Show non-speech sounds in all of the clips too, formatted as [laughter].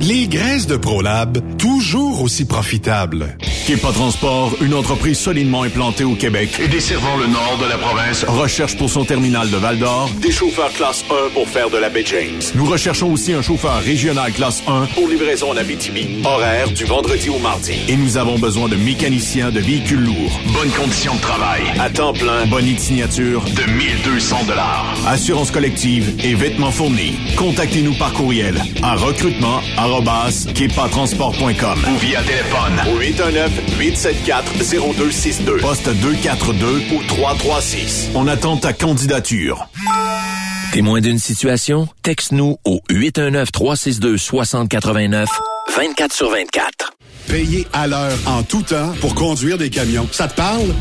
Les graisses de ProLab, toujours aussi profitables. Kepa Transport, une entreprise solidement implantée au Québec et desservant le nord de la province, recherche pour son terminal de Val-d'Or des chauffeurs classe 1 pour faire de la baie James. Nous recherchons aussi un chauffeur régional classe 1 pour livraison en Abitibi, horaire du vendredi au mardi. Et nous avons besoin de mécaniciens de véhicules lourds. Bonnes conditions de travail, à temps plein, bonne signature de 1200 dollars. Assurance collective et vêtements fournis. Contactez-nous par courriel à recrutement kepatransport.com ou via téléphone au 819-874-0262. Poste 242 ou 336. On attend ta candidature. Témoin d'une situation? Texte-nous au 819-362-6089, 24 sur 24. Payez à l'heure en tout temps pour conduire des camions. Ça te parle?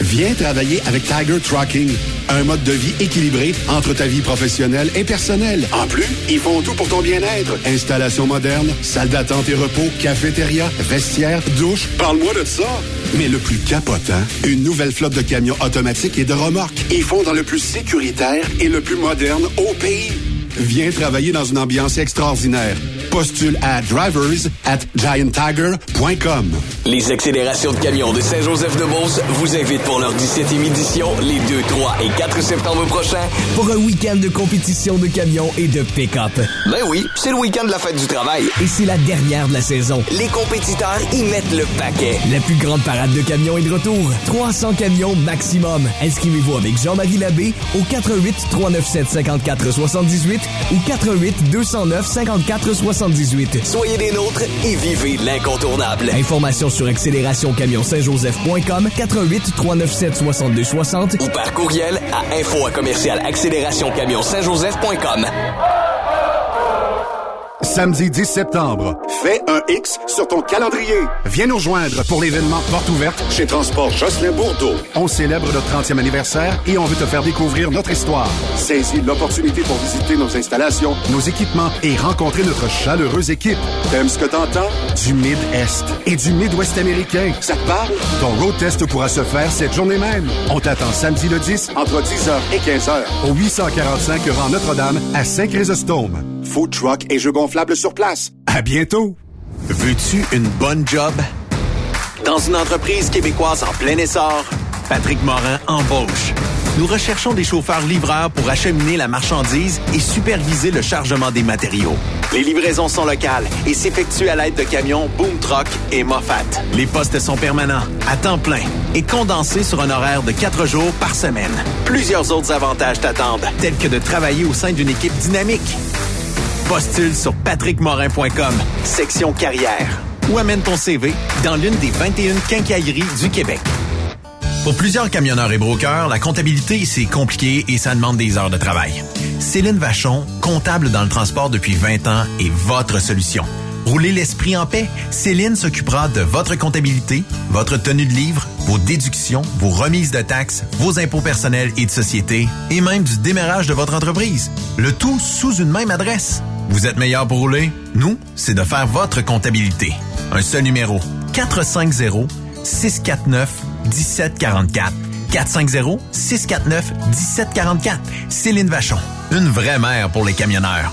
Viens travailler avec Tiger Trucking, un mode de vie équilibré entre ta vie professionnelle et personnelle. En plus, ils font tout pour ton bien-être. Installation moderne, salle d'attente et repos, cafétéria, vestiaire, douche. Parle-moi de ça. Mais le plus capotant, une nouvelle flotte de camions automatiques et de remorques. Ils font dans le plus sécuritaire et le plus moderne au pays. Viens travailler dans une ambiance extraordinaire. Postule à drivers at gianttiger.com. Les accélérations de camions de Saint-Joseph-de-Beauce vous invitent pour leur 17e édition les 2, 3 et 4 septembre prochains pour un week-end de compétition de camions et de pick-up. Ben oui, c'est le week-end de la fête du travail. Et c'est la dernière de la saison. Les compétiteurs y mettent le paquet. La plus grande parade de camions est de retour. 300 camions maximum. Inscrivez-vous avec Jean-Marie Labbé au 88 397 54 78 ou 88 209 54 78. Soyez des nôtres et vivez l'incontournable. Informations sur accélérationcamion-saint-joseph.com 88 397 62 60 ou par courriel à info à commercial accélérationcamion-saint-joseph.com. Samedi 10 septembre, fais un X sur ton calendrier. Viens nous rejoindre pour l'événement Porte ouverte chez Transport Jocelyn Bourdeau. On célèbre notre 30e anniversaire et on veut te faire découvrir notre histoire. Saisis l'opportunité pour visiter nos installations, nos équipements et rencontrer notre chaleureuse équipe. T'aimes ce que t'entends? Du Mid-Est et du Mid-Ouest américain. Ça te parle? Ton road test pourra se faire cette journée même. On t'attend samedi le 10 entre 10h et 15h au 845 rang Notre-Dame à Saint-Chrysostome. Food truck et jeux gonflables sur place. À bientôt! Veux-tu une bonne job? Dans une entreprise québécoise en plein essor, Patrick Morin embauche. Nous recherchons des chauffeurs livreurs pour acheminer la marchandise et superviser le chargement des matériaux. Les livraisons sont locales et s'effectuent à l'aide de camions Boom Truck et Moffat. Les postes sont permanents, à temps plein et condensés sur un horaire de quatre jours par semaine. Plusieurs autres avantages t'attendent, tels que de travailler au sein d'une équipe dynamique. Postule sur patrickmorin.com, section carrière, ou amène ton CV dans l'une des 21 quincailleries du Québec. Pour plusieurs camionneurs et brokers, la comptabilité, c'est compliqué et ça demande des heures de travail. Céline Vachon, comptable dans le transport depuis 20 ans, est votre solution. Roulez l'esprit en paix. Céline s'occupera de votre comptabilité, votre tenue de livre, vos déductions, vos remises de taxes, vos impôts personnels et de société, et même du démarrage de votre entreprise. Le tout sous une même adresse. Vous êtes meilleur pour rouler? Nous, c'est de faire votre comptabilité. Un seul numéro. 450 649 1744. 450 649 1744. Céline Vachon. Une vraie mère pour les camionneurs.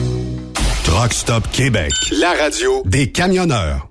Truck Stop Québec, la radio des camionneurs.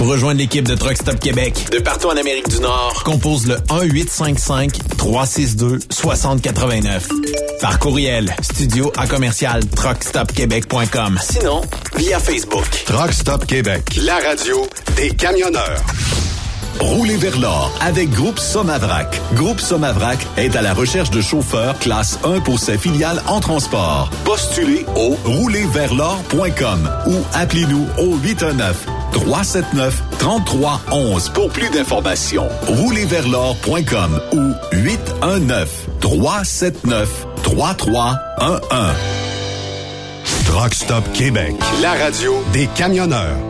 Pour rejoindre l'équipe de Truck Stop Québec, de partout en Amérique du Nord, compose le 1-855-362-6089. Par courriel, studio à commercial truckstopquebec.com. Sinon, via Facebook. Truck Stop Québec, la radio des camionneurs. Roulez vers l'or avec Groupe Somavrac. Groupe Somavrac est à la recherche de chauffeurs classe 1 pour ses filiales en transport. Postulez au roulerversl'or.com ou appelez-nous au 819 379 3311 pour plus d'informations. Roulerversl'or.com ou 819 379 3311. Truck Stop Québec, la radio des camionneurs.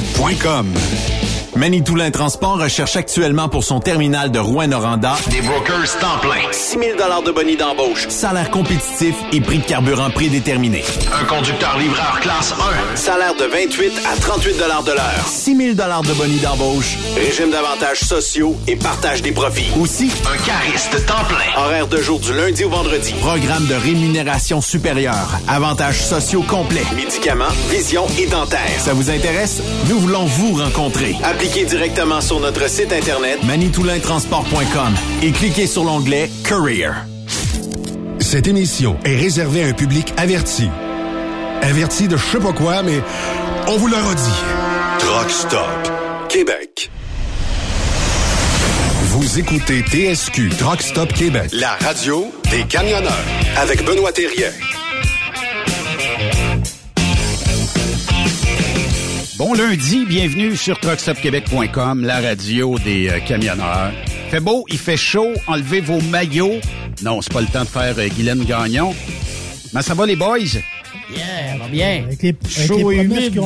Saint-Michel.com. Manitoulin Transport recherche actuellement pour son terminal de Rouen-Noranda des brokers temps plein. 6 000 de bonus d'embauche. Salaire compétitif et prix de carburant prédéterminé. Un conducteur livreur classe 1. Salaire de 28 à 38 de l'heure. 6 000 de bonus d'embauche. Régime d'avantages sociaux et partage des profits. Aussi, un cariste temps plein. Horaire de jour du lundi au vendredi. Programme de rémunération supérieure. Avantages sociaux complets. Médicaments, vision et dentaire. Ça vous intéresse? Nous voulons vous rencontrer. Appliquez directement sur notre site internet manitoulintransport.com et cliquez sur l'onglet Career. Cette émission est réservée à un public averti. Averti de je sais pas quoi, mais on vous le redit. Truck Stop Québec. Vous écoutez TSQ Truck Stop Québec, la radio des camionneurs avec Benoît Thérien. Bon lundi, bienvenue sur truckstopquebec.com, la radio des euh, camionneurs. Fait beau, il fait chaud, enlevez vos maillots. Non, c'est pas le temps de faire euh, Guylaine Gagnon. Mais ça va les boys? Yeah, va bien. Avec les, avec Chaud les et humide.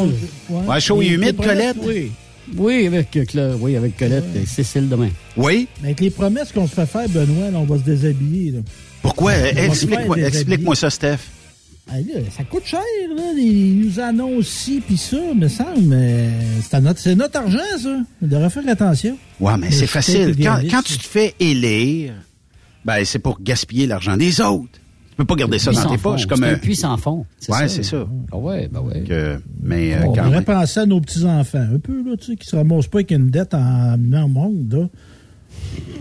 Ouais, chaud et Les- humide, Colette? Oui. Oui, avec, euh, Cla- oui, avec Colette et Cécile demain. Oui? Mais avec les promesses qu'on se fait faire, Benoît, là, on va se déshabiller. Là. Pourquoi? Explique-moi explique-moi ça, Steph. Ça coûte cher, là. Ils nous annoncent ci puis ça, me semble. Mais c'est notre, argent, ça. On devrait faire attention. Ouais, mais c'est facile. Quand, tu te fais élire, ben c'est pour gaspiller l'argent des autres. Tu peux pas garder ça dans tes fond. poches comme C'est un... puits sans fond. Ouais, c'est ça. Ah ouais, ben ouais. Que- mais euh, on quand devrait même. penser à nos petits-enfants, un peu, là, tu sais, qui se ramassent pas avec une dette en amenant au monde, là.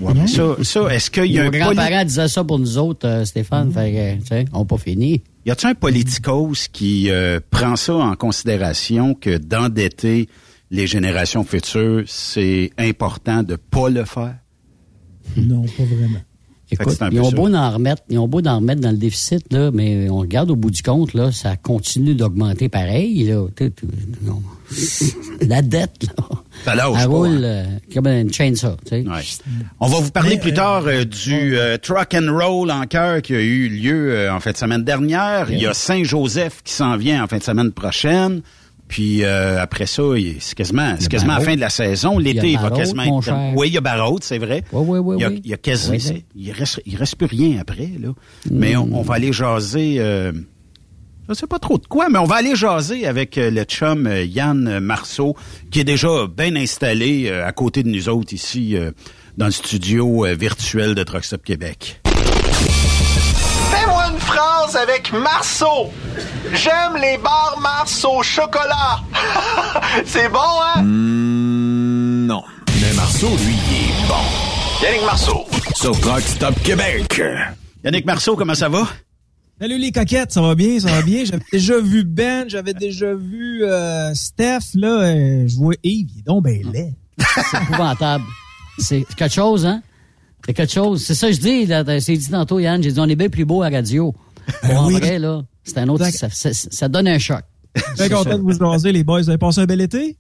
Ouais, mais ça, ça est-ce qu'il y a Nos un poli- grands-parents disaient ça pour nous autres, euh, Stéphane. Fait que, tu sais, on n'a pas fini. Y a-t-il un politicos qui euh, prend ça en considération que d'endetter les générations futures, c'est important de pas le faire? Non, pas vraiment. Écoute, ils ont beau en remettre, ils ont beau en remettre dans le déficit, là, mais on regarde au bout du compte, là, ça continue d'augmenter pareil, là. [laughs] La dette, là. Ça lâche Elle pas, roule hein. euh, comme une chainsaw, tu sais. Ouais. On va vous parler plus tard euh, du euh, Truck and Roll en cœur qui a eu lieu euh, en fin de semaine dernière. Il y a Saint-Joseph qui s'en vient en fin de semaine prochaine. Puis euh, après ça, c'est quasiment, c'est quasiment la fin de la saison. L'été il va quasiment être... Oui, il y a Barraud, c'est vrai. Oui, oui, oui, il y a, oui. il y a quasi... Oui, c'est- oui. Il reste, il reste plus rien après, là. Mais on, on va aller jaser... Euh, je sais pas trop de quoi, mais on va aller jaser avec euh, le chum Yann Marceau, qui est déjà bien installé à côté de nous autres ici dans le studio virtuel de Truck Stop Québec. Fais-moi une phrase avec Marceau. J'aime les bars Mars au chocolat. [laughs] C'est bon, hein? non. Mais Marceau, lui, il est bon. Yannick Marceau. Sur Truck Stop Québec. Yannick Marceau, comment ça va? Salut les coquettes, ça va bien, ça va bien. J'avais déjà vu Ben, j'avais déjà vu euh, Steph, là, euh, je vois Yves, il est donc ben laid. C'est épouvantable. C'est quelque chose, hein? C'est quelque chose. C'est ça que je dis, là, c'est dit tantôt, Yann. J'ai dit, on est bien plus beau à radio. Bon, en oui. vrai, là, c'est un autre, ça, ça- ça donne un choc. Très content de vous jaser, les boys. Vous avez passé un bel été?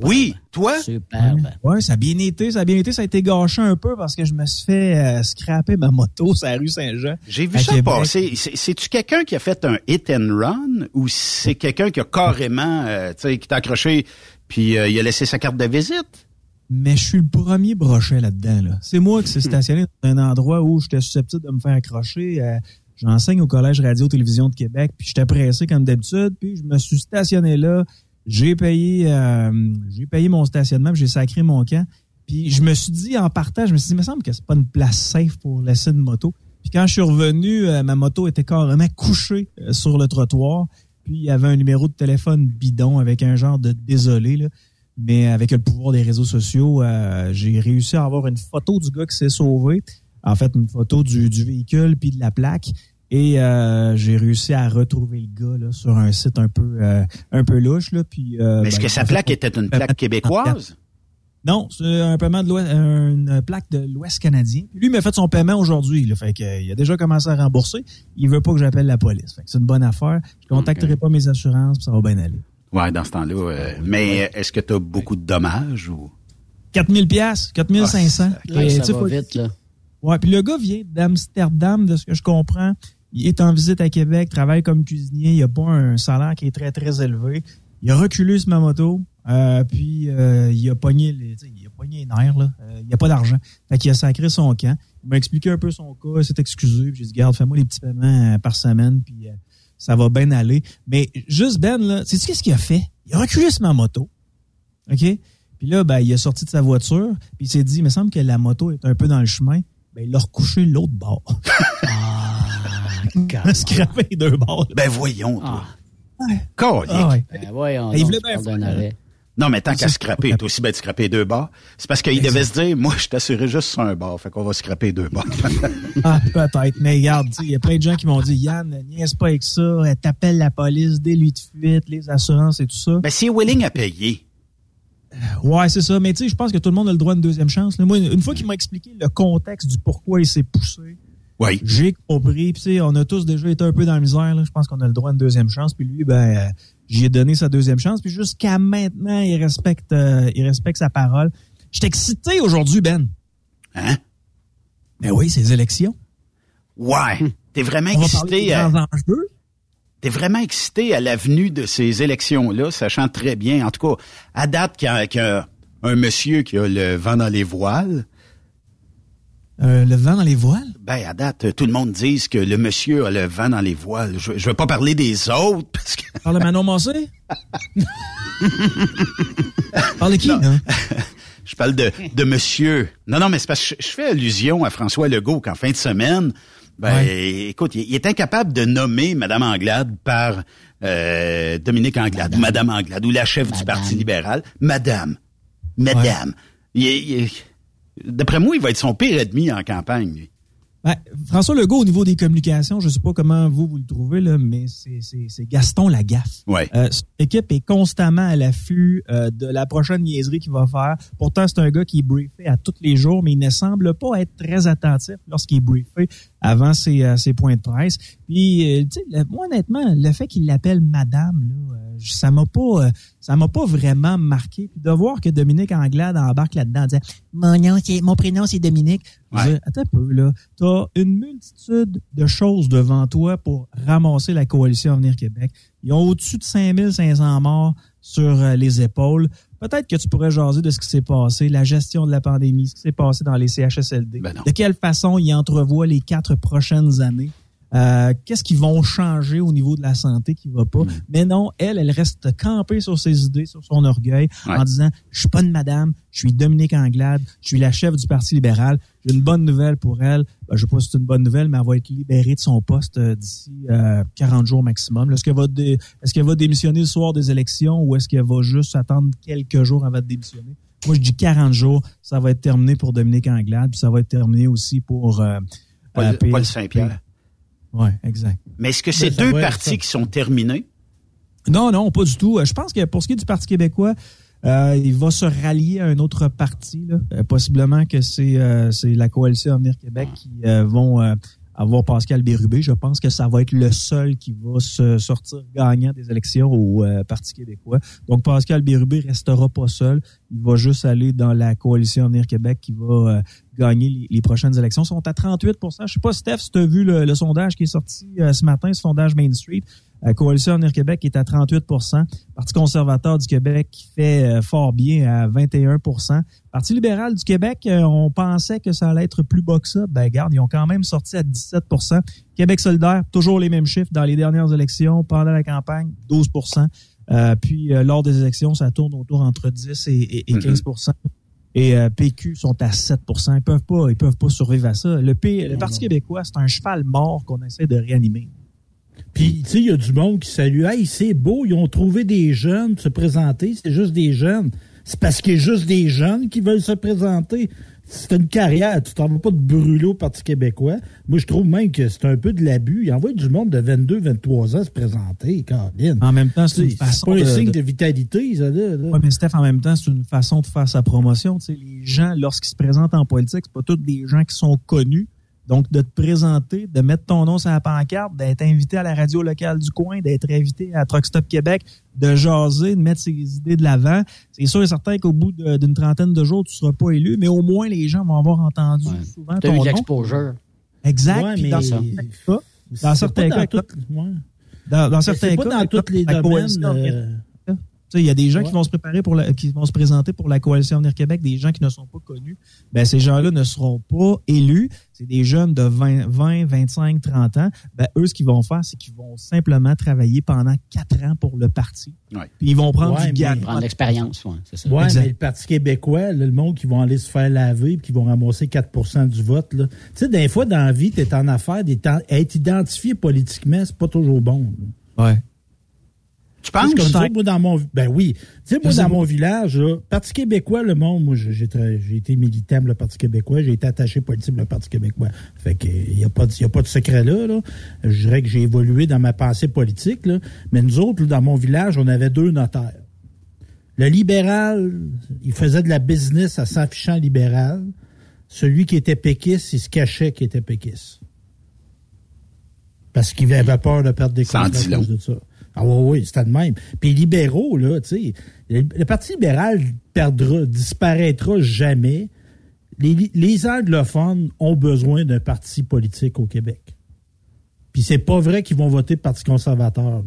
Oui, toi? Superbe. Ouais, ça a bien été, ça a bien été. Ça a été gâché un peu parce que je me suis fait euh, scraper ma moto sur la rue Saint-Jean. J'ai vu ça Québec. passer. C'est- C'est-tu quelqu'un qui a fait un hit and run ou c'est quelqu'un qui a carrément, euh, tu sais, qui t'a accroché puis euh, il a laissé sa carte de visite? Mais je suis le premier brochet là-dedans. Là. C'est moi qui s'est stationné dans un endroit où j'étais susceptible de me faire accrocher. J'enseigne au Collège Radio-Télévision de Québec, puis j'étais pressé comme d'habitude, puis je me suis stationné là. J'ai payé euh, j'ai payé mon stationnement, j'ai sacré mon camp. Puis je me suis dit en partant, je me suis dit, il me semble que c'est pas une place safe pour laisser une moto. Puis quand je suis revenu, euh, ma moto était carrément couchée euh, sur le trottoir. Puis il y avait un numéro de téléphone bidon avec un genre de désolé. Là. Mais avec le pouvoir des réseaux sociaux, euh, j'ai réussi à avoir une photo du gars qui s'est sauvé. En fait, une photo du, du véhicule puis de la plaque. Et euh, j'ai réussi à retrouver le gars là, sur un site un peu euh, un peu louche. Là, puis, euh, Mais est-ce ben, que sa plaque était une plaque québécoise? non, c'est un paiement de l'Ouest, une plaque de l'Ouest canadien. Puis lui il m'a fait son paiement aujourd'hui. là. Fait que, euh, il a déjà commencé à rembourser. Il veut pas que j'appelle la police. Fait que c'est une bonne affaire. Je contacterai pas mes assurances, puis ça va bien aller. Ouais, dans ce temps-là. euh, mais est-ce que tu as beaucoup de dommages ou? 4000 pièces, 4500. Ouais, Et, ça tu sais, va faut- vite, là. Ouais, puis le gars vient d'Amsterdam, de ce que je comprends. Il est en visite à Québec, travaille comme cuisinier. Il a pas un salaire qui est très, très élevé. Il a reculé sur ma moto, euh, puis euh, il a pogné les, sais, il a pogné les nerfs, là. Euh, il a pas d'argent. Fait qu'il a sacré son camp. Il m'a expliqué un peu son cas, il s'est excusé, puis j'ai dit, garde, fais-moi les petits paiements euh, par semaine, puis ça va bien aller. Mais juste Ben, là, sais-tu qu'est-ce qu'il a fait? Il a reculé sur ma moto. OK? Puis là, ben, il est sorti de sa voiture, puis il s'est dit, il me semble que la moto est un peu dans le chemin. Ben, il a recouché l'autre bord. il a scrappé les deux bords. Ben voyons, toi. Ah. Ah ouais. Ben, voyons Il donc, voulait bien arrêt. Non, mais tant qu'à scraper, t'es aussi bien de scraper deux barres. C'est parce qu'il devait se dire, moi, je t'assurais juste sur un bar, fait qu'on va scraper deux barres. Ah, peut-être. Mais regarde, il y a plein de gens qui m'ont dit, Yann, niaise pas avec ça, t'appelles la police, délit de fuite, les assurances et tout ça. ben, s'il est willing à payer. Ouais, c'est ça. Mais tu sais, je pense que tout le monde a le droit à une deuxième chance. là. Moi, une fois qu'il m'a expliqué le contexte du pourquoi il s'est poussé, Oui. j'ai compris. Puis tu sais, on a tous déjà été un peu dans la misère. là. Je pense qu'on a le droit à une deuxième chance. Puis lui, ben, euh, J'y ai donné sa deuxième chance. Puis jusqu'à maintenant, il respecte, euh, il respecte sa parole. Je suis excité aujourd'hui, Ben. Hein? Ben oui, ces élections. Ouais. T'es vraiment On va excité parler des à... grands enjeux. T'es vraiment excité à l'avenue de ces élections-là, sachant très bien, en tout cas, à date qu'il y a, qu'il y a un monsieur qui a le vent dans les voiles. Euh, le vent dans les voiles? Ben, à date, tout le monde dit que le monsieur a le vent dans les voiles. Je, je veux pas parler des autres, parce que... Parle de Manon Massé? [laughs] Parle qui, hein? [laughs] Je parle de, de monsieur. Non, non, mais c'est parce que je, je fais allusion à François Legault qu'en fin de semaine, ben, écoute, il, est incapable de nommer Madame Anglade par euh, Dominique Anglade, Madame. Anglade, ou la chef du Parti libéral. Madame. Madame. Il D'après moi, il va être son pire ennemi en campagne. lui. Ben, François Legault, au niveau des communications, je sais pas comment vous, vous le trouvez, là, mais c'est- Gaston Lagaffe. Ouais. Euh, son équipe est constamment à l'affût euh, de la prochaine niaiserie qu'il va faire. Pourtant, c'est un gars qui est briefé à tous les jours, mais il ne semble pas être très attentif lorsqu'il est briefé avant ses, euh, ses points de presse. Puis, euh, moi, honnêtement, le fait qu'il l'appelle Madame, là, ça m'a pas, ça m'a pas vraiment marqué. Puis de voir que Dominique Anglade embarque là-dedans, en disant mon nom, c'est, mon prénom, c'est Dominique. Je Ouais. dis, attends un peu, là. T'as une multitude de choses devant toi pour ramasser la coalition Avenir Québec. Ils ont au-dessus de 5500 morts sur euh, les épaules. Peut-être que tu pourrais jaser de ce qui s'est passé, la gestion de la pandémie, ce qui s'est passé dans les CHSLD. Ben de quelle façon ils entrevoient les quatre prochaines années? Euh, Qu'est-ce qu'ils vont changer au niveau de la santé qui va pas? Mm. Mais non, elle, elle reste campée sur ses idées, sur son orgueil, Ouais. en disant, je suis pas une madame, je suis Dominique Anglade, je suis la chef du Parti libéral. J'ai une bonne nouvelle pour elle. Ben, je sais pas si c'est une bonne nouvelle, mais elle va être libérée de son poste euh, d'ici euh, 40 jours maximum. Est-ce qu'elle va, dé- est-ce qu'elle va démissionner le soir des élections ou est-ce qu'elle va juste attendre quelques jours avant de démissionner? Moi, je dis 40 jours, ça va être terminé pour Dominique Anglade, puis ça va être terminé aussi pour euh, Paul, euh, Paul. Saint-Pierre. Ouais, exact. Mais est-ce que c'est ça deux partis qui sont terminés? Non, non, pas du tout. Euh, Je pense que pour ce qui est du Parti québécois, euh, il va se rallier à un autre parti. Là. Euh, possiblement que c'est euh, c'est la coalition Avenir Québec qui euh, vont euh, avoir Pascal Bérubé. Je pense que ça va être le seul qui va se sortir gagnant des élections au euh, Parti québécois. Donc Pascal Bérubé restera pas seul. Il va juste aller dans la coalition Avenir Québec qui va euh, gagner les, les prochaines élections. Ils sont à 38 Je sais pas, Steph, si tu as vu le, le sondage qui est sorti euh, ce matin, ce sondage Main Street. La Coalition Avenir Québec est à 38% Parti conservateur du Québec qui fait euh, fort bien à 21% Parti libéral du Québec, euh, on pensait que ça allait être plus bas que ça. Ben, garde, ils ont quand même sorti à 17% Québec solidaire, toujours les mêmes chiffres dans les dernières élections, pendant la campagne, 12% Euh, Puis, euh, lors des élections, ça tourne autour entre 10 et, et- et 15 et euh, PQ sont à 7% Ils peuvent pas, ils peuvent pas survivre à ça. Le, P- le Parti québécois, c'est un cheval mort qu'on essaie de réanimer. Puis, tu sais, il y a du monde qui salue. Hey, c'est beau, ils ont trouvé des jeunes se présenter. C'est juste des jeunes. C'est parce qu'il y a juste des jeunes qui veulent se présenter. C'est une carrière. Tu t'en vas pas de brûler au Parti québécois. Moi, je trouve même que c'est un peu de l'abus. Il envoie du monde de 22, 23 ans se présenter, Caroline. En même temps, c'est une C'est façon pas un de- signe de- de vitalité, ça, là. là. Oui, mais Steph, en même temps, c'est une façon de faire sa promotion. Les gens, lorsqu'ils se présentent en politique, c'est pas tous des gens qui sont connus. Donc, de te présenter, de mettre ton nom sur la pancarte, d'être invité à la radio locale du coin, d'être invité à Truck Stop Québec, de jaser, de mettre ses idées de l'avant. C'est sûr et certain qu'au bout d'une trentaine de jours, tu seras pas élu, mais au moins les gens vont avoir entendu souvent T'as ton eu nom. l'exposure. Exact. Ouais, puis mais dans certains cas, dans certains pas cas, dans toutes- ouais. dans, dans Mais certains c'est pas cas, dans tous les la domaines, coalition euh, Tu sais, Il y a des gens Ouais. qui vont se préparer pour la, qui vont se présenter pour la coalition Avenir Québec, des gens qui ne sont pas connus. Ben, ces gens-là ne seront pas élus. C'est des jeunes de 20, 20, 25, 30 ans. Ben, eux, ce qu'ils vont faire, c'est qu'ils vont simplement travailler pendant quatre ans pour le parti. Ouais. Puis ils vont prendre Ouais, du mais- gaz. Prendre l'expérience, ouais, c'est ça. Ouais, Exact. mais le Parti québécois, là, le monde qui vont aller se faire laver et qui vont ramasser 4% du vote. là. Tu sais, des fois, dans la vie, tu es en affaire, d'être en- être identifié politiquement, c'est pas toujours bon. là. Ouais. Tu penses? comme ça, moi, dans mon, ben oui. Tu sais, moi, dans mon village, là, Parti québécois, le monde, moi, j'ai été militant pour le Parti québécois, j'ai été attaché politique pour le Parti québécois. Fait que, il n'y a, pas de- y a pas de secret là, là. Je dirais que j'ai évolué dans ma pensée politique, là. Mais nous autres, là, dans mon village, on avait deux notaires. Le libéral, il faisait de la business à s'affichant libéral. Celui qui était péquiste, il se cachait qu'il était péquiste. Parce qu'il avait peur de perdre des en dit à cause de ça. Ah oui, oui, c'était de même. Puis les libéraux, là, tu sais, le, Parti libéral perdra, disparaîtra jamais. Les, les anglophones ont besoin d'un parti politique au Québec. Puis c'est pas vrai qu'ils vont voter Parti conservateur. là.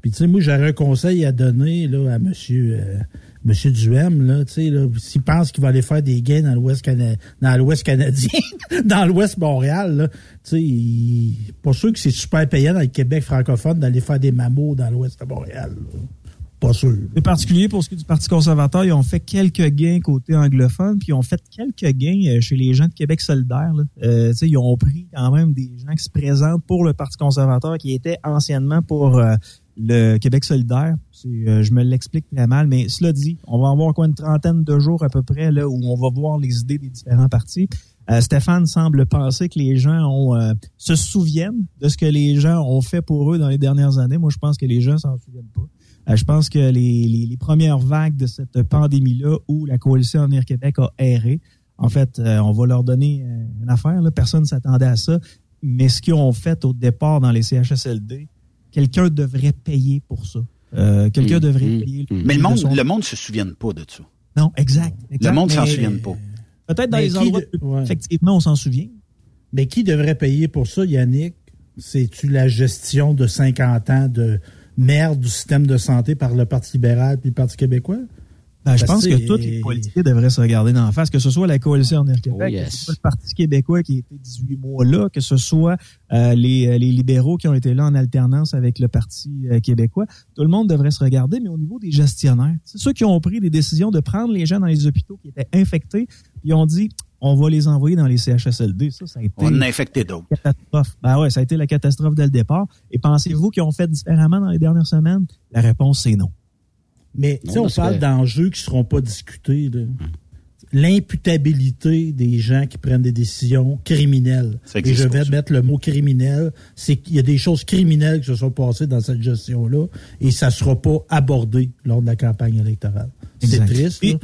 Puis tu sais, moi, j'aurais un conseil à donner là, à monsieur, euh, monsieur Duhem, tu sais, s'il pense qu'il va aller faire des gains dans l'Ouest cana- dans l'Ouest canadien, [laughs] dans l'Ouest Montréal, tu sais, pas sûr que c'est super payant dans le Québec francophone d'aller faire des mamots dans l'Ouest de Montréal. Pas sûr. C'est particulier pour ce qui est du Parti conservateur. Ils ont fait quelques gains côté anglophone, puis ils ont fait quelques gains euh, chez les gens de Québec solidaire. Euh, ils ont pris quand même des gens qui se présentent pour le Parti conservateur, qui étaient anciennement pour euh, le Québec solidaire. Euh, je me l'explique très mal, mais cela dit, on va avoir quoi une trentaine de jours à peu près là où on va voir les idées des différents partis. Euh, Stéphane semble penser que les gens ont, euh, se souviennent de ce que les gens ont fait pour eux dans les dernières années. Moi, je pense que les gens s'en souviennent pas. Euh, je pense que les, les- les premières vagues de cette pandémie-là où la coalition Avenir Québec a erré, en fait, euh, on va leur donner euh, une affaire. Là. Personne ne s'attendait à ça. Mais ce qu'ils ont fait au départ dans les CHSLD, quelqu'un devrait payer pour ça. Euh, quelqu'un Mm, devrait mm, payer. mm. Mais le monde, de son- le monde se souvient pas de ça. Non, exact. exact. Le monde s'en souvient pas. Peut-être dans Mais les endroits, de- ouais. effectivement, on s'en souvient. Mais qui devrait payer pour ça, Yannick? C'est-tu la gestion de 50 ans de merde du système de santé par le Parti libéral puis le Parti québécois? Ben, je pense que tous les politiciens devraient se regarder d'en face, que ce soit la coalition Avenir Québec, Oh, yes. que ce soit le Parti québécois qui a été 18 mois là, que ce soit euh, les, euh, les libéraux qui ont été là en alternance avec le Parti euh, québécois. Tout le monde devrait se regarder, mais au niveau des gestionnaires, c'est ceux qui ont pris des décisions de prendre les gens dans les hôpitaux qui étaient infectés, ils ont dit on va les envoyer dans les CHSLD. Ça, ça a été On en a infecté d'autres. catastrophe. Ben ouais, ça a été la catastrophe dès le départ. Et pensez-vous qu'ils ont fait différemment dans les dernières semaines? La réponse, c'est non. Mais tu sais, Non, on parle d'enjeux qui ne seront pas discutés. là. L'imputabilité des gens qui prennent des décisions criminelles. Et je vais mettre le mot criminel. C'est qu'il y a des choses criminelles qui se sont passées dans cette gestion-là et ça ne sera pas abordé lors de la campagne électorale. C'est triste. Et- là.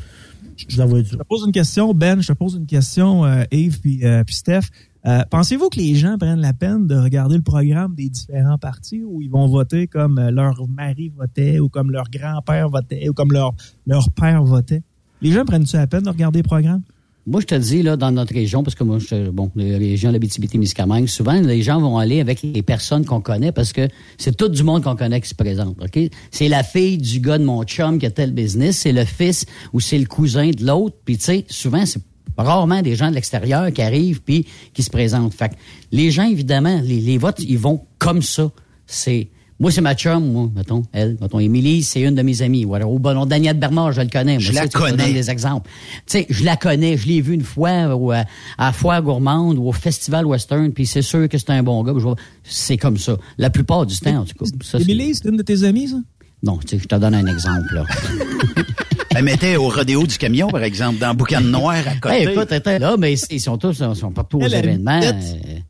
Je Je te pose une question, Ben, je te pose une question, euh, Yves puis, euh, puis Steph. Euh, Pensez-vous que les gens prennent la peine de regarder le programme des différents partis où ils vont voter comme euh, leur mari votait ou comme leur grand-père votait ou comme leur, leur père votait? Les gens prennent-tu la peine de regarder le programme? Moi, je te dis, là, dans notre région, parce que moi, je, bon, les régions d'Abitibi-Témiscamingue, souvent, les gens vont aller avec les personnes qu'on connaît parce que c'est tout du monde qu'on connaît qui se présente, OK? C'est la fille du gars de mon chum qui a tel business, c'est le fils ou c'est le cousin de l'autre. Puis, tu sais, souvent, c'est rarement des gens de l'extérieur qui arrivent puis qui se présentent. Fait que les gens, évidemment, les, les votes, ils vont comme ça. C'est... Moi, c'est ma chum, moi, mettons, elle, mettons, Émilie, c'est une de mes amies. Ou alors, ou bon, Daniel Bernard, je le connais. Moi, Je la connais. donne des exemples. Tu sais, je la connais, je l'ai vue une fois au, euh, à la foire gourmande ou au festival western, puis c'est sûr que c'est un bon gars. je C'est comme ça. La plupart du temps, en tout cas. Ça, c'est- Émilie, c'est une de tes amies, ça? non, tu sais, je te donne un exemple, là. [laughs] Elle mettait au rodéo du camion, par exemple, dans Boucan Noir à côté. Hey, écoute, attends, là, mais ils sont tous, ils sont partout aux Elle, événements. euh,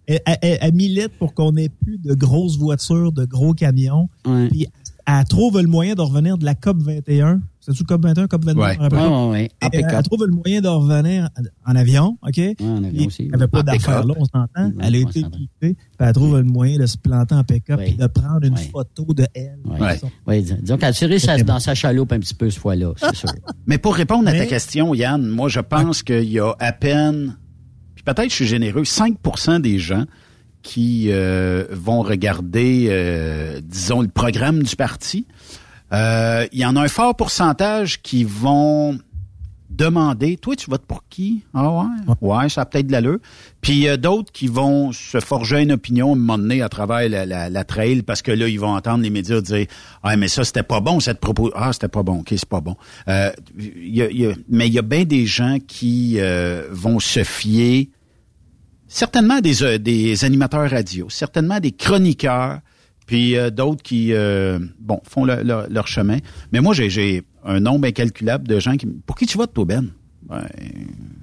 Elle, elle- elle- milite pour qu'on ait plus de grosses voitures, de gros camions. Puis elle trouve le moyen de revenir de la COP 21. C'est-tu COP 21, COP 22? Ouais. ouais, ouais. En Elle, trouve le moyen de revenir en avion, OK? en avion aussi. Elle n'avait pas d'affaires là, on s'entend. Elle a été puis elle trouve le moyen de se planter en pick-up et de prendre une photo de elle. Dis- disons qu'elle a tiré dans sa chaloupe un petit peu ce fois-là, c'est sûr. [laughs] Mais pour répondre à ta question, Yann, moi, je pense qu'il y a à peine, puis peut-être je suis généreux, 5% des gens qui euh, vont regarder, euh, disons, le programme du parti. Euh, Il y en a un fort pourcentage qui vont demander, toi, tu votes pour qui? Ah ouais? Ouais, ça a peut-être de l'allure. Puis il y a d'autres qui vont se forger une opinion à un moment donné à travers la, la, la trail parce que là, ils vont entendre les médias dire Ah, mais ça, c'était pas bon, cette propos. Ah, c'était pas bon, ok, c'est pas bon. Euh, y a- y a- mais il y a bien des gens qui euh, vont se fier certainement des, euh, des animateurs radio, certainement des chroniqueurs, puis euh, d'autres qui euh, bon font le- le- leur chemin. Mais moi, j'ai- j'ai un nombre incalculable de gens qui... Pour qui tu votes, toi, Ben? Ben,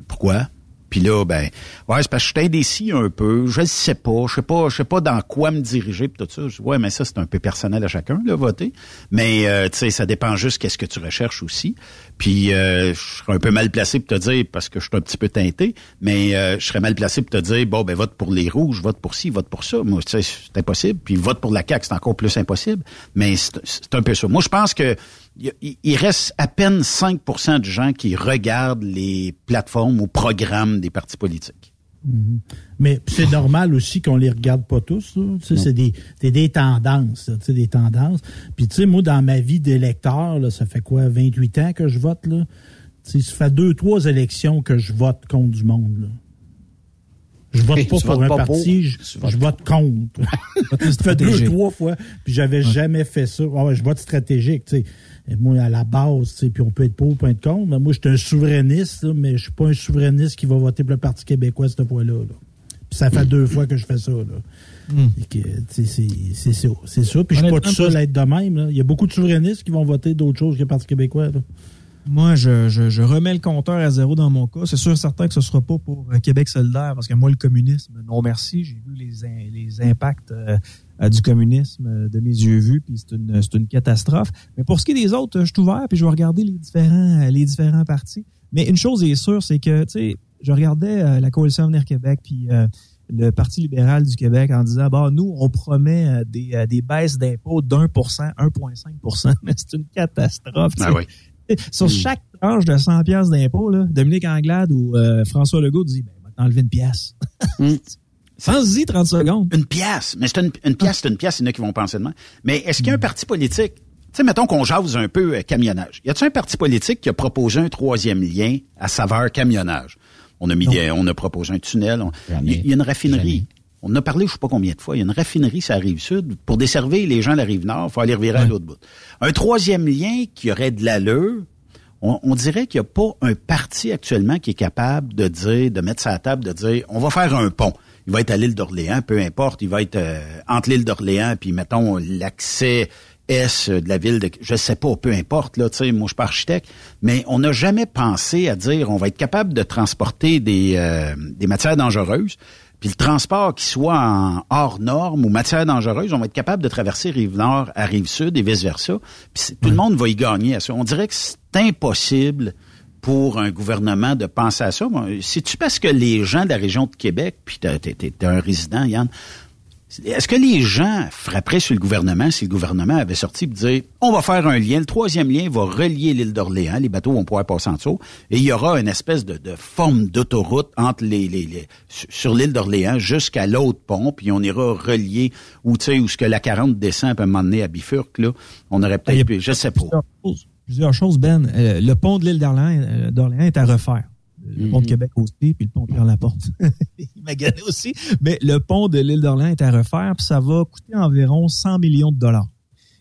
pourquoi? Puis là, ben, ouais, c'est parce que je suis indécis un peu. Je ne sais pas. Je sais pas, je sais pas dans quoi me diriger pis tout ça. Je, ouais, mais ça, c'est un peu personnel à chacun, là, voter. Mais, euh, tu sais, ça dépend juste qu'est-ce que tu recherches aussi. Puis, euh, je serais un peu mal placé pour te dire, parce que je suis un petit peu teinté, mais euh, je serais mal placé pour te dire, bon, ben, vote pour les rouges, vote pour ci, vote pour ça. Moi, tu sais, c'est impossible. Puis, vote pour la CAQ, c'est encore plus impossible. Mais c'est un peu ça. Moi, je pense que il reste à peine 5% de gens qui regardent les plateformes ou programmes des partis politiques. Mhm. Mais c'est normal aussi qu'on les regarde pas tous. C'est des, des tendances. des tendances. Puis tu sais, moi, dans ma vie d'électeur, ça fait quoi, 28 ans que je vote? Là? ça fait deux, trois élections que je vote contre du monde. Là. Je vote [laughs] pas pour un parti, je, vote contre. [laughs] ça fait deux, trois fois, puis j'avais jamais fait ça. Ah je vote stratégique, tu sais moi, à la base, puis on peut être pour ou pas être contre. Mais moi, je suis un souverainiste, mais je suis pas un souverainiste qui va voter pour le Parti québécois cette fois-là. Puis ça fait deux fois que je fais ça. Là. Hmm. C'est ça. C'est ça. Puis je suis pas tout seul à être de même. Il y a beaucoup de souverainistes qui vont voter d'autres choses que le Parti québécois. Moi, je, je, remets le compteur à zéro dans mon cas. C'est sûr certain que ce ne sera pas pour euh, Québec solidaire, parce que moi, le communisme, non merci. J'ai vu les, les impacts euh, du communisme de mes yeux vus, puis c'est une, une catastrophe. Mais pour ce qui est des autres, je suis ouvert, puis je vais regarder les différents, les différents partis. Mais une chose est sûre, c'est que, tu sais, je regardais la Coalition Avenir Québec, puis le Parti libéral du Québec en disant, bah, nous, on promet des, des baisses d'impôts d'un pour cent, 1,5% [laughs] mais c'est une catastrophe. Oui. [laughs] Sur hmm. chaque tranche de 100 pièces d'impôt, Dominique Anglade ou euh, François Legault dit ben, va t'enlever une pièce. [laughs] Hmm. Sans-y 30 secondes. Une pièce. Mais c'est une, une, pièce, c'est une pièce, il y en a qui vont penser demain. Mais est-ce qu'il y a un hmm. parti politique? Tu sais, mettons qu'on jase un peu euh, camionnage. Y a-t-il un parti politique qui a proposé un troisième lien à saveur camionnage? On a mis on a proposé un tunnel. il y a une raffinerie. On en a parlé, je sais pas combien de fois. Il y a une raffinerie sur la rive sud. Pour desservir les gens de la rive nord, il faut aller revirer à l'autre bout. Un troisième lien qui aurait de l'allure, on, dirait qu'il n'y a pas un parti actuellement qui est capable de dire, de mettre sa table, de dire, on va faire un pont. Il va être à l'île d'Orléans, peu importe. Il va être euh, entre l'île d'Orléans puis mettons l'accès est de la ville de, je sais pas, peu importe, là, tu sais, moi, je suis pas architecte, mais on n'a jamais pensé à dire, on va être capable de transporter des, euh, des matières dangereuses, puis le transport qui soit en hors norme ou matière dangereuse, on va être capable de traverser Rive-Nord à Rive-Sud et vice-versa. Puis tout le monde va y gagner à ça. On dirait que c'est impossible pour un gouvernement de penser à ça. C'est-tu parce que les gens de la région de Québec, puis t'es es, un résident, Yann, est-ce que les gens frapperaient sur le gouvernement si le gouvernement avait sorti et dit on va faire un lien, le troisième lien va relier l'île d'Orléans, les bateaux vont pouvoir passer en dessous, et il y aura une espèce de, forme d'autoroute entre les, les, sur l'île d'Orléans jusqu'à l'autre pont, puis on ira relier où tu sais où ce que la 40 descend peut m'emmener à Bifurque là, on aurait peut-être je sais pas. Plusieurs choses, Ben. Euh, le pont de l'île euh, d'Orléans est à refaire le pont de. Québec aussi, puis le pont Pierre-Laporte. [laughs] Il m'a gagné aussi. Mais le pont de l'île d'Orléans est à refaire, puis ça va coûter environ 100 millions de dollars.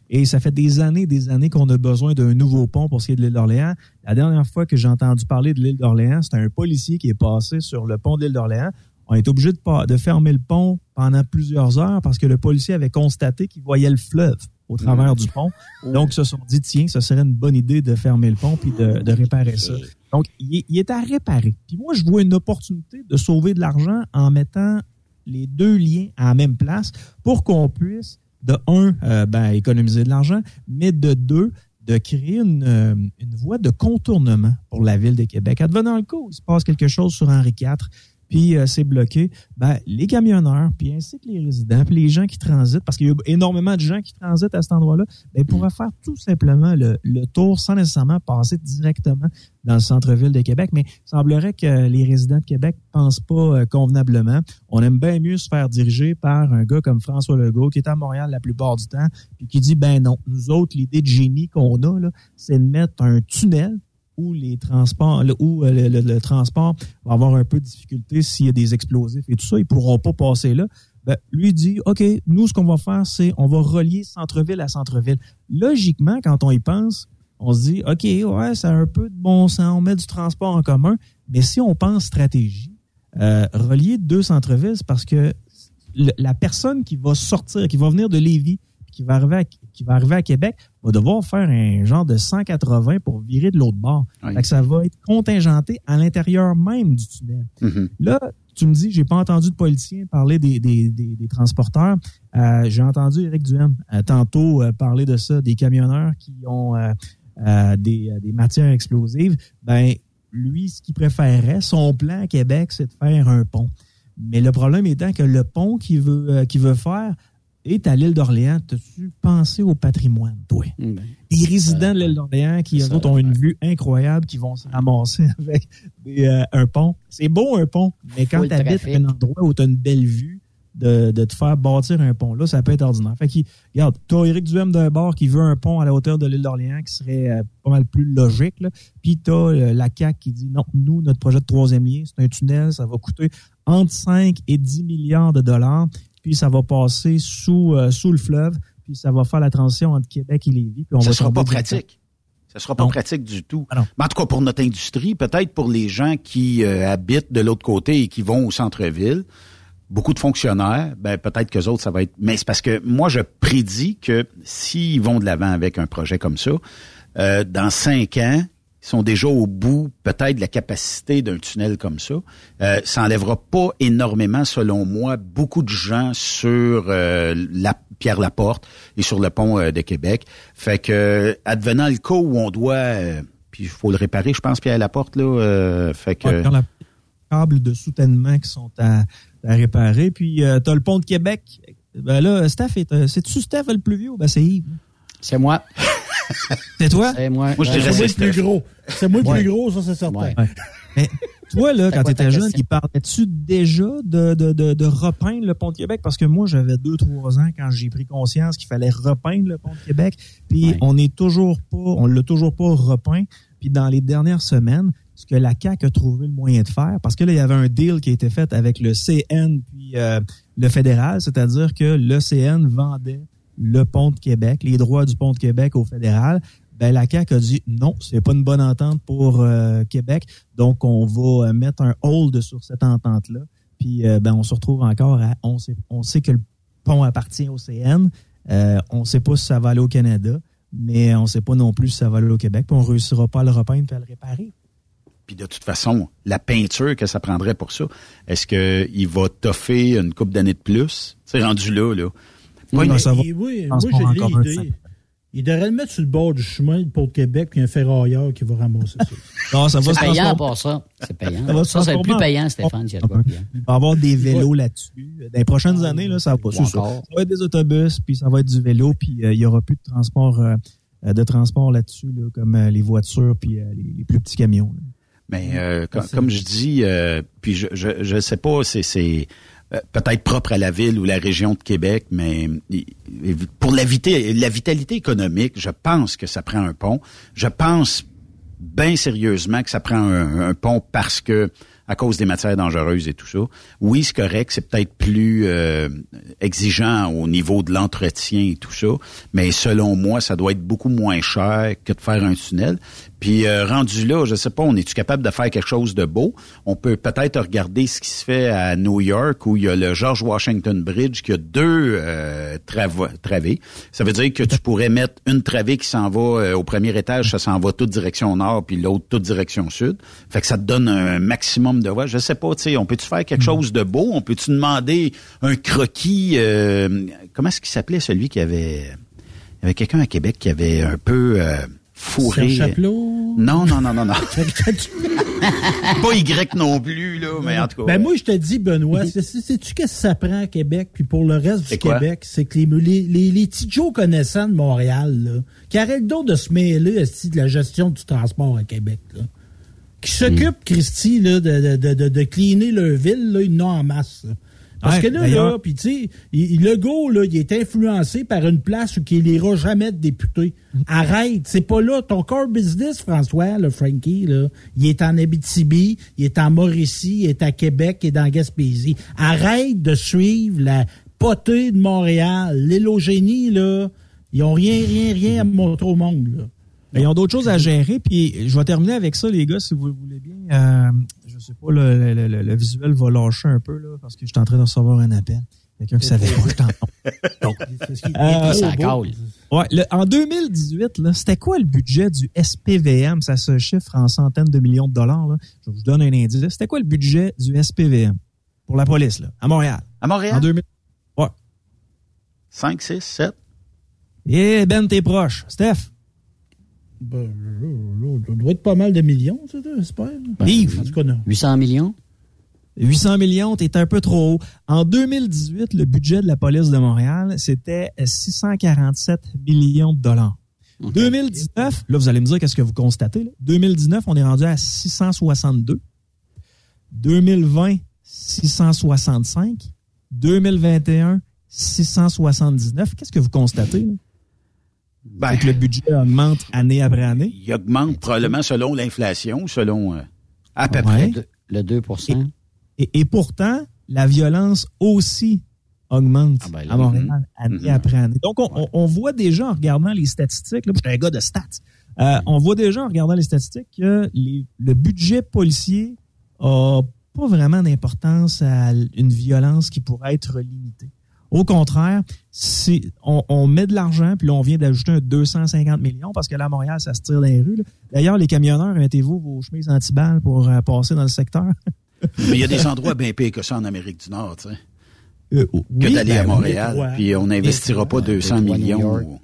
Et ça fait des années, des années qu'on a besoin d'un nouveau pont pour ce qui est de l'île d'Orléans. La dernière fois que j'ai entendu parler de l'île d'Orléans, c'était un policier qui est passé sur le pont de l'île d'Orléans. On est obligé de, de fermer le pont pendant plusieurs heures parce que le policier avait constaté qu'il voyait le fleuve au travers du pont. Donc, ils se sont dit, tiens, ce serait une bonne idée de fermer le pont puis de, de réparer ça. Donc, il, est à réparer. Puis moi, je vois une opportunité de sauver de l'argent en mettant les deux liens à la même place pour qu'on puisse, de un, euh, ben, économiser de l'argent, mais de deux, de créer une, euh, une voie de contournement pour la ville de Québec. Advenant le cas il se passe quelque chose sur Henri IV, puis euh, c'est bloqué, ben, les camionneurs, puis ainsi que les résidents, puis les gens qui transitent, parce qu'il y a énormément de gens qui transitent à cet endroit-là, ben, pourraient faire tout simplement le, tour sans nécessairement passer directement dans le centre-ville de Québec. Mais il semblerait que les résidents de Québec pensent pas euh, convenablement. On aime bien mieux se faire diriger par un gars comme François Legault, qui est à Montréal la plupart du temps, puis qui dit, ben non, nous autres, l'idée de génie qu'on a, c'est de mettre un tunnel où les transports, où euh, le, transport va avoir un peu de difficulté s'il y a des explosifs et tout ça, ils pourront pas passer là. Ben, lui dit, OK, nous, ce qu'on va faire, c'est on va relier centre-ville à centre-ville. Logiquement, quand on y pense, on se dit, OK, ouais, ça a un peu de bon sens, on met du transport en commun, mais si on pense stratégie, euh, relier deux centres-villes, c'est parce que la personne qui va sortir, qui va venir de Lévis, qui va arriver à, qui va arriver à Québec va devoir faire un genre de 180 pour virer de l'autre bord. Fait que ça va être contingenté à l'intérieur même du tunnel. Mm-hmm. Là, tu me dis, j'ai pas entendu de politiciens parler des, des, des, des transporteurs. Euh, j'ai entendu Éric Duhem euh, tantôt euh, parler de ça, des camionneurs qui ont des, des matières explosives. Ben, lui, ce qu'il préférerait, son plan à Québec, c'est de faire un pont. Mais le problème étant que le pont qu'il veut, qu'il veut faire est à l'île d'Orléans. T'as-tu pensé au patrimoine, toi? Les résidents de l'île d'Orléans qui, eux autres, ont une vue incroyable, qui vont se ramasser [laughs] avec des, euh, un pont. C'est beau, un pont, mais quand tu habites trafic. un endroit où tu as une belle vue, de, de te faire bâtir un pont, là, ça peut être ordinaire. Fait que, regarde, tu as Éric Duhem d'un bord qui veut un pont à la hauteur de l'île d'Orléans qui serait euh, pas mal plus logique, là. Puis tu as la CAQ qui dit non, nous, notre projet de troisième lien, c'est un tunnel, ça va coûter entre 5 et 10 milliards de dollars, puis ça va passer sous, euh, sous le fleuve, puis ça va faire la transition entre Québec et Lévis. Puis on ça va sera pas pratique. Ça sera pas Non. pratique du tout. Ah. Mais en tout cas, pour notre industrie, peut-être pour les gens qui euh, habitent de l'autre côté et qui vont au centre-ville, beaucoup de fonctionnaires, ben peut-être que autres, ça va être. Mais c'est parce que moi, je prédis que s'ils vont de l'avant avec un projet comme ça, euh, dans cinq ans, sont déjà au bout peut-être de la capacité d'un tunnel comme ça. Euh, ça enlèvera pas énormément, selon moi, beaucoup de gens sur euh, la Pierre Laporte et sur le pont euh, de Québec. Fait que advenant le cas où on doit euh, puis il faut le réparer, je pense, Pierre Laporte, là. euh, fait que. Ouais, dans la câbles de soutènement qui sont à, à réparer. Puis, tu as le pont de Québec. Ben là, Steph, est, euh, c'est-tu Steph le plus vieux ben c'est Yves? C'est moi. [laughs] C'est toi? C'est moi. Moi, je Euh, dirais C'est moi c'est le plus gros. C'est moi le Ouais. plus gros, ça, c'est certain. Ouais. Ouais. Mais toi, là, quand tu ta étais jeune, il parlait-tu déjà de, de, de, de repeindre le pont de Québec? Parce que moi, j'avais deux, trois ans quand j'ai pris conscience qu'il fallait repeindre le pont de Québec. Puis Ouais. on n'est toujours pas, on l'a toujours pas repeint. Puis dans les dernières semaines, ce que la CAQ a trouvé le moyen de faire, parce que là, il y avait un deal qui a été fait avec le CN puis euh, le fédéral, c'est-à-dire que le CN vendait le pont de Québec, les droits du pont de Québec au fédéral. Ben, la CAQ a dit non, c'est pas une bonne entente pour euh, Québec, donc on va euh, mettre un hold sur cette entente-là. Puis euh, ben, on se retrouve encore à on sait, que le pont appartient au CN, on sait pas si ça va aller au Canada, mais on sait pas non plus si ça va aller au Québec, puis on réussira pas à le repeindre et à le réparer. Puis de toute façon, la peinture que ça prendrait pour ça, est-ce qu'il va toffer une coupe d'années de plus? C'est rendu là, là. Pas Oui, va. Et oui, Je moi, un l'idée. Il devrait le mettre sur le bord du chemin pour le Québec, puis un ferrailleur qui va ramasser ça. [laughs] Non, ça va C'est payant pour ça. C'est payant. Ça va se Ça, c'est le plus payant, Stéphane. Il va y avoir des vélos là-dessus. Dans les prochaines années, là, ça va pas. Ça. encore. Ça va être des autobus, puis ça va être du vélo, puis euh, il y aura plus de transport, euh, euh, de transport là-dessus, là, comme euh, les voitures, puis euh, les, les plus petits camions. là. Mais euh, com- comme, je dis, euh, puis je, je je sais pas, c'est c'est euh, peut-être propre à la ville ou la région de Québec, mais pour la, vita- la vitalité économique, je pense que ça prend un pont. Je pense bien sérieusement que ça prend un, un pont parce que à cause des matières dangereuses et tout ça. Oui, c'est correct, c'est peut-être plus euh, exigeant au niveau de l'entretien et tout ça, mais selon moi, ça doit être beaucoup moins cher que de faire un tunnel. Puis euh, rendu là, je sais pas, on est-tu capable de faire quelque chose de beau? On peut peut-être regarder ce qui se fait à New York où il y a le George Washington Bridge qui a deux euh, travées. Ça veut dire que tu pourrais mettre une travée qui s'en va euh, au premier étage, ça s'en va toute direction nord, puis l'autre toute direction sud. Fait que ça te donne un maximum de voies. Je sais pas, tu sais, on peut-tu faire quelque chose de beau? On peut-tu demander un croquis? euh, comment est-ce qu'il s'appelait celui qui avait... Il y avait quelqu'un à Québec qui avait un peu euh, fourré... Chapelot? Non, non, non, non, non. [laughs] [laughs] pas Y non plus, là, mais en tout cas. Ben moi, je te dis, Benoît, [laughs] sais-tu qu'est-ce que ça prend à Québec? Puis pour le reste du? Québec, c'est que les, les, les, les petits Joe connaissants de Montréal, là, qui arrêtent donc de se mêler de la gestion du transport à Québec, là. Qui s'occupent, Christy, là, de, de, de, de, cleaner leur ville, là, ils en masse. là. Parce Ouais, que là, là, puis tu sais, le gars, là, il est influencé par une place où il n'ira jamais de député. Arrête, c'est pas là. Ton core business, François, le Frankie, là, il est en Abitibi, il est en Mauricie, il est à Québec, il est dans Gaspésie. Arrête de suivre la potée de Montréal. L'île au génie, là, ils ont rien, rien, rien à montrer au monde, là. Ben, ils ont d'autres choses à gérer. Puis je vais terminer avec ça, les gars, si vous le voulez bien. Euh, sais pas, le, le- le- le visuel va lâcher un peu là, parce que je suis en train de recevoir un appel. Quelqu'un qui savait pas tant. [laughs] Euh, ça colle. Ouais, le- en 2018, là, c'était quoi le budget du SPVM? Ça se chiffre en centaines de millions de dollars. Là. Je vous donne un indice. C'était quoi le budget du SPVM pour la police là, à Montréal? À Montréal? En 2000. Ouais. 5, 6, 7. Eh Ben, t'es proche. Steph? Ben, là, là, ça doit être pas mal de millions, j'espère. Yves? En tout cas, non. 800 millions? 800 millions, t'es un peu trop haut. En 2018, le budget de la police de Montréal, c'était 647 millions de dollars. 2019, là, vous allez me dire qu'est-ce que vous constatez. là. 2019, on est rendu à 662. 2020, 665. 2021, 679. Qu'est-ce que vous constatez? là? Ben, Fait que le budget augmente année après année. il augmente probablement selon l'inflation, selon euh, à peu Ouais. près. Le 2 Et, et pourtant, la violence aussi augmente Ah ben là, à Montréal année Mhm. après année. Donc, on, voit déjà en regardant les statistiques, là, je suis un gars de stats, euh, on voit déjà en regardant les statistiques que les- le budget policier a pas vraiment d'importance à une violence qui pourrait être limitée. Au contraire, c'est on, on met de l'argent, puis là, on vient d'ajouter un 250 millions parce que là, à Montréal, ça se tire dans les rues. D'ailleurs, les camionneurs, mettez-vous vos chemises anti-balles pour euh, passer dans le secteur. [laughs] Mais il y a des endroits bien pires que ça en Amérique du Nord, tu sais. Euh, Que d'aller ben à oui. Montréal, puis on n'investira pas 200 Détroit, New millions.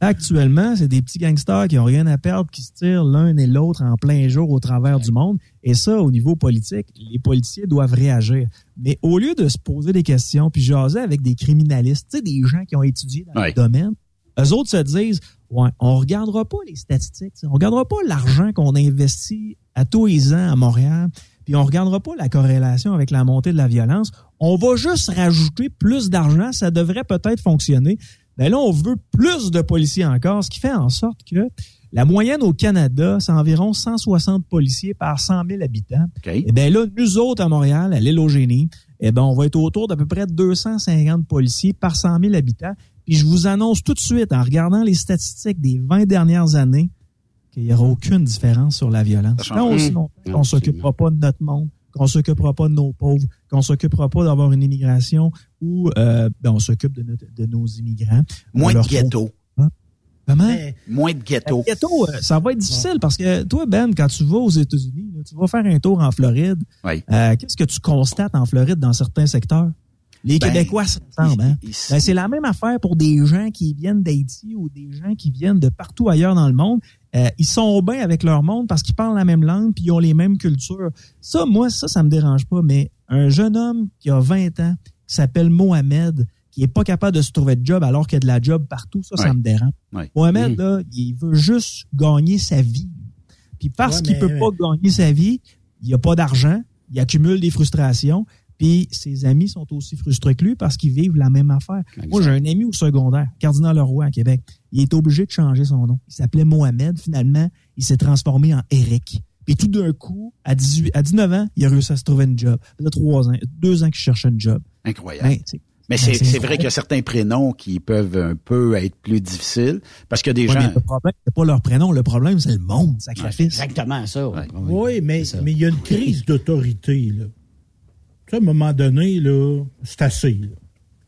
Actuellement, c'est des petits gangsters qui ont rien à perdre, qui se tirent l'un et l'autre en plein jour au travers du monde. Et ça, au niveau politique, les policiers doivent réagir. Mais au lieu de se poser des questions, puis jaser avec des criminalistes, tu sais, des gens qui ont étudié dans Ouais. le domaine, eux autres se disent, ouais, on regardera pas les statistiques, on regardera pas l'argent qu'on investit à tous les ans à Montréal, puis on regardera pas la corrélation avec la montée de la violence. On va juste rajouter plus d'argent, ça devrait peut-être fonctionner. Ben là, on veut plus de policiers encore, ce qui fait en sorte que la moyenne au Canada, c'est environ 160 policiers par 100 000 habitants. OK. Et bien là, nous autres à Montréal, à l'île au Génie, eh ben on va être autour d'à peu près 250 policiers par 100 000 habitants. Puis je vous annonce tout de suite, en regardant les statistiques des 20 dernières années, qu'il n'y aura aucune différence sur la violence. Tant aussi longtemps qu'on s'occupera pas de notre monde, qu'on s'occupera pas de nos pauvres, qu'on s'occupera pas d'avoir une immigration où euh, ben, on s'occupe de, notre- de nos immigrants. Moins de ghetto. Comment? Mais, Moins de ghetto. Le ghetto, euh, ça va être difficile parce que toi, Ben, quand tu vas aux États-Unis, tu vas faire un tour en Floride. Oui. euh, Qu'est-ce que tu constates en Floride dans certains secteurs? Les Ben, Québécois se ressemblent. Hein? Ben, c'est la même affaire pour des gens qui viennent d'Haïti ou des gens qui viennent de partout ailleurs dans le monde. Euh, ils sont bien avec leur monde parce qu'ils parlent la même langue puis ils ont les mêmes cultures. Ça, moi, ça, ça me dérange pas. Mais un jeune homme qui a 20 ans, qui s'appelle Mohamed, qui est pas capable de se trouver de job alors qu'il y a de la job partout, ça, ça me dérange. Ouais. Mohamed, Mm. là, il veut juste gagner sa vie. Puis parce Ouais, qu'il mais- peut pas gagner sa vie, il a pas d'argent, il accumule des frustrations, puis ses amis sont aussi frustrés que lui parce qu'ils vivent la même affaire. Moi, j'ai un ami au secondaire, Cardinal Leroy à Québec. Il est obligé de changer son nom. Il s'appelait Mohamed. Finalement, il s'est transformé en Eric. Puis tout d'un coup, à, 18, à 19 ans, il a réussi à se trouver une job. Ça fait trois ans, deux ans qu'il cherchait une job. Incroyable. Ben, Mais ben, c'est vrai qu'il y a certains prénoms qui peuvent un peu être plus difficiles parce que des Ouais, gens. mais le problème, c'est pas leur prénom. Le problème, c'est le monde, sacrifice. Exactement ça. Ouais. oui, mais c'est ça. mais il y a une crise d'autorité, là. Tu sais, à un moment donné, là, c'est assez, là.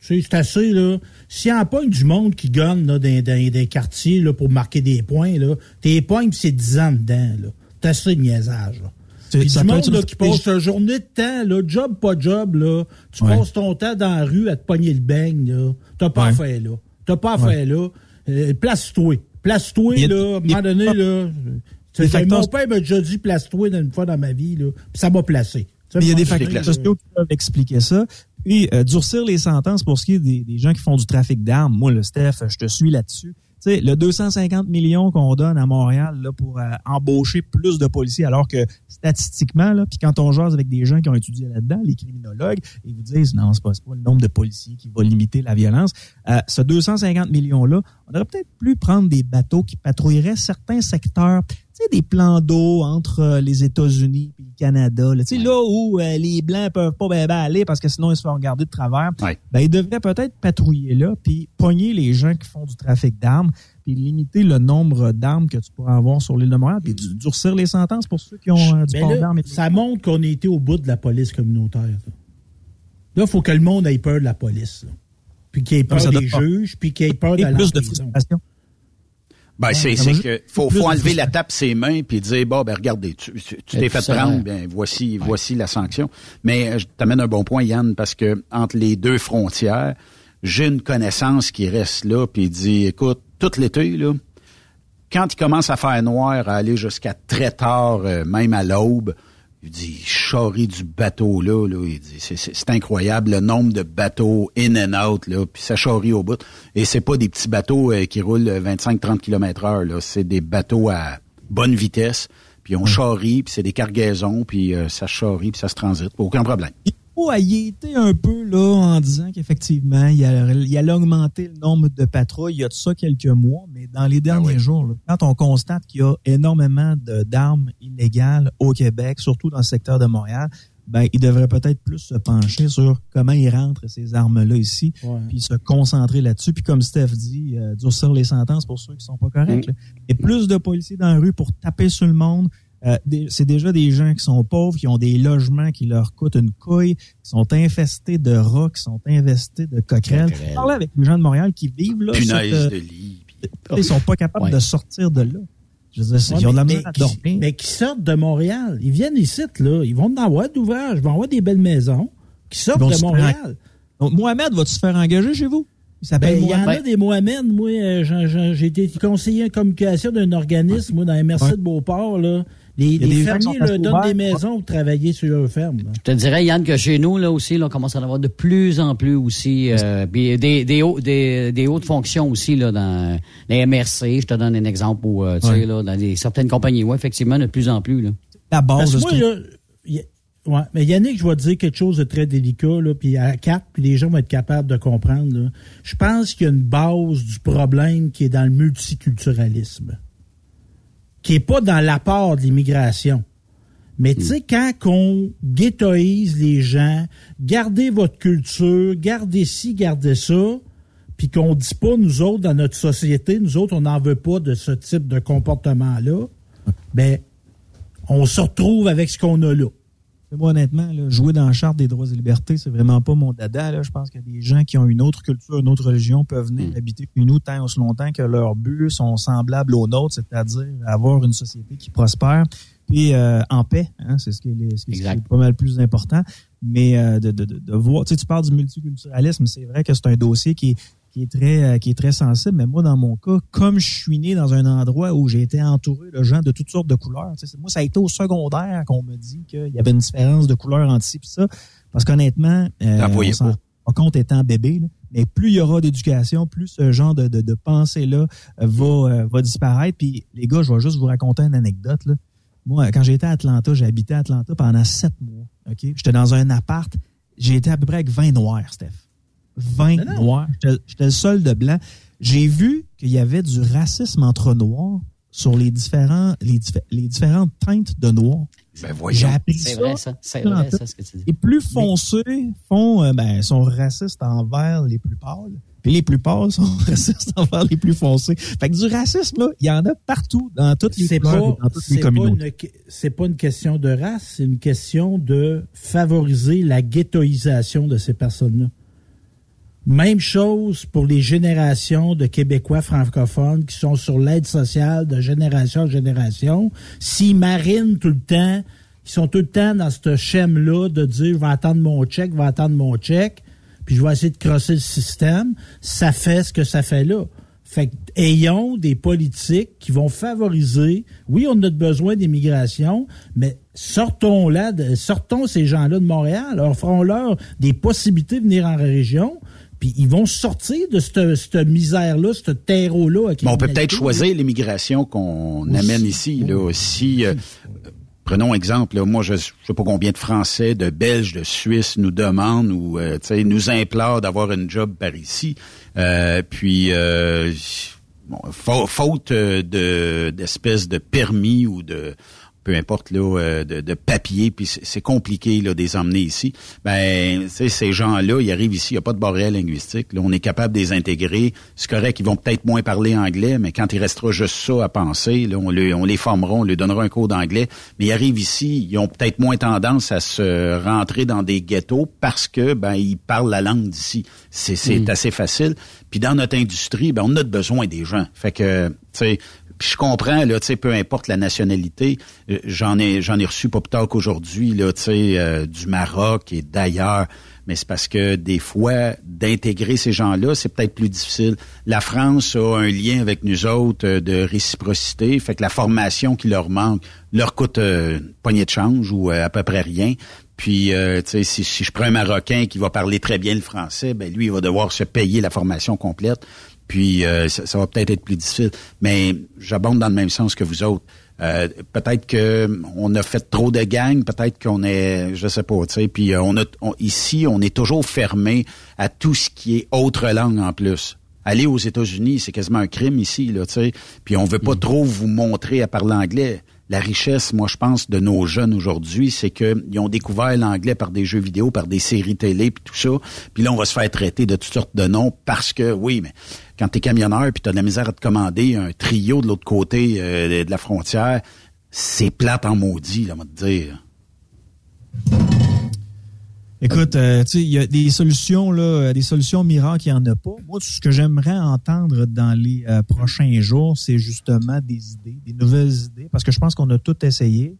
Tu sais, c'est assez, là. S'il y a pas du monde qui gagne, là, dans, dans, des quartiers, là, pour marquer des points, là, tes points, c'est 10 ans dedans, là. C'est assez de niaisage, là. C'est- Puis du monde une là, qui passe une journée de temps, là, job pas job, là, tu Ouais. passes ton temps dans la rue à te pogner le beigne, là. T'as pas Ouais. à faire là. T'as pas à Ouais. faire là. Euh, place-toi. Place-toi, là, à un moment donné, là. Facteurs- Mon père m'a déjà dit place-toi une fois dans ma vie, là. Puis ça m'a placé. Mais il y a des facteurs sociaux qui peuvent expliquer ça. Puis, euh, durcir les sentences pour ce qui est des, gens qui font du trafic d'armes. Moi, le Steph, je te suis là-dessus. Tu sais, le 250 millions qu'on donne à Montréal là, pour euh, embaucher plus de policiers, alors que statistiquement, là, puis quand on jase avec des gens qui ont étudié là-dedans, les criminologues, ils vous disent non, c'est pas, pas le nombre de policiers qui va limiter la violence. Euh, ce 250 millions-là, on aurait peut-être plus prendre des bateaux qui patrouilleraient certains secteurs, des plans d'eau entre euh, les États-Unis et le Canada, là, tu sais, là où euh, les Blancs peuvent pas ben, ben aller parce que sinon ils se font regarder de travers, Ouais. ben, ils devraient peut-être patrouiller là, puis pogner les gens qui font du trafic d'armes, puis limiter le nombre d'armes que tu pourras avoir sur l'île de Montréal, puis du- durcir les sentences pour ceux qui ont euh, du Ben port d'armes. et tout. ça montre qu'on a été au bout de la police communautaire. Là, il faut que le monde ait peur de la police. là. Puis qu'il ait peur ça des juges, puis qu'il ait peur de la plus de prison. frustration. Ben, c'est, que faut, faut enlever la tape ses mains puis dire bon ben regardez tu, t'es fait prendre ben voici voici la sanction. Mais euh, je t'amène un bon point Yann parce que entre les deux frontières, j'ai une connaissance qui reste là puis dit écoute tout l'été là quand il commence à faire noir à aller jusqu'à très tard euh, même à l'aube il dit, charrie du bateau là, là. Il dit, c'est, incroyable le nombre de bateaux in and out là, puis ça charrie au bout. Et c'est pas des petits bateaux euh, qui roulent 25-30 km heure là, c'est des bateaux à bonne vitesse. Puis on charrie, puis c'est des cargaisons, puis euh, ça charrie, puis ça se transite, aucun problème. Il y était un peu là en disant qu'effectivement, il, a- il allait augmenter le nombre de patrouilles. Il y a de ça quelques mois, mais dans les derniers jours, là, quand on constate qu'il y a énormément d'armes illégales au Québec, surtout dans le secteur de Montréal, ben, il devrait peut-être plus se pencher sur comment ils rentrent ces armes-là ici, Ouais. puis se concentrer là-dessus. Puis comme Steph dit, euh, durcir les sentences pour ceux qui sont pas corrects. Et plus de policiers dans la rue pour taper sur le monde. Euh, des- c'est déjà des gens qui sont pauvres, qui ont des logements qui leur coûtent une couille, qui sont infestés de rats, qui sont infestés de coquerelles. Je parlais avec les gens de Montréal qui vivent là. Punaise cette, euh, de lit. ils sont pas capables Ouais. de sortir de là. Je veux dire, Ouais, ils ont de la mais, à mais qui- dormir. mais qui sortent de Montréal? Ils viennent ici, là. Ils vont en avoir d'ouvrages, ils vont avoir des belles maisons. Qui sortent de Montréal. Donc, Mohamed, vas-tu se faire engager chez vous? Il s'appelle Ben, il y en Mohamed. a des Mohamed. Moi, euh, j'ai été conseiller en communication d'un organisme, moi, dans la MRC Ouais. de Beauport, là. Les, fermiers donnent des maisons pour travailler sur leur ferme. Je te dirais, Yann, que chez nous, là aussi, là, on commence à en avoir de plus en plus aussi. euh, puis des, des, hauts- des, des hautes fonctions aussi là, dans les MRC. Je te donne un exemple où, euh, tu sais, Ouais. là, dans certaines compagnies. Oui, effectivement, de plus en plus. Là. La Parce base de que ce moi, là, y- ouais, mais Yannick, je vais te dire quelque chose de très délicat, là, puis à quatre, puis les gens vont être capables de comprendre. là. Je pense qu'il y a une base du problème qui est dans le multiculturalisme, qui est pas dans l'apport de l'immigration. Mais tu sais, quand on ghettoise les gens, gardez votre culture, gardez ci, gardez ça, puis qu'on dit pas, nous autres, dans notre société, nous autres, on n'en veut pas de ce type de comportement-là, ben, on se retrouve avec ce qu'on a là. Moi, honnêtement, là, jouer dans la Charte des droits et libertés, c'est vraiment pas mon dada. Là. Je pense que des gens qui ont une autre culture, une autre religion peuvent venir habiter chez nous tant aussi longtemps que leurs buts sont semblables aux nôtres, c'est-à-dire avoir une société qui prospère puis euh, en paix. Hein, c'est ce qui est, les- ce qui est- ce qui est pas mal plus important. Mais euh, de, de, de, de voir, tu sais, tu parles du multiculturalisme, c'est vrai que c'est un dossier qui est qui est très euh, qui est très sensible mais moi dans mon cas comme je suis né dans un endroit où j'ai été entouré de gens de toutes sortes de couleurs moi ça a été au secondaire qu'on me dit qu'il y avait une différence de couleur entre ci et ça parce qu'honnêtement euh, on pas. compte étant bébé là, mais plus il y aura d'éducation plus ce genre de, de, de pensée là va euh, va disparaître. Puis les gars je vais juste vous raconter une anecdote là. Moi quand j'étais à Atlanta j'ai habité à Atlanta pendant sept mois ok? J'étais dans un appart j'ai été à peu près avec 20 noirs Steph 20 noirs. J'étais- le seul de blanc. J'ai vu qu'il y avait du racisme entre noirs sur les différents les, diffé- les différentes teintes de noirs. Ben J'ai appris C'est ça. vrai, ça. C'est vrai, ça, ce que tu dis. Les plus foncés font, euh, ben, sont racistes envers les plus pâles. Puis les plus pâles sont [laughs] racistes envers les plus foncés. Fait que du racisme, là, il y en a partout, dans toutes les C'est couleurs dans toutes les c'est communautés. c'est pas une question de race, c'est une question de favoriser la ghettoisation de ces personnes-là. Même chose pour les générations de Québécois francophones qui sont sur l'aide sociale de génération en génération. S'ils marinent tout le temps, ils sont tout le temps dans ce schème-là de dire je vais attendre mon chèque, je vais attendre mon chèque, puis je vais essayer de crosser le système, ça fait ce que ça fait là. Fait que, ayons des politiques qui vont favoriser. Oui, on a besoin d'immigration, mais sortons là, sortons ces gens-là de Montréal, offrons-leur des possibilités de venir en région, puis ils vont sortir de cette, cette misère-là, ce terreau-là. Bon, on peut peut-être choisir l'immigration qu'on amène ici. Là, si, euh, prenons exemple, là, moi, je ne sais pas combien de Français, de Belges, de Suisses nous demandent ou euh, tu sais, nous implorent d'avoir une job par ici. Euh, puis, euh, bon, fa- faute euh, de d'espèces de permis ou de peu importe là, euh, de, de papier, puis c'est compliqué là, de les emmener ici. Ben, tu sais, ces gens-là, ils arrivent ici, il n'y a pas de barrière linguistique. Là, on est capable de les intégrer. C'est correct, ils vont peut-être moins parler anglais, mais quand il restera juste ça à penser, là, on, les, on les formera, on leur donnera un cours d'anglais. Mais ils arrivent ici, ils ont peut-être moins tendance à se rentrer dans des ghettos parce que ben ils parlent la langue d'ici. C'est c'est Mm. assez facile. Puis dans notre industrie, ben on a besoin des gens. Fait que, tu sais, puis je comprends là, tu sais, peu importe la nationalité, euh, j'en ai j'en ai reçu pas plus tard qu'aujourd'hui là, tu sais, euh, du Maroc et d'ailleurs. Mais c'est parce que des fois, d'intégrer ces gens-là, c'est peut-être plus difficile. La France a un lien avec nous autres euh, de réciprocité, fait que la formation qui leur manque leur coûte une poignée de change ou à peu près rien. Puis, si, si je prends un Marocain qui va parler très bien le français, ben lui, il va devoir se payer la formation complète. Puis, euh, ça, ça va peut-être être plus difficile. Mais j'abonde dans le même sens que vous autres. Euh, peut-être que on a fait trop de gangs, peut-être qu'on est, je sais pas, tu sais. Puis euh, on a, on- ici, on est toujours fermé à tout ce qui est autre langue en plus. Aller aux États-Unis, c'est quasiment un crime ici, là, tu sais. Puis on veut pas trop vous montrer à parler anglais. La richesse, moi, je pense, de nos jeunes aujourd'hui, c'est qu'ils ont découvert l'anglais par des jeux vidéo, par des séries télé, puis tout ça. Puis là, on va se faire traiter de toutes sortes de noms parce que, oui, mais quand t'es camionneur puis t'as de la misère à te commander un trio de l'autre côté euh, de la frontière, c'est plate en maudit, là, on va te dire. Écoute, euh, tu sais, il y a des solutions, là, euh, des solutions miracles, il n'y en a pas. Moi, ce que j'aimerais entendre dans les euh, prochains jours, c'est justement des idées, des nouvelles idées, parce que je pense qu'on a tout essayé.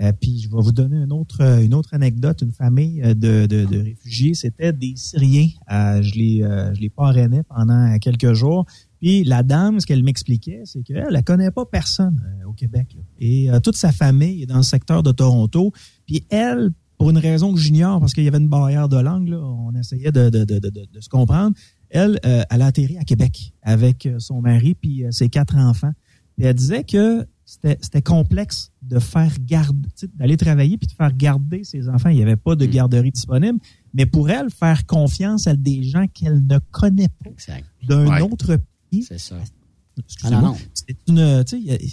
Euh, puis je vais vous donner une autre, euh, une autre anecdote. Une famille de, de, de réfugiés, c'était des Syriens. Je les, je les parrainais pendant quelques jours. Puis la dame, ce qu'elle m'expliquait, c'est qu'elle ne connaît pas personne au Québec. là. Et toute sa famille est dans le secteur de Toronto. Puis elle, pour une raison que j'ignore, parce qu'il y avait une barrière de langue, là, on essayait de, de, de, de, de- de se comprendre. Elle, euh, elle a atterri à Québec avec euh, son mari puis euh, ses quatre enfants. Puis elle disait que c'était complexe de faire garder, d'aller travailler puis de faire garder ses enfants. Il n'y avait pas de garderie disponible. Mais pour elle, faire confiance à des gens qu'elle ne connaît pas d'un Ouais. autre pays. C'est ça. Ah.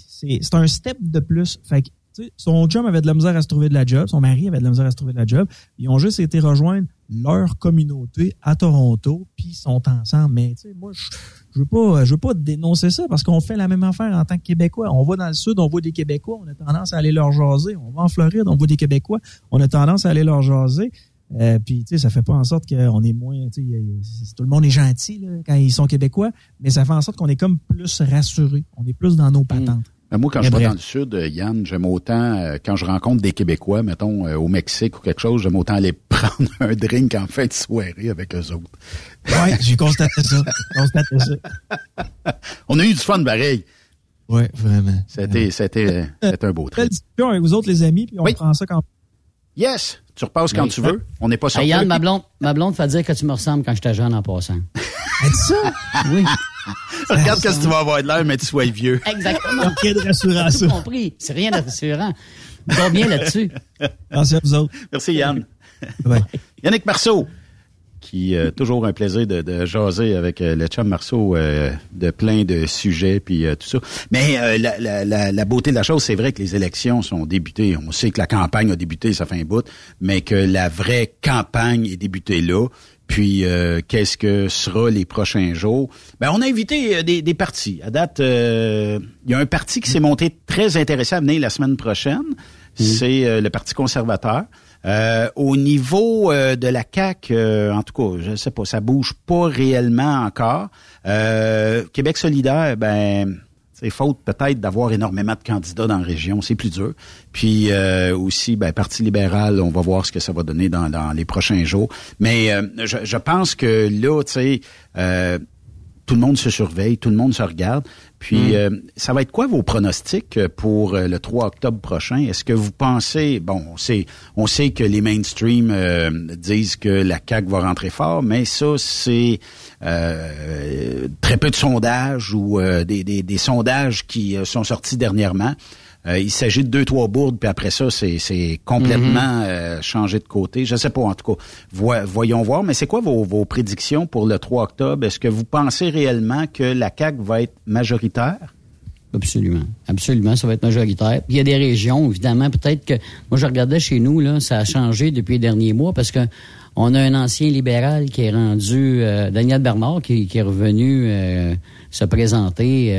C'est un step de plus. Fait son chum avait de la misère à se trouver de la job, son mari avait de la misère à se trouver de la job. Ils ont juste été rejoindre leur communauté à Toronto, puis ils sont ensemble. Mais tu sais, moi, je, je veux pas, je veux pas dénoncer ça parce qu'on fait la même affaire en tant que Québécois. On va dans le sud, on voit des Québécois, on a tendance à aller leur jaser. On va en Floride, on voit des Québécois, on a tendance à aller leur jaser. Euh, puis tu sais, ça fait pas en sorte qu'on est moins, tu sais, tout le monde est gentil là, quand ils sont québécois, mais ça fait en sorte qu'on est comme plus rassuré, on est plus dans nos patentes. Ben, moi, quand je vais dans le sud, euh, Yann, j'aime autant, euh, quand je rencontre des Québécois, mettons, euh, au Mexique ou quelque chose, j'aime autant aller [laughs] prendre un drink en fin de soirée avec eux autres. Ouais, j'ai [laughs] constaté ça. J'ai constaté ça. On a eu du fun pareil. Oui, vraiment. C'était, c'était, c'était un beau Belle trip. discussion avec vous autres, les amis, puis on prend ça quand Yes! Tu repasses quand Oui. tu veux. On n'est pas Hey, sorti. Yann, ma blonde, ma blonde fait dire que tu me ressembles quand j'étais jeune en passant. Elle dit ça? Oui. Regarde qu'est-ce que tu vas avoir de l'air, mais tu sois vieux. Exactement. Rien de rassurant, ça. compris. C'est rien de rassurant. Combien là-dessus? Merci à vous autres. Merci Yann. Ouais. [laughs] Yannick Marceau, qui euh, toujours un plaisir de, de jaser avec euh, le chum Marceau euh, de plein de sujets puis euh, tout ça. Mais euh, la, la beauté de la chose, c'est vrai que les élections sont débutées. On sait que la campagne a débuté, ça fait un bout, mais que la vraie campagne est débutée là. Puis euh, qu'est-ce que sera les prochains jours? Ben on a invité euh, des, des partis. À date, euh, il y a un parti qui s'est monté très intéressant à venir la semaine prochaine. C'est euh, le Parti conservateur. Euh, au niveau euh, de la CAC, en tout cas, je sais pas, ça bouge pas réellement encore. Euh, Québec solidaire, ben c'est faute peut-être d'avoir énormément de candidats dans la région, c'est plus dur. Puis euh, aussi, ben, Parti libéral, on va voir ce que ça va donner dans, dans les prochains jours. Mais euh, je, je pense que là, tu sais, euh, tout le monde se surveille, tout le monde se regarde. Puis, Mm. euh, ça va être quoi vos pronostics pour euh, le 3 octobre prochain? Est-ce que vous pensez, bon, on sait, on sait que les mainstream euh, disent que la CAQ va rentrer fort, mais ça, c'est euh, très peu de sondages ou euh, des, des, des sondages qui euh, sont sortis dernièrement. Euh, il s'agit de deux, trois bourdes, puis après ça, c'est, c'est complètement euh, changé de côté. Je sais pas, en tout cas. Voyons voir. Mais c'est quoi vos, vos prédictions pour le 3 octobre? Est-ce que vous pensez réellement que la CAQ va être majoritaire? Absolument. Absolument. Ça va être majoritaire. Puis il y a des régions, évidemment, peut-être que. Moi, je regardais chez nous, là, ça a changé depuis les derniers mois parce que on a un ancien libéral qui est rendu. euh, Daniel Bernard, qui, qui est revenu euh, se présenter.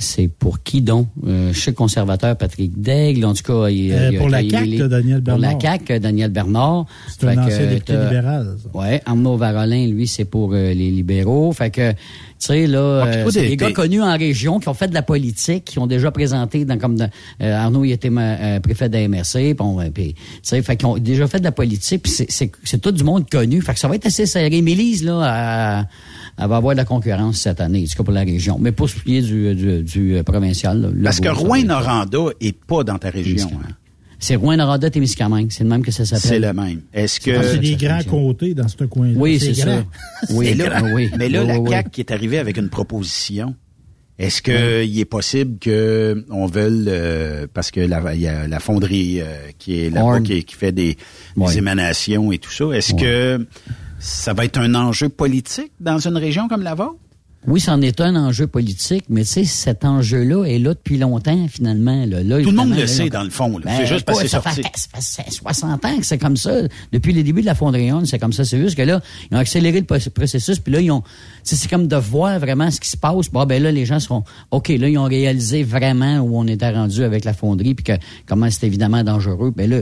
C'est pour qui donc? Euh, sais conservateur Patrick Daigle, en tout cas. Il, Euh, il a- pour la il- CAQ, il- Daniel Pour la Bernard. CAQ, Daniel Bernard. C'est un que, ancien député libéral. ça. Ouais, Arnaud Varolin, lui, c'est pour euh, les libéraux. Fait que, tu sais, là, puis euh, c'est des- des gars connus en région qui ont fait de la politique, qui ont déjà présenté dans comme dans- euh, Arnaud, il était ma- euh, préfet de la MRC, puis, tu sais, fait qu'ils ont déjà fait de la politique, puis c'est- c'est c'est tout du monde connu. Fait que ça va être assez serré. Mélise, là, elle, elle va avoir de la concurrence cette année, en tout cas pour la région. Mais pour ce qui est du, du, du, euh, provincial, là, Parce que Rouen-Noranda est pas dans ta région. hein. C'est Rouen-Noranda, Témiscamingue. C'est le même que ça s'appelle. C'est le même. Est-ce que... C'est des grands côtés dans ce coin-là. Oui, c'est ça. [laughs] Oui, Mais là, oui. mais là Oui, la oui. CAQ qui est arrivée avec une proposition. Est-ce que il est possible que on veuille euh, parce que la, il y a la fonderie euh, qui est là-bas Horn. qui, qui fait des, émanations et tout ça. Est-ce que ça va être un enjeu politique dans une région comme la vôtre? Oui, c'en est un enjeu politique, mais tu sais, cet enjeu-là est là depuis longtemps, finalement. Là, Là, Tout le monde le là, sait dans le fond. Ben, c'est juste parce que c'est ça sorti. fait- ça fait 60 ans que c'est comme ça. Depuis les débuts de la fonderie Horn, c'est comme ça. C'est juste que là, ils ont accéléré le proc- processus, puis là, ils ont... tu sais, C'est comme de voir vraiment ce qui se passe. Bon, ben là, les gens seront... OK, là, ils ont réalisé vraiment où on était rendu avec la fonderie, puis que comment c'est évidemment dangereux. Ben là,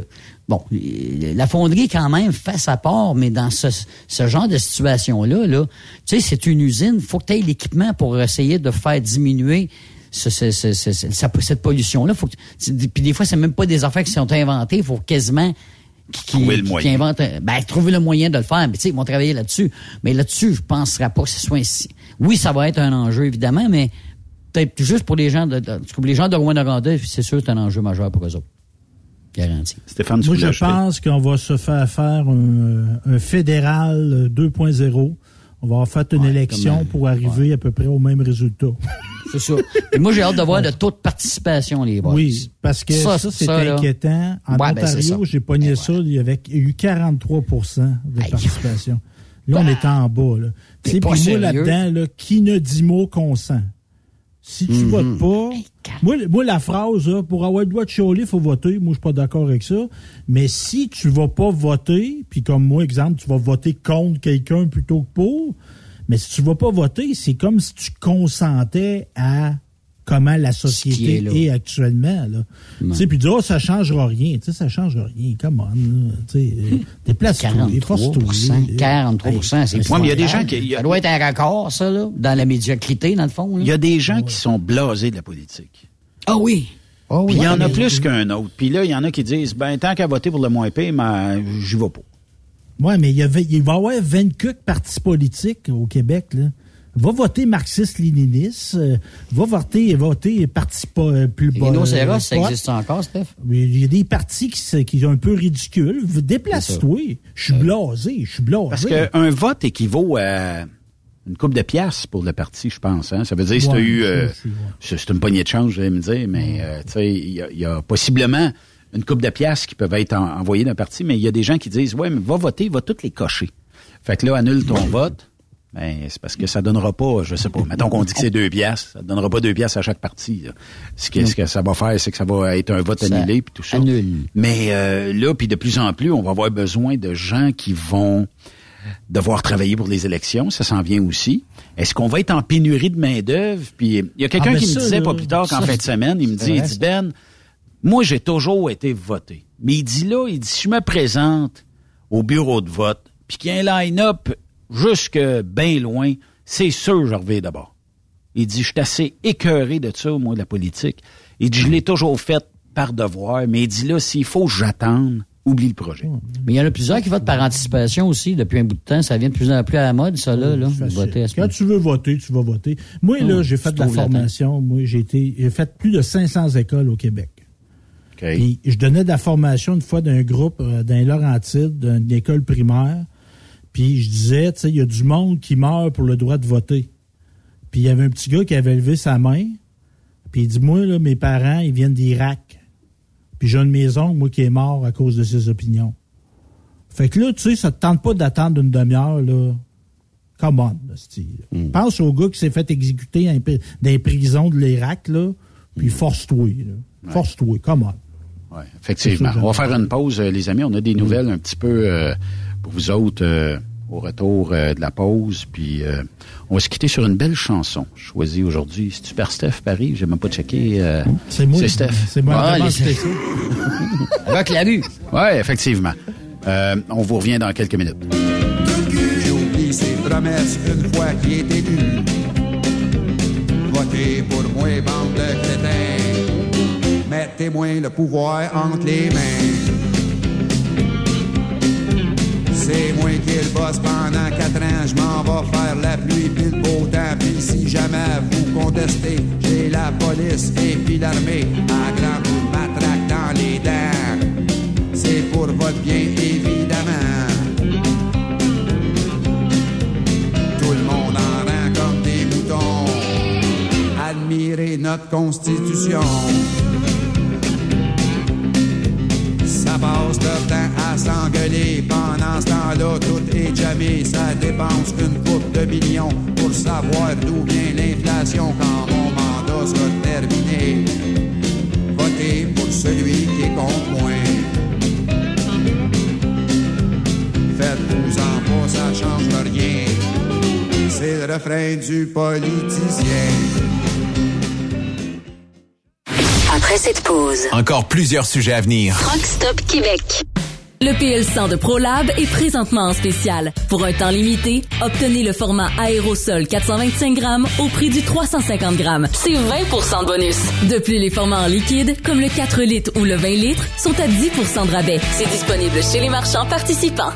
bon, la fonderie, quand même, fait sa part, mais dans ce, ce genre de situation-là, là, tu sais, c'est une usine. faut que tu aies l'équipement pour essayer de faire diminuer ce- ce- ce- cette pollution-là. Faut que- c'est- Puis des fois, c'est même pas des affaires qui sont inventées. Il faut quasiment qui, Trouver le qui moyen. ben, trouver le moyen de le faire. Mais tu sais, ils vont travailler là-dessus. Mais là-dessus, je penserais pas que ce soit ainsi. Oui, ça va être un enjeu, évidemment, mais peut-être juste pour les gens de, de- les gens de Rouen-Noranda, c'est sûr que c'est un enjeu majeur pour eux autres. Garanti. Stéphane, Moi, je pense qu'on va se faire faire un, un fédéral euh, 2.0. On va faire une élection comme, pour arriver à peu près au même résultat. [laughs] C'est ça. Et moi, j'ai hâte de voir le taux de participation, les boys. Oui, parce que ça, c'est inquiétant. En Ouais, ben, Ontario, j'ai pogné ça, il y avait il y a eu 43 de Aïe. participation. Là, on est en bas. Là. Tu sais, pas puis moi, là-dedans, là, qui ne dit mot consent? Si tu Mhm. votes pas, moi, moi, la phrase, là, pour avoir le droit de chialer, il faut voter. Moi, je suis pas d'accord avec ça. Mais si tu vas pas voter, puis comme moi, exemple, tu vas voter contre quelqu'un plutôt que pour, mais si tu vas pas voter, c'est comme si tu consentais à comment la société est actuellement. Là. Tu sais, puis dire, oh, ça changera rien. Tu sais, ça change rien. Come on. Tu sais, euh, [laughs] déplace-toi, 43 force-toi. 43 c'est Ouais, mais il y a des gens qui- a- Ça doit être un record, ça, là, dans la médiocrité, dans le fond. là. Il y a des gens qui sont blasés de la politique. Ah oui. Ah Puis il y en a plus qu'un autre. Puis là, il y en a qui disent, ben tant qu'à voter pour le moins pire, mais j'y vais pas. Oui, mais il, y avait, il va y avoir 20 quelques partis politiques au Québec. Là. Va voter marxiste-léniniste, euh, va voter, voter parti pas, euh, plus bas. Rhinocéros, ça euh, existe encore, Steph? Mais Il y a des partis qui, sont un peu ridicules. Déplace-toi. Je suis blasé. Je suis blasé. Parce qu'un vote équivaut à une coupe de piastres pour le parti, je pense. Hein? Ça veut dire que si tu as eu... euh, c'est- ouais. c'est c'est une poignée de change, je vais me dire, mais euh, tu sais, il y, a- il y a possiblement une coupe de piastres qui peuvent être en- envoyées d'un parti, mais il y a des gens qui disent, ouais, mais va voter, va toutes les cocher. Fait que là, annule ton vote. Ben, c'est parce que ça donnera pas, je sais pas, mettons qu'on dit que c'est deux piastres, ça donnera pas deux piastres à chaque parti. là. Ce que, ce que ça va faire, c'est que ça va être un vote Ça annulé puis tout ça. annule. Mais euh, là, puis de plus en plus, on va avoir besoin de gens qui vont devoir travailler pour les élections. Ça s'en vient aussi. Est-ce qu'on va être en pénurie de main-d'œuvre? Puis il y a quelqu'un Ah, qui ça, me disait pas plus tard qu'en fin de semaine, il me dit, il dit. Ben, moi, j'ai toujours été voté. Mais il dit là, il dit, si je me présente au bureau de vote, puis qu'il y a un line-up jusque bien loin, c'est sûr je reviens d'abord. Il dit, je suis assez écœuré de ça, moi, de la politique. Il dit, je l'ai toujours fait par devoir, mais il dit là, s'il faut que j'attende, oublie le projet. Mais il y en a plusieurs qui votent par anticipation aussi depuis un bout de temps. Ça vient de plus en plus à la mode, ça, là. là. Facile. Voter à ce Quand moment. tu veux voter, tu vas voter. Moi, là, Hum, j'ai fait de la formation. Moi, j'ai été, j'ai fait plus de 500 écoles au Québec. OK. Puis je donnais de la formation une fois d'un groupe euh, d'un Laurentide, d'une école primaire. Puis je disais, tu sais, il y a du monde qui meurt pour le droit de voter. Puis il y avait un petit gars qui avait levé sa main. Puis il dit, moi, là, mes parents, ils viennent d'Irak. Puis j'ai une maison, moi, qui est mort à cause de ses opinions. Fait que là, tu sais, ça te tente pas d'attendre une demi-heure, là. Come on, hostie. Pense au gars qui s'est fait exécuter dans les- prisons de l'Irak, là, puis force-toi. là. Force-toi, come on. Ouais, effectivement. On va faire une pause, euh, les amis. On a des nouvelles un petit peu euh, pour vous autres euh, au retour euh, de la pause. Puis euh, on va se quitter sur une belle chanson choisie aujourd'hui. C'est-tu par Steph Paris? J'ai même pas checké. euh, C'est moi. C'est Steph. C'est moi. Ah, les-. [laughs] Rock la rue. Oui, effectivement. Euh, on vous revient dans quelques minutes. J'ai oublié ses promesses une fois qu'il est élu. Votez pour moi, bande de crétins. Mettez-moi le pouvoir entre les mains. C'est moi qui le boss pendant quatre ans. Je m'en vais faire la pluie puis le beau temps. Puis si jamais vous contestez, j'ai la police et puis l'armée. À grand coup de matraque dans les dents. C'est pour votre bien, évidemment. Tout le monde en rang comme des moutons. Admirez notre constitution. Passe leur temps à s'engueuler. Pendant ce temps-là, tout est jamais. Ça dépense une coupe de millions pour savoir d'où vient l'inflation quand mon mandat sera terminé. Votez pour celui qui est contre moi. Faites-vous-en pas, ça change rien. C'est le refrain du politicien. Après cette pause, Encore plusieurs sujets à venir. Rock Stop Québec. Le PL100 de ProLab est présentement en spécial. Pour un temps limité, obtenez le format aérosol 425 grammes au prix du 350 grammes. C'est 20% de bonus. De plus, les formats en liquide, comme le 4 litres ou le 20 litres, sont à 10% de rabais. C'est disponible chez les marchands participants.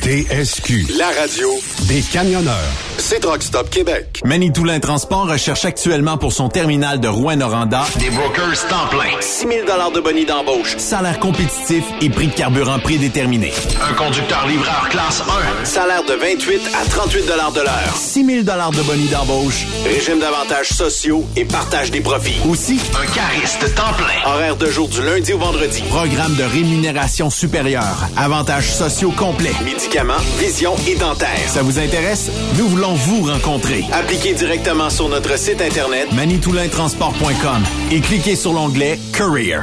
TSQ, la radio des camionneurs. C'est Truck Stop Québec. Manitoulin Transport recherche actuellement pour son terminal de Rouen-Noranda des brokers temps plein. 6 000 de bonus d'embauche. Salaire compétitif et prix de carburant prédéterminé. Un conducteur livreur classe 1. Salaire de 28 à 38 de l'heure. 6 000 de bonus d'embauche. Régime d'avantages sociaux et partage des profits. Aussi, un cariste temps plein. Horaire de jour du lundi au vendredi. Programme de rémunération supérieure. Avantages sociaux complets. Médicaments, vision et dentaire. Ça vous intéresse? Nous voulons vous rencontrer. Appliquez directement sur notre site internet manitoulintransport.com et cliquez sur l'onglet Career.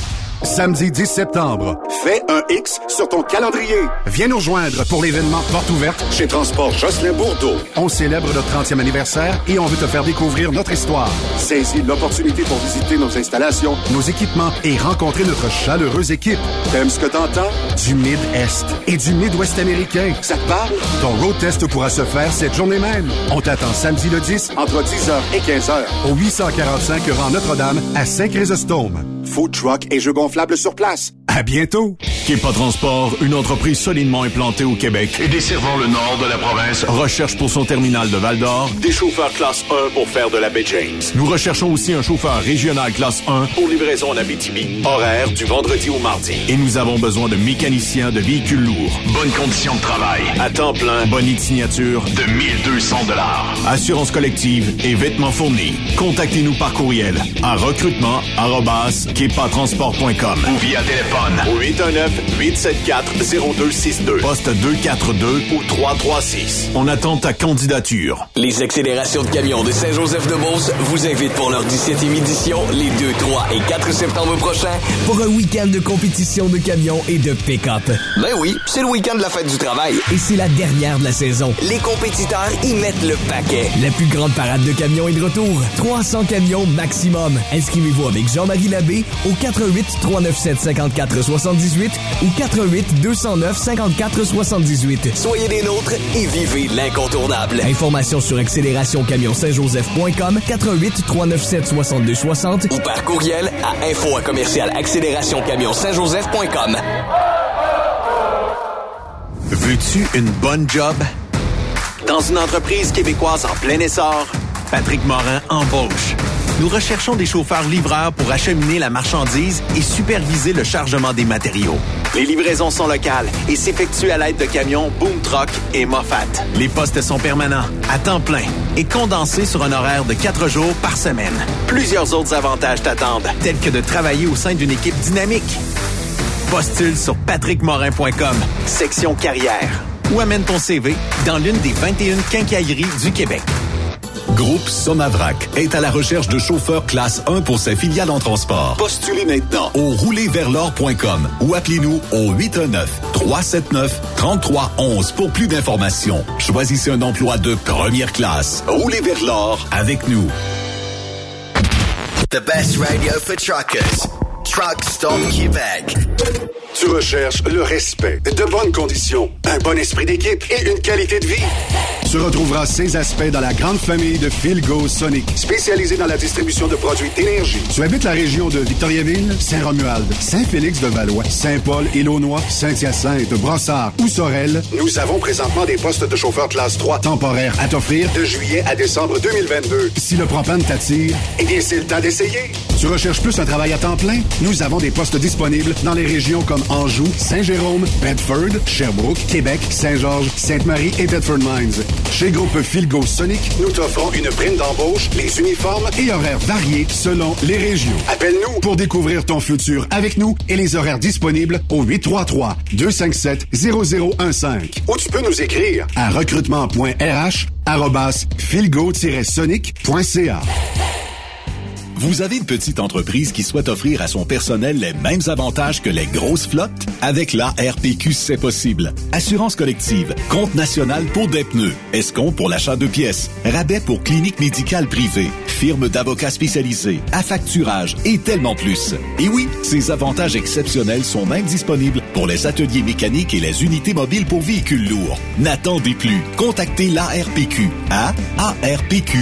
Samedi 10 septembre, fais un X sur ton calendrier. Viens nous rejoindre pour l'événement Porte ouverte chez Transport Jocelyn Bourdeau. On célèbre notre 30e anniversaire et on veut te faire découvrir notre histoire. Saisis l'opportunité pour visiter nos installations, nos équipements et rencontrer notre chaleureuse équipe. T'aimes ce que t'entends? Du Mid-Est et du Mid-Ouest américain. Ça te parle? Ton road test pourra se faire cette journée même. On t'attend samedi le 10 entre 10h et 15h au 845 rang Notre-Dame à Saint-Chrysostome. Food truck et jeux gonflables sur place. À bientôt! Kepa Transport, une entreprise solidement implantée au Québec et desservant le nord de la province, recherche pour son terminal de Val-d'Or des chauffeurs classe 1 pour faire de la baie James. Nous recherchons aussi un chauffeur régional classe 1 pour livraison en Abitibi, horaire du vendredi au mardi. Et nous avons besoin de mécaniciens de véhicules lourds. Bonnes conditions de travail, à temps plein, bonne de signature de 1200 dollars. Assurance collective et vêtements fournis. Contactez-nous par courriel à recrutement@kepatransport.com ou via téléphone au 819-874-0262. Poste 242 ou 336. On attend ta candidature. Les accélérations de camions de Saint-Joseph-de-Beauce vous invitent pour leur 17e édition les 2, 3 et 4 septembre prochains. Pour un week-end de compétition de camions et de pick-up. Ben oui, c'est le week-end de la fête du travail. Et c'est la dernière de la saison. Les compétiteurs y mettent le paquet. La plus grande parade de camions est de retour. 300 camions maximum. Inscrivez-vous avec Jean-Marie Labbé au 88 397 54 78 ou 88 209 54 78. Soyez des nôtres et vivez l'incontournable. Informations sur accélérationcamion-saint-joseph.com 88 397 62 60 ou par courriel à info à commercial accélérationcamion-saint-joseph.com. Veux-tu une bonne job? Dans une entreprise québécoise en plein essor, Patrick Morin embauche. Nous recherchons des chauffeurs livreurs pour acheminer la marchandise et superviser le chargement des matériaux. Les livraisons sont locales et s'effectuent à l'aide de camions Boom Truck et Moffat. Les postes sont permanents, à temps plein et condensés sur un horaire de quatre jours par semaine. Plusieurs autres avantages t'attendent, tels que de travailler au sein d'une équipe dynamique. Postule sur patrickmorin.com, section carrière, ou amène ton CV dans l'une des 21 quincailleries du Québec. Groupe Somavrac est à la recherche de chauffeurs classe 1 pour ses filiales en transport. Postulez maintenant au roulerversl'or.com ou appelez-nous au 819-379-3311 pour plus d'informations. Choisissez un emploi de première classe. Roulez vers l'or avec nous. The best radio for truckers. Truck Stop Québec. Tu recherches le respect, de bonnes conditions, un bon esprit d'équipe et une qualité de vie. Tu retrouveras ces aspects dans la grande famille de Philgo Sonic, spécialisée dans la distribution de produits d'énergie. Tu habites la région de Victoriaville, Saint-Romuald, Saint-Félix-de-Valois, Saint-Paul, Élonois, Saint-Hyacinthe, Brossard ou Sorel. Nous avons présentement des postes de chauffeur classe 3 temporaires à t'offrir de juillet à décembre 2022. Si le propane t'attire, eh bien, c'est le temps d'essayer. Tu recherches plus un travail à temps plein? Nous avons des postes disponibles dans les régions comme Anjou, Saint-Jérôme, Bedford, Sherbrooke, Québec, Saint-Georges, Sainte-Marie et Bedford Mines. Chez Groupe Philgo Sonic, nous t'offrons une prime d'embauche, les uniformes et horaires variés selon les régions. Appelle-nous pour découvrir ton futur avec nous et les horaires disponibles au 833-257-0015. Ou tu peux nous écrire à recrutement.rh philgo-sonic.ca. Vous avez une petite entreprise qui souhaite offrir à son personnel les mêmes avantages que les grosses flottes? Avec la RPQ, c'est possible. Assurance collective, compte national pour des pneus, escompte pour l'achat de pièces, rabais pour clinique médicale privée, firme d'avocats spécialisés, affacturage et tellement plus. Et oui, ces avantages exceptionnels sont même disponibles pour les ateliers mécaniques et les unités mobiles pour véhicules lourds. N'attendez plus. Contactez l'ARPQ à arpq.org.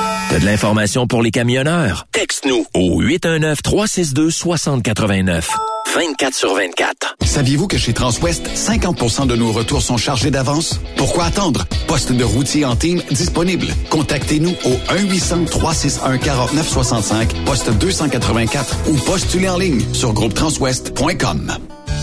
T'as de l'information pour les camionneurs? Texte-nous au 819-362-6089. 24 sur 24. Saviez-vous que chez Transwest, 50% de nos retours sont chargés d'avance? Pourquoi attendre? Poste de routier en team disponible. Contactez-nous au 1-800-361-4965, poste 284 ou postulez en ligne sur groupetranswest.com.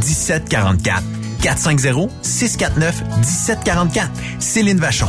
1744. 450-649-1744. Céline Vachon.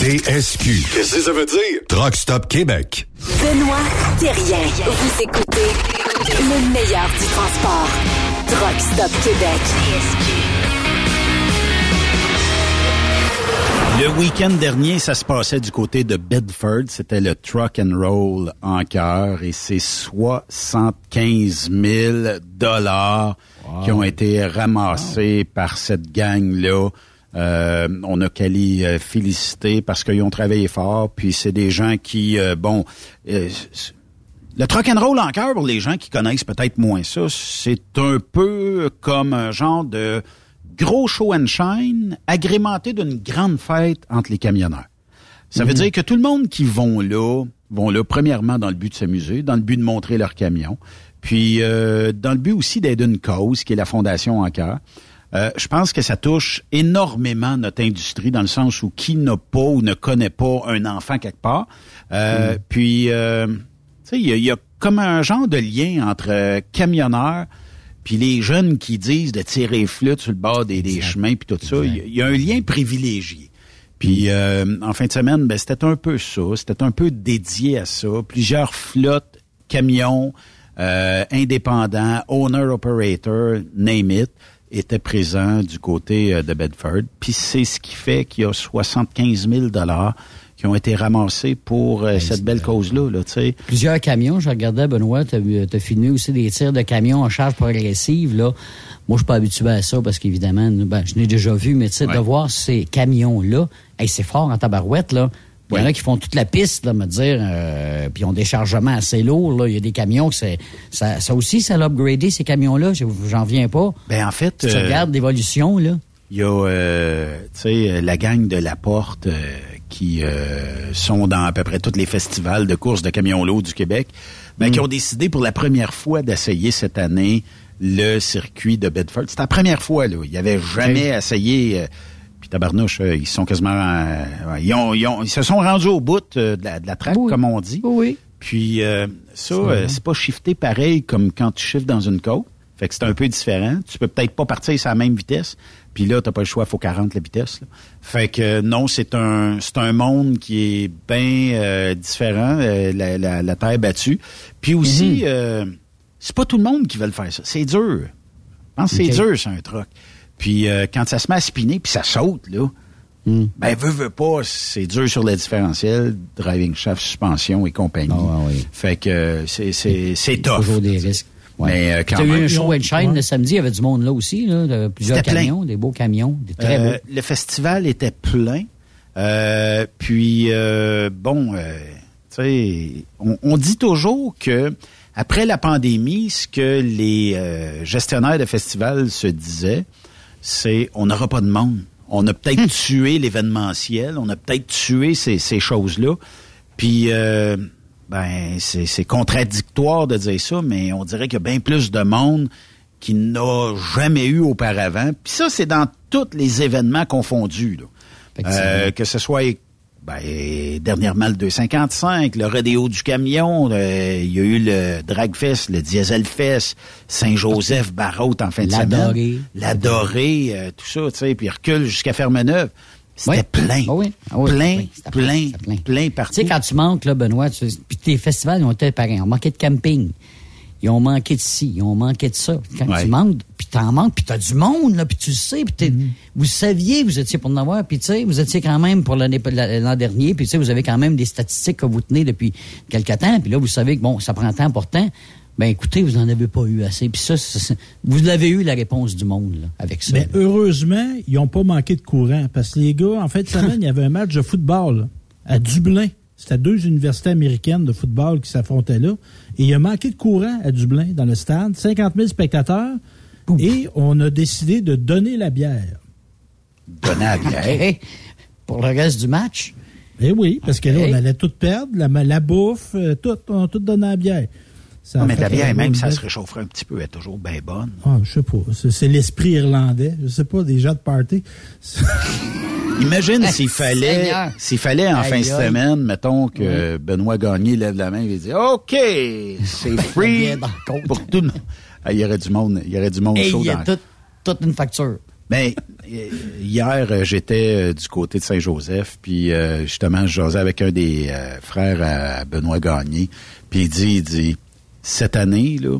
TSQ. Qu'est-ce que ça veut dire? Truck Stop Québec. Benoît Thérien. Vous écoutez le meilleur du transport. Truck Stop Québec. Le week-end dernier, ça se passait du côté de Bedford. C'était le Truck and Roll en cœur et c'est 75 000 dollars qui ont été ramassés par cette gang-là. Euh, on a qu'à les euh, féliciter parce qu'ils ont travaillé fort. Puis c'est des gens qui, euh, bon, euh, Le truck and roll en cœur, pour les gens qui connaissent peut-être moins ça, c'est un peu comme un genre de gros show and shine agrémenté d'une grande fête entre les camionneurs. Ça veut Mhm. dire que tout le monde qui vont là, vont là premièrement dans le but de s'amuser, dans le but de montrer leur camion, puis euh, dans le but aussi d'aider une cause qui est la Fondation en cœur. Euh, je pense que ça touche énormément notre industrie dans le sens où qui n'a pas ou ne connaît pas un enfant quelque part. Euh, Puis, euh, tu sais, il y, a- y a comme un genre de lien entre euh, camionneurs puis les jeunes qui disent de tirer flûte sur le bord des, des chemins puis tout ça. Il y y, a un lien privilégié. Puis euh, en fin de semaine, ben, c'était un peu ça. C'était un peu dédié à ça. Plusieurs flottes, camions, euh, indépendants, owner-operator, name it, étaient présents du côté euh, de Bedford. Puis c'est ce qui fait qu'il y a 75 000 dollars qui ont été ramassés pour euh, cette belle cause-là. Là, tu sais. Plusieurs camions, je regardais, Benoît, tu as, filmé aussi des tirs de camions en charge progressive. Là. Moi, je suis pas habitué à ça parce qu'évidemment, ben, je l'ai déjà vu, mais tu sais, de voir ces camions-là, hey, c'est fort en tabarouette, là. Il y en a qui font toute la piste, là, me dire, euh, puis ils ont des chargements assez lourds. Là. Il y a des camions que c'est. Ça, ça aussi, ça l'a upgradé, ces camions-là. Je- J'en viens pas. Ben en fait. Si tu euh, regardes l'évolution, là. Il y a, euh, tu sais, la gang de la Porte euh, qui euh, sont dans à peu près tous les festivals de courses de camions lourds du Québec, ben, qui ont décidé pour la première fois d'essayer cette année le circuit de Bedford. C'est la première fois, là. Ils n'avaient jamais essayé. Tabarnouche, euh, ils sont quasiment... euh, ils, ont, ils, ont- ils se sont rendus au bout euh, de, la, de la traque, comme on dit. Oui. Puis euh, ça, C'est pas shifté pareil comme quand tu shiftes dans une côte. Fait que c'est un peu différent. Tu peux peut-être pas partir sur la même vitesse. Puis là, t'as pas le choix, faut 40 la vitesse. là. Fait que euh, non, c'est un c'est un monde qui est bien euh, différent, euh, la, la, la terre battue. Puis aussi, euh, c'est pas tout le monde qui veut le faire ça. C'est dur. Je pense que c'est dur, c'est un truc. Puis euh, quand ça se met à spinner, puis ça saute, là, ben veut, veut pas, c'est dur sur le différentiel, driving shaft, suspension et compagnie. Fait que c'est c'est c'est tough. Toujours des risques. Mais euh, quand as eu un show and shine le samedi, il y avait du monde là aussi, là, de plusieurs C'était plein. camions, des beaux camions, des très Euh, beaux. le festival était plein. Euh, puis euh, bon, euh, tu sais, on, on dit toujours que après la pandémie, ce que les euh, gestionnaires de festivals se disaient, c'est on n'aura pas de monde. On a peut-être tué l'événementiel, on a peut-être tué ces, ces choses-là. Puis euh, ben c'est c'est contradictoire de dire ça, mais on dirait qu'il y a bien plus de monde qui n'a jamais eu auparavant. Puis ça, c'est dans tous les événements confondus. Là. Euh, que ce soit ben, dernièrement le 255, le rodéo du camion, le- il y a eu le Dragfest, le Dieselfest, Saint-Joseph, Barraute en fin de La semaine. Dorée. La Dorée, euh, tout ça, tu sais, puis il recule jusqu'à Fermeneuve. C'était plein. Ah oui. Ah oui, plein, oui, c'était plein, c'était plein. plein Tu sais, quand tu manques, là, Benoît, tu, puis tes festivals, ont été pareils. Ils ont manqué de camping. Ils ont manqué de ci, ils ont manqué de ça. Quand Ouais. tu manques, puis t'en manques, puis t'as du monde, là, puis tu le sais, puis t'es- Mm-hmm. vous saviez, vous étiez pour en avoir, puis tu sais, vous étiez quand même pour l'année l'an dernier, puis tu sais, vous avez quand même des statistiques que vous tenez depuis quelque temps, puis là, vous savez que, bon, ça prend temps pourtant. Ben écoutez, vous n'en avez pas eu assez. Puis ça, c'est- c'est- vous avez eu la réponse du monde là, avec ça. Mais heureusement, ils n'ont pas manqué de courant. Parce que les gars, en fin de semaine, il y avait un match de football là, à Dublin. C'était deux universités américaines de football qui s'affrontaient là. Et il a manqué de courant à Dublin, dans le stade. 50 000 spectateurs. Et on a décidé de donner la bière. Donner la bière? [laughs] Pour le reste du match? Eh oui, parce que là, on allait tout perdre, la, la bouffe, euh, tout, on a tout donné la bière. Ça Non, a mais fait la bière, même ça se réchaufferait un petit peu, elle est toujours bien bonne. Ah, je sais pas. C'est, l'esprit irlandais. Je sais pas, des gens de party. [laughs] Imagine s'il fallait, s'il fallait en Aïe, fin de aïe. mettons que Benoît Gagné lève la main et dit OK, c'est [laughs] free pour tout le monde. Ah, il y aurait du monde, il y aurait du monde Et chaud il y a dans tout- toute une facture. Ben, [laughs] euh, hier, euh, j'étais euh, du côté de Saint-Joseph, puis justement, je jasais avec un des frères à Benoît Gagné, puis il dit, il dit, cette année, là,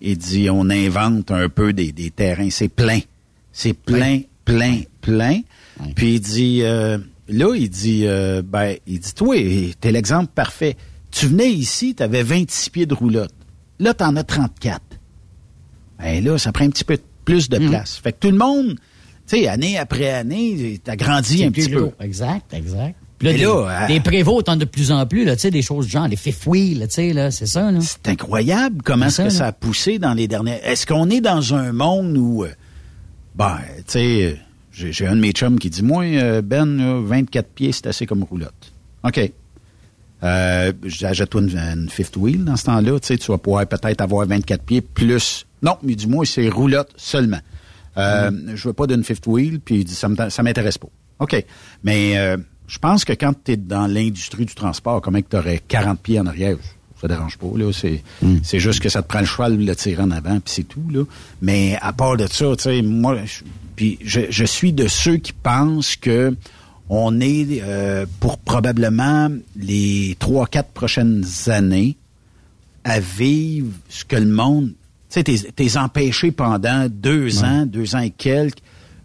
il dit, on invente un peu des, des terrains, c'est plein, c'est plein, plein, plein, puis il dit, euh, là, il dit, euh, ben, il dit, toi, t'es l'exemple parfait, tu venais ici, t'avais 26 pieds de roulotte, là, t'en as 34 ben là, ça prend un petit peu plus de place. Fait que tout le monde, tu sais, année après année, t'as grandi un petit peu. Exact, exact. Puis là, des, là, des euh, prévôts, de plus en plus, là, tu sais, des choses du genre, les fifth wheel, là, tu sais, là, c'est ça, là. C'est incroyable comment est-ce que ça, a poussé dans les dernières... Est-ce qu'on est dans un monde où... euh, ben, tu sais, j'ai j'ai un de mes chums qui dit, moi, euh, Ben, là, 24 pieds, c'est assez comme roulotte. OK. Euh, J'achète-toi une, une fifth wheel dans ce temps-là. Tu sais, tu vas pouvoir peut-être avoir 24 pieds plus... Non, mais du moins, c'est roulotte seulement. Euh, Je veux pas d'une fifth wheel, puis il dit, ça m'intéresse pas. OK. Mais euh, je pense que quand tu es dans l'industrie du transport, comment que tu aurais 40 pieds en arrière, ça dérange pas. là. C'est c'est juste que ça te prend le cheval le tirer en avant, puis c'est tout. là. Mais à part de ça, tu sais, moi, je, puis je, je suis de ceux qui pensent que on est euh, pour probablement les trois, quatre prochaines années à vivre ce que le monde... Tu sais, t'es t'es empêché pendant deux ans, deux ans et quelques,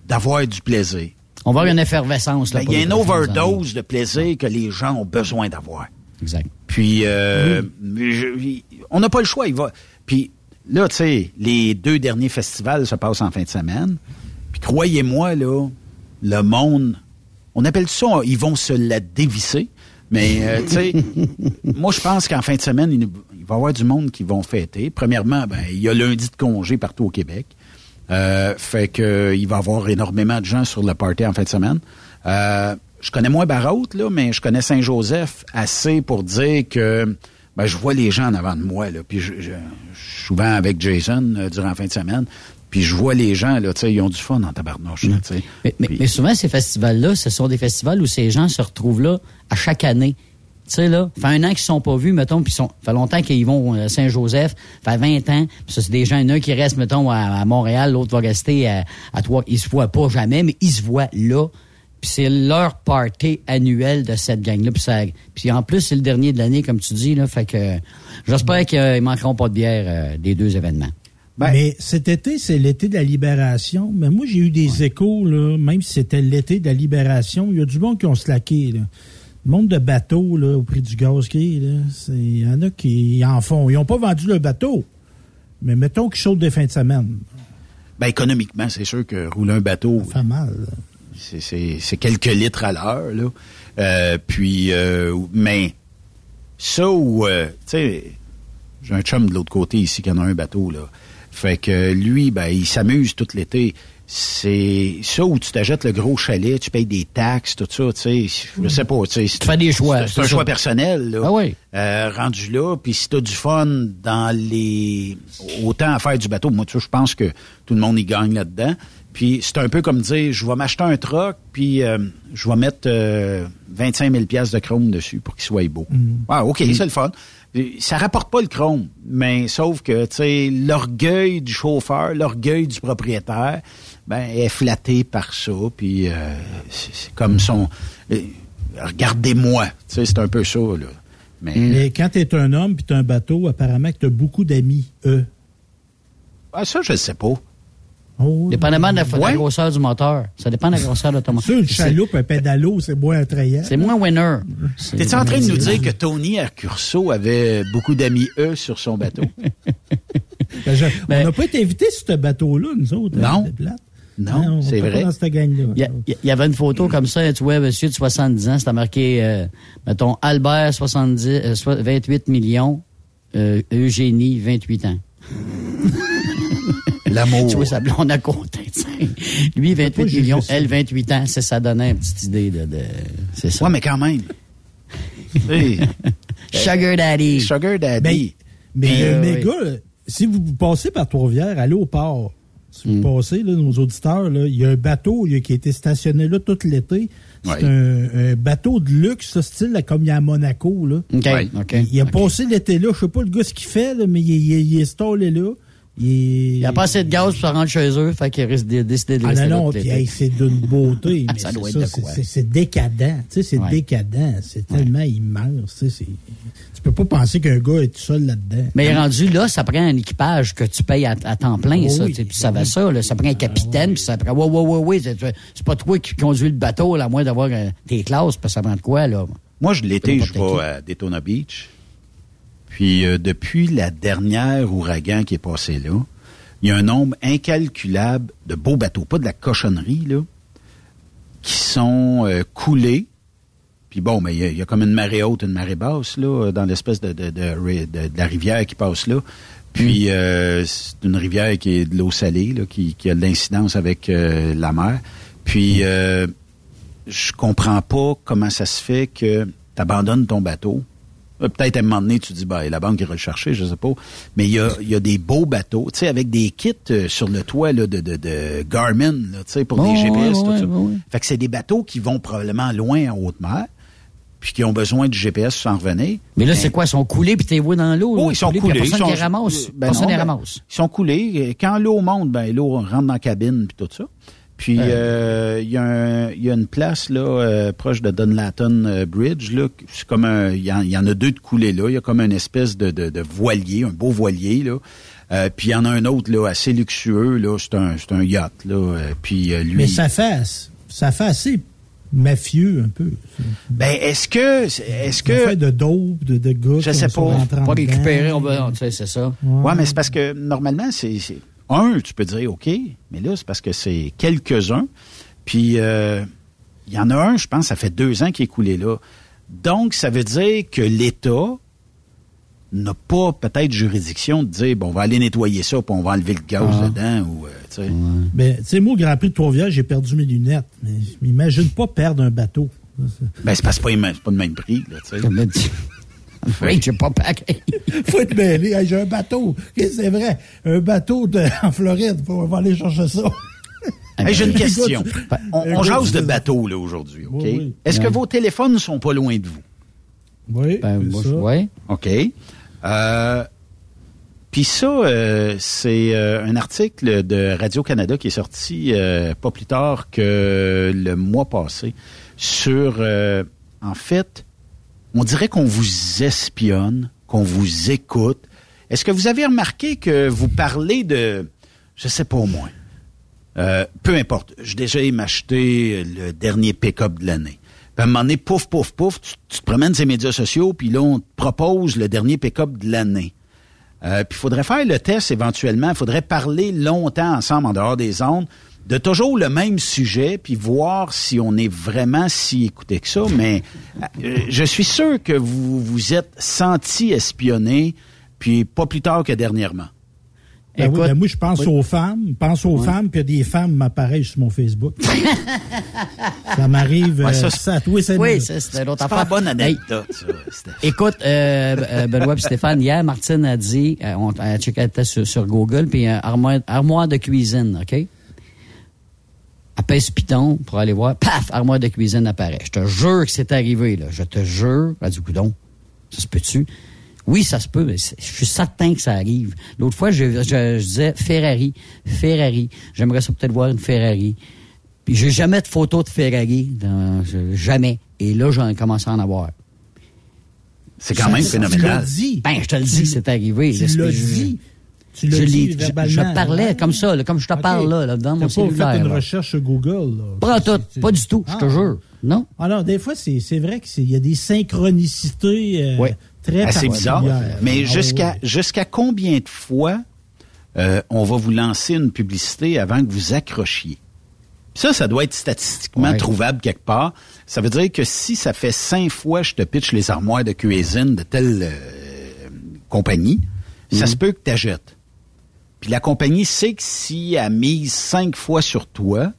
d'avoir du plaisir. On va avoir une effervescence. Ben, Il y a une overdose de plaisir que les gens ont besoin d'avoir. Exact. Puis, euh, je- on n'a pas le choix. Il va. Puis là, tu sais, les deux derniers festivals se passent en fin de semaine. Puis croyez-moi, là, le monde, on appelle ça, ils vont se la dévisser. Mais, euh, tu sais, [laughs] moi, je pense qu'en fin de semaine, il, il va y avoir du monde qui vont fêter. Premièrement, ben, il y a lundi de congé partout au Québec. Euh, fait que euh, il va y avoir énormément de gens sur le party en fin de semaine. Euh, je connais moins Barraute, là, mais je connais Saint-Joseph assez pour dire que ben, je vois les gens en avant de moi. Là, puis je, je- je suis souvent avec Jason euh, durant la fin de semaine. Puis je vois les gens, là, ils ont du fun en tabarnouche. là. Mais, mais- mais souvent, ces festivals-là, ce sont des festivals où ces gens se retrouvent là à chaque année. Tu sais, là, fait un an qu'ils ne sont pas vus, mettons, puis sont, fait longtemps qu'ils vont à Saint-Joseph, fait 20 ans, puis ça, c'est des gens, il y en a un qui reste, mettons, à, à Montréal, l'autre va rester à, à Trois. Ils se voient pas jamais, mais ils se voient là. Puis c'est leur party annuel de cette gang-là. Puis, ça- puis en plus, c'est le dernier de l'année, comme tu dis, là, fait que j'espère qu'ils manqueront pas de bière euh, des deux événements. mais cet été, c'est l'été de la libération. Mais moi, j'ai eu des échos, là, même si c'était l'été de la libération, il y a du monde qui ont slacké. Là. Le monde de bateaux là, au prix du gaz qui est, il y en a qui en font. Ils n'ont pas vendu le bateau, mais mettons qu'ils sautent des fins de semaine. Ben, économiquement, c'est sûr que rouler un bateau. Ça fait mal. c'est quelques litres à l'heure, là. Euh, puis, euh, mais ça où, euh, tu sais, j'ai un chum de l'autre côté ici qui en a un bateau, là. Fait que lui, ben, il s'amuse tout l'été. C'est ça où tu t'achètes le gros chalet, tu payes des taxes, tout ça, tu sais. Je sais pas, tu sais. Tu fais des choix. C'est un choix personnel, là. Ah oui. Euh, rendu là, puis si t'as du fun dans les... Autant à faire du bateau, moi, tu sais, je pense que tout le monde y gagne là-dedans. Puis c'est un peu comme dire, je vais m'acheter un truck, puis euh, je vais mettre euh, 25 000 piastres de chrome dessus pour qu'il soit beau. Ah, OK, c'est le fun. Ça rapporte pas le chrome, mais sauf que, tu sais, l'orgueil du chauffeur, l'orgueil du propriétaire, ben, est flatté par ça, puis euh, c'est comme son... euh, Regardez-moi, tu sais, c'est un peu ça, là. Mais, Mais quand tu es un homme puis tu un bateau, apparemment que tu as beaucoup d'amis, eux. Ah, ça, je ne sais pas. Oh, Dépendamment de la, de la Ouais. grosseur du moteur. Ça dépend de la grosseur de ton moteur. Une chaloupe, un pédalo, c'est moins attrayant. C'est moins winner. T'es-tu en train de nous dire que Tony Accurso avait beaucoup d'amis E sur son bateau? [laughs] Ben, je- on n'a pas été invités sur ce bateau-là, nous autres. Non. hein, Non, on c'est pas vrai. dans cette gang-là. Il y, a- il y avait une photo comme ça, tu vois, monsieur de 70 ans, c'était marqué, euh, mettons, Albert, 70, euh, so- 28 millions, euh, Eugénie, 28 ans. [laughs] L'amour. Tu vois, sa blonde à côté, tu sais. Lui, 28 pas juger millions, ça. elle, 28 ans, c'est ça donnait une petite idée de... de- c'est ça. Ouais, mais quand même. [laughs] Hey. Sugar Daddy. Sugar Daddy. Mais euh, euh, mes oui. gars, si vous passez par Trois-Rivières, allez au port. Si vous passez, là, nos auditeurs, là, il y a un bateau il qui a été stationné là tout l'été. C'est Ouais. un, un bateau de luxe, là, style comme il y a à Monaco. Là. OK. Il a passé l'été là, je sais pas le gars ce qu'il fait, mais il, il- il est stallé là. Il, n'y a pas assez de gaz pour se rendre chez eux, fait qu'il risque de décider de Ah rester non, là non, tout puis hey, c'est d'une beauté. Ah, [laughs] mais ça doit être de c'est- quoi. c'est- décadent. Tu sais, c'est Ouais. décadent. C'est tellement immense. Tu sais, tu peux pas penser qu'un gars est tout seul là-dedans. Mais rendu là, ça prend un équipage que tu payes à, à temps plein, Oh ça. tu Puis ça va ça, là, ça prend un capitaine, puis ça prend. Ouais, ouais, ouais, ouais. C'est pas toi qui conduis le bateau, là, à moins d'avoir euh, tes classes, parce que ça prend de quoi, là? Moi, je l'été, je vais à Daytona Beach. Puis euh, depuis la dernière ouragan qui est passé là, il y a un nombre incalculable de beaux bateaux, pas de la cochonnerie, là, qui sont euh, coulés, Puis bon, mais il y, y a comme une marée haute, une marée basse, là, dans l'espèce de, de, de, de- de la rivière qui passe là. Puis euh, c'est une rivière qui est de l'eau salée, là, qui, qui a de l'incidence avec euh, la mer. Puis euh, je comprends pas comment ça se fait que tu abandonnes ton bateau. Euh, Peut-être à un moment donné, tu dis, ben, la banque ira le chercher, je sais pas. Mais il y a, y a des beaux bateaux, tu sais, avec des kits euh, sur le toit là, de, de, de Garmin, tu sais, pour des GPS, ouais, tout ouais, ça. ouais. Fait que c'est des bateaux qui vont probablement loin en haute mer, puis qui ont besoin du GPS sans revenir. Mais là, c'est quoi? Ils sont coulés puis t'es voué dans l'eau? Oh, ils sont coulés. Personne ils qui sont- les ramasse. Ben personne non, les ben, ramasse. Ils sont coulés. Quand l'eau monte, ben l'eau rentre dans la cabine puis tout ça. Puis Ouais. euh, il y, a un- il y a une place là euh, proche de Dunlaton euh, Bridge là. C'est comme un, il y, en, y a deux de coulés là. Il y a comme une espèce de, de, de voilier, un beau voilier là. Euh, puis il y en a un autre là assez luxueux là. C'est un, c'est un yacht là. Euh, puis euh, lui. Mais ça fait, ça fait assez mafieux un peu. Ben est-ce que, est-ce Ça que fait de dope, de, de gars Je sais pas. Pas récupérer, on va, tu sais, c'est ça. Ouais, mais c'est parce que normalement, c'est. Un, tu peux dire OK, mais là, c'est parce que c'est quelques-uns. Puis, euh, il y en a un, je pense, ça fait deux ans qu'il est coulé là. Donc, ça veut dire que l'État n'a pas peut-être juridiction de dire, bon, on va aller nettoyer ça, puis on va enlever le gaz Ah. dedans, ou, euh, tu sais. Ben, tu sais, moi, au Grand Prix de Trois-Rivières, j'ai perdu mes lunettes. Mais imagine pas perdre un bateau. Ben, c'est parce que c'est pas, c'est pas le même prix, là, tu sais. Oui, j'ai pas paquet. [laughs] faut être mêlé. Hey, j'ai un bateau. C'est vrai. Un bateau de, en Floride. Faut, on va aller chercher ça. Hey, J'ai une [laughs] question. [laughs] On, on jase de c'est- bateau, là, aujourd'hui, OK? Oui, oui. Est-ce que vos téléphones ne sont pas loin de vous? Oui, Ben, moi, ça. ouais. OK. Euh, Puis ça, euh, c'est euh, un article de Radio-Canada qui est sorti euh, pas plus tard que le mois passé sur, euh, en fait, on dirait qu'on vous espionne, qu'on vous écoute. Est-ce que vous avez remarqué que vous parlez de, je sais pas au moins, euh, peu importe, j'ai déjà m'acheter le dernier pick-up de l'année. Puis à un moment donné, pouf, pouf, pouf, tu, te promènes les médias sociaux, puis là, on te propose le dernier pick-up de l'année. Euh, puis il faudrait faire le test éventuellement. Il faudrait parler longtemps ensemble en dehors des ondes de toujours le même sujet, puis voir si on est vraiment si écouté que ça. Mais euh, je suis sûr que vous vous êtes senti espionné, puis pas plus tard que dernièrement. Ben oui, Écoute, ben moi, je pense oui. aux femmes. Je pense aux femmes, puis des femmes m'apparaissent sur mon Facebook. [laughs] ça m'arrive. Ouais, euh, ça, ça, oui, c'est Oui, l'autre C'est pas affaire. bonne anecdote. Écoute, euh, euh, Benoît et Stéphane, hier, Martine a dit, euh, on a checké elle était sur, sur Google, puis euh, armoire, armoire de cuisine, OK? Pèse piton pour aller voir, paf, armoire de cuisine apparaît. Je te jure que c'est arrivé, là. Je te jure. Elle dit, coudon, ça se peut-tu? Oui, ça se peut, mais je suis certain que ça arrive. L'autre fois, je, je, je disais Ferrari, Ferrari. J'aimerais ça peut-être voir une Ferrari. Puis j'ai jamais de photo de Ferrari, dans- je- jamais. Et là, j'en commencé à en avoir. C'est quand même phénoménal. l'as dit. Ben, je te le dis, c'est arrivé. Tu Je- l'as je- dit. Tu je dit je- verbalement. Je parlais ouais. comme ça, là, comme je te parle là, là, dans mon T'as pas fait cellulaire. une là. recherche sur Google. Là? Pas tout, pas du tout, je te Ah. jure. Non? Alors, des fois, c'est c'est vrai qu'il y a des synchronicités euh, Ouais. très assez bizarre. Mais Ah, jusqu'à oui. jusqu'à combien de fois euh, on va vous lancer une publicité avant que vous accrochiez? Ça, ça doit être statistiquement Ouais. trouvable quelque part. Ça veut dire que si ça fait cinq fois je te pitch les armoires de cuisine de telle euh, compagnie, ça Mhm. se peut que tu achètes. Puis la compagnie sait que si elle mise cinq fois sur toi,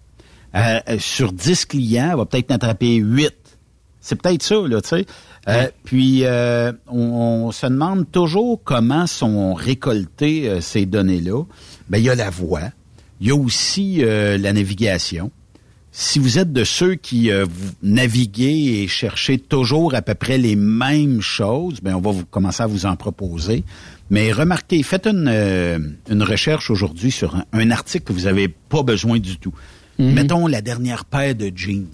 euh, euh, sur 10 clients, elle va peut-être en attraper 8. C'est peut-être ça, là, tu sais. Euh, Puis, euh, on, on se demande toujours comment sont récoltées euh, ces données-là. Ben, il y a la voix. Il y a aussi euh, la navigation. Si vous êtes de ceux qui euh, vous naviguez et cherchez toujours à peu près les mêmes choses, ben on va vous commencer à vous en proposer. Mais remarquez, faites une, euh, une recherche aujourd'hui sur un, un article que vous n'avez pas besoin du tout. Mettons la dernière paire de jeans.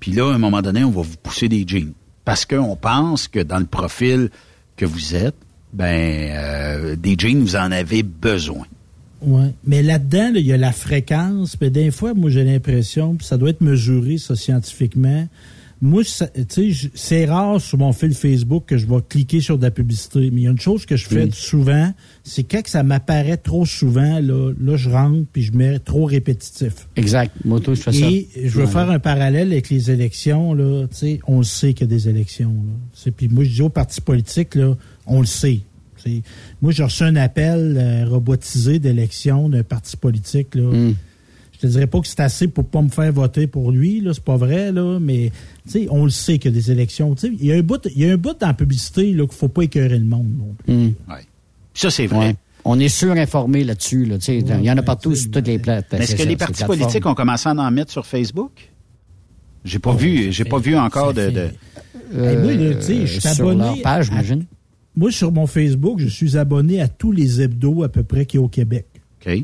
Puis là, à un moment donné, on va vous pousser des jeans. Parce qu'on pense que dans le profil que vous êtes, ben euh, des jeans, vous en avez besoin. Ouais. Mais là-dedans, là, il y a la fréquence. Puis des fois, moi, j'ai l'impression, puis ça doit être mesuré, ça, scientifiquement. Moi, c'est rare sur mon fil Facebook que je vais cliquer sur de la publicité. Mais il y a une chose que je fais souvent, c'est quand que ça m'apparaît trop souvent, là, là, je rentre puis je mets trop répétitif. Exact. Moi, je fais ça. Et je veux Ouais. faire un parallèle avec les élections, là. Tu sais, on le sait qu'il y a des élections, là. Puis moi, je dis aux partis politiques, là, on le sait. Moi, j'ai reçu un appel euh, robotisé d'élection d'un parti politique, là. Mm. Je te dirais pas que c'est assez pour pas me faire voter pour lui, là, c'est pas vrai, là, mais tu sais, on le sait qu'il y a des élections. Tu sais, Il y a un bout, il y a un bout dans la publicité là, qu'il faut pas écœurer le monde. non plus. Ça, c'est vrai. Ouais. On est surinformé là-dessus. Là, tu sais, il y en a partout sur toutes les plates. Mais est-ce que les partis politiques ont commencé à en mettre sur Facebook? J'ai pas vu, j'ai pas vu encore de. de- moi, là, tu sais, je suis Euh, sur abonné. leur page, à- j'imagine. Moi, sur mon Facebook, je suis abonné à tous les hebdos à peu près qui est au Québec.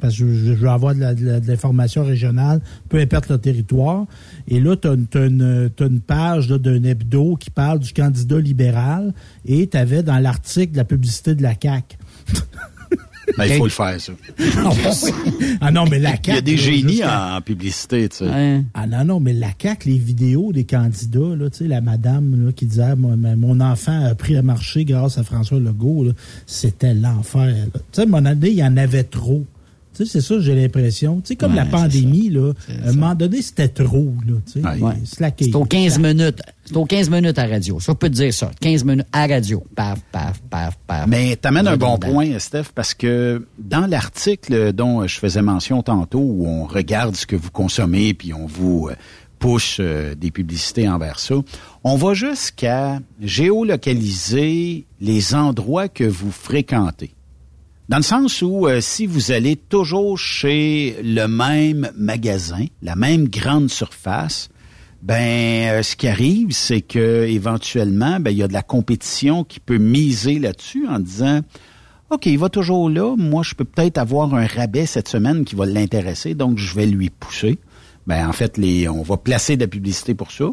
Parce que je, je veux avoir de l'information régionale, peu importe le territoire. Et là, tu as, une, t'as une page d'un hebdo qui parle du candidat libéral et tu avais dans l'article la publicité de la CAQ. [laughs] Ben, il faut le faire, ça. [laughs] ah non, mais la Il y a CAQ... des génies en, en publicité, tu sais. Ah non, non, mais la CAQ, les vidéos des candidats, là, tu sais, la madame là, qui disait ah, mon, mon enfant a appris à marcher grâce à François Legault, c'était l'enfer. Tu sais, à un moment donné, il y en avait trop. Tu sais, c'est ça, j'ai l'impression. Tu sais, comme Ouais, la pandémie, là, à un moment donné, c'était trop, là, tu sais. Ouais. C'est aux 15 minutes. C'est aux 15 minutes à radio. Ça, on peut te dire ça. 15 minutes à radio. Paf, paf, paf, paf. Mais t'amènes un bon point, Steph, parce que dans l'article dont je faisais mention tantôt, où on regarde ce que vous consommez, puis on vous euh, push euh, des publicités envers ça, on va jusqu'à géolocaliser les endroits que vous fréquentez. Dans le sens où euh, si vous allez toujours chez le même magasin, la même grande surface, ben euh, ce qui arrive, c'est que éventuellement, ben il y a de la compétition qui peut miser là-dessus en disant OK, il va toujours là, moi je peux peut-être avoir un rabais cette semaine qui va l'intéresser, donc je vais lui pousser. Ben en fait, on va placer de la publicité pour ça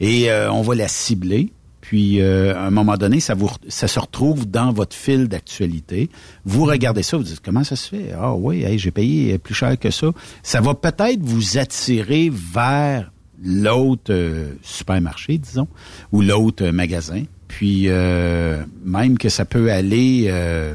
et euh, on va la cibler. Puis, euh, à un moment donné, ça, vous, ça se retrouve dans votre fil d'actualité. Vous regardez ça, vous dites, comment ça se fait? Ah oui, hey, j'ai payé plus cher que ça. Ça va peut-être vous attirer vers l'autre euh, supermarché, disons, ou l'autre euh, magasin. Puis, euh, même que ça peut aller euh,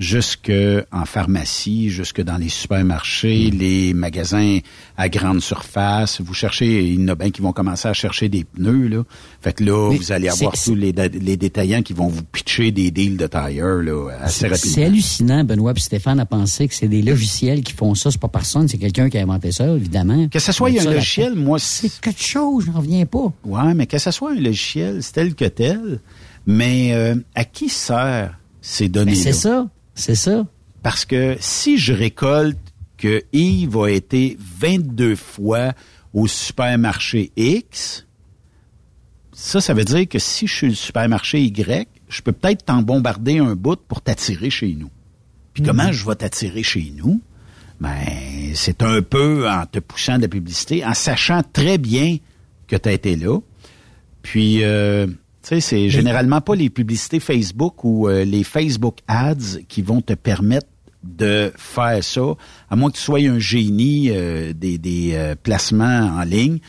jusque en pharmacie, jusque dans les supermarchés, Mm. les magasins à grande surface. Vous cherchez, il y en a bien qui vont commencer à chercher des pneus, là. Fait que là, Mais vous allez c'est- avoir tous les, détaillants qui vont vous pitcher des deals de tire, là, assez C'est rapidement. hallucinant, Benoît et Stéphane, à penser que c'est des logiciels qui font ça. C'est pas personne, c'est quelqu'un qui a inventé ça, évidemment. Que ce soit un logiciel, moi... C'est quelque chose, j'en reviens pas. Ouais, mais que ce soit un logiciel, c'est tel que tel. Mais euh, à qui sert ces données-là? Mais c'est ça, c'est ça. Parce que si je récolte que Yves a été 22 fois au supermarché X, ça, ça veut dire que si je suis le supermarché Y, je peux peut-être t'en bombarder un bout pour t'attirer chez nous. Puis comment je vais t'attirer chez nous? Ben, c'est un peu en te poussant de la publicité, en sachant très bien que tu as été là. Puis, euh, tu sais, c'est généralement pas les publicités Facebook ou euh, les Facebook ads qui vont te permettre de faire ça, à moins que tu sois un génie euh, des, des euh, placements en ligne.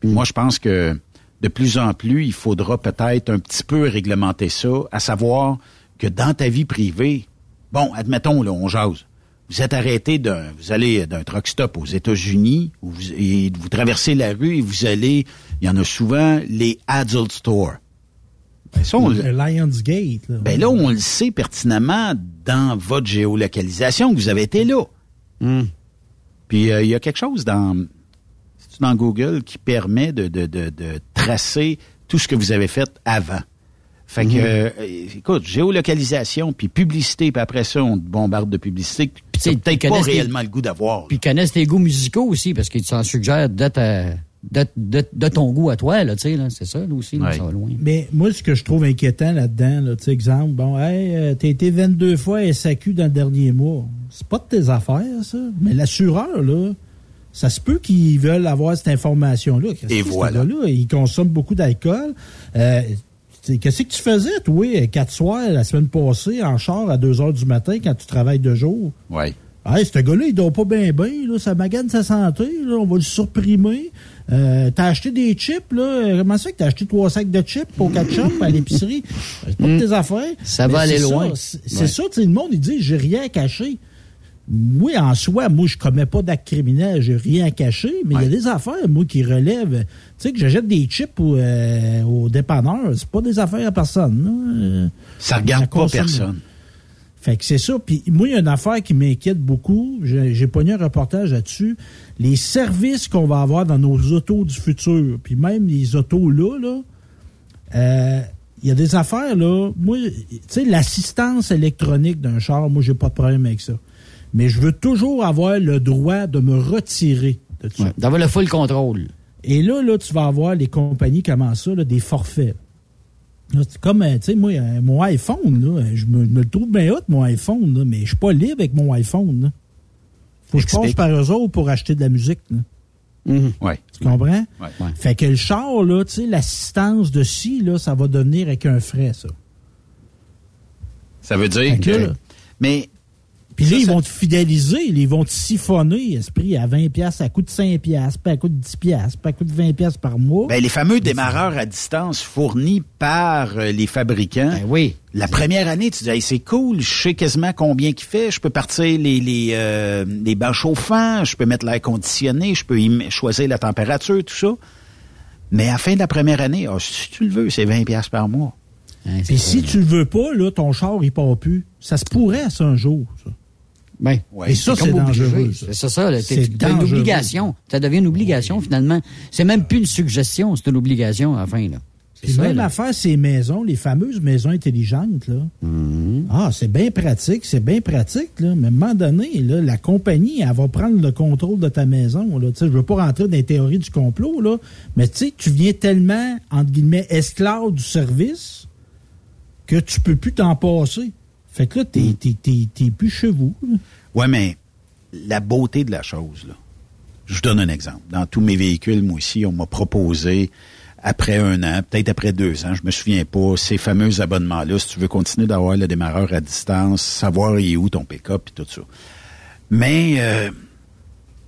Puis Moi, je pense que de plus en plus, il faudra peut-être un petit peu réglementer ça, à savoir que dans ta vie privée, bon, admettons, là, on jase. Vous êtes arrêté d'un, vous allez d'un truck stop aux États-Unis, où vous, et vous traversez la rue et vous allez, il y en a souvent les adult stores. Ben, ça, on le- Le Lionsgate, là. ben là, on le sait pertinemment dans votre géolocalisation que vous avez été là. Puis euh, il y a quelque chose dans, Google qui permet de, de, de, de tracer tout ce que vous avez fait avant? Fait que, euh, écoute, géolocalisation, puis publicité, puis après ça, on te bombarde de publicité. Puis peut-être pas réellement le goût d'avoir. Puis ils connaissent tes goûts musicaux aussi, parce qu'ils t'en suggèrent de, ta- de, de, de ton goût à toi, là, tu sais, là. C'est ça, là aussi, là, ça va loin. Mais moi, ce que je trouve inquiétant là-dedans, là, tu sais, exemple, bon, hey, euh, t'as été 22 fois SAQ dans le dernier mois. C'est pas de tes affaires, ça. Mais l'assureur, là, ça se peut qu'ils veulent avoir cette information-là. Et voilà. gars-là, il consomme beaucoup d'alcool. Euh, Qu'est-ce que tu faisais, toi, quatre soirs la semaine passée, en char à 2 heures du matin quand tu travailles deux jours? Ouais. Hey, ce gars-là, il dort pas bien, bien, là. Ça magane sa santé, là. On va le surprimer. Euh, t'as acheté des chips, là. Comment ça fait que t'as acheté trois sacs de chips au ketchup à l'épicerie? C'est pas de tes affaires. Ça va aller loin. C'est Ouais. ça, tu sais, le monde, il dit, j'ai rien à cacher. Moi, en soi, moi, je commets pas d'acte criminel, j'ai rien à cacher, mais il y a des affaires, moi, qui relèvent. Tu sais, que j'achète des chips au, euh, au dépanneur, c'est pas des affaires à personne. là. Ça regarde pas personne. Fait que c'est ça. Puis moi, il y a une affaire qui m'inquiète beaucoup. J'ai pogné un reportage là-dessus. Les services qu'on va avoir dans nos autos du futur, puis même les autos là, là, euh, il y a des affaires, là. Moi, tu sais, l'assistance électronique d'un char, moi, j'ai pas de problème avec ça. Mais je veux toujours avoir le droit de me retirer de ça. D'avoir le full contrôle. Et là, là, tu vas avoir les compagnies comment ça, là, des forfaits. C'est comme, euh, tu sais, moi, euh, mon iPhone, là, je me, trouve bien hot, mon iPhone, là, mais je suis pas libre avec mon iPhone. Là. Faut que je passe par eux autres pour acheter de la musique. Là. Ouais. Tu comprends? Ouais. Fait que le char, là, tu sais, l'assistance de ci, là, ça va devenir avec un frais, ça. Ça veut dire que que. là- Mais Puis là, ils vont te fidéliser, ils vont te siphonner, esprit, à 20$, piastres, ça coûte 5$, piastres, puis ça coûte 10$, piastres, puis ça coûte 20$ piastres par mois. Ben, les fameux démarreurs à distance fournis par euh, les fabricants. Ben oui. La première année, tu dis, Hey, c'est cool, je sais quasiment combien qu'il fait, je peux partir les, les, euh, les bains chauffants, je peux mettre l'air conditionné, je peux y choisir la température, tout ça. Mais à la fin de la première année, ah, si tu le veux, c'est 20$ piastres par mois. Puis si tu le veux pas, là, ton char, il part plus. Ça se pourrait, ça, un jour, ça. Ben, Et ça, c'est dangereux. C'est ça. C'est une obligation. Ça devient une obligation, finalement. C'est même plus une suggestion, c'est une obligation à la fin, là. Puis ça, même là. affaire, ces maisons, les fameuses maisons intelligentes, là. Mm-hmm. Ah, c'est bien pratique, c'est bien pratique, là. Mais à un moment donné, là, la compagnie, elle va prendre le contrôle de ta maison, là. Tu sais, je veux pas rentrer dans les théories du complot, là. Mais tu sais, tu viens tellement, entre guillemets, esclave du service que tu peux plus t'en passer. Fait que là, t'es, t'es, t'es, t'es plus chez vous, là. Ouais, mais la beauté de la chose, là. Je vous donne un exemple. Dans tous mes véhicules, moi aussi, on m'a proposé, après un an, peut-être après deux ans, je me souviens pas, ces fameux abonnements-là, si tu veux continuer d'avoir le démarreur à distance, savoir il est où ton pick-up et tout ça. Mais euh,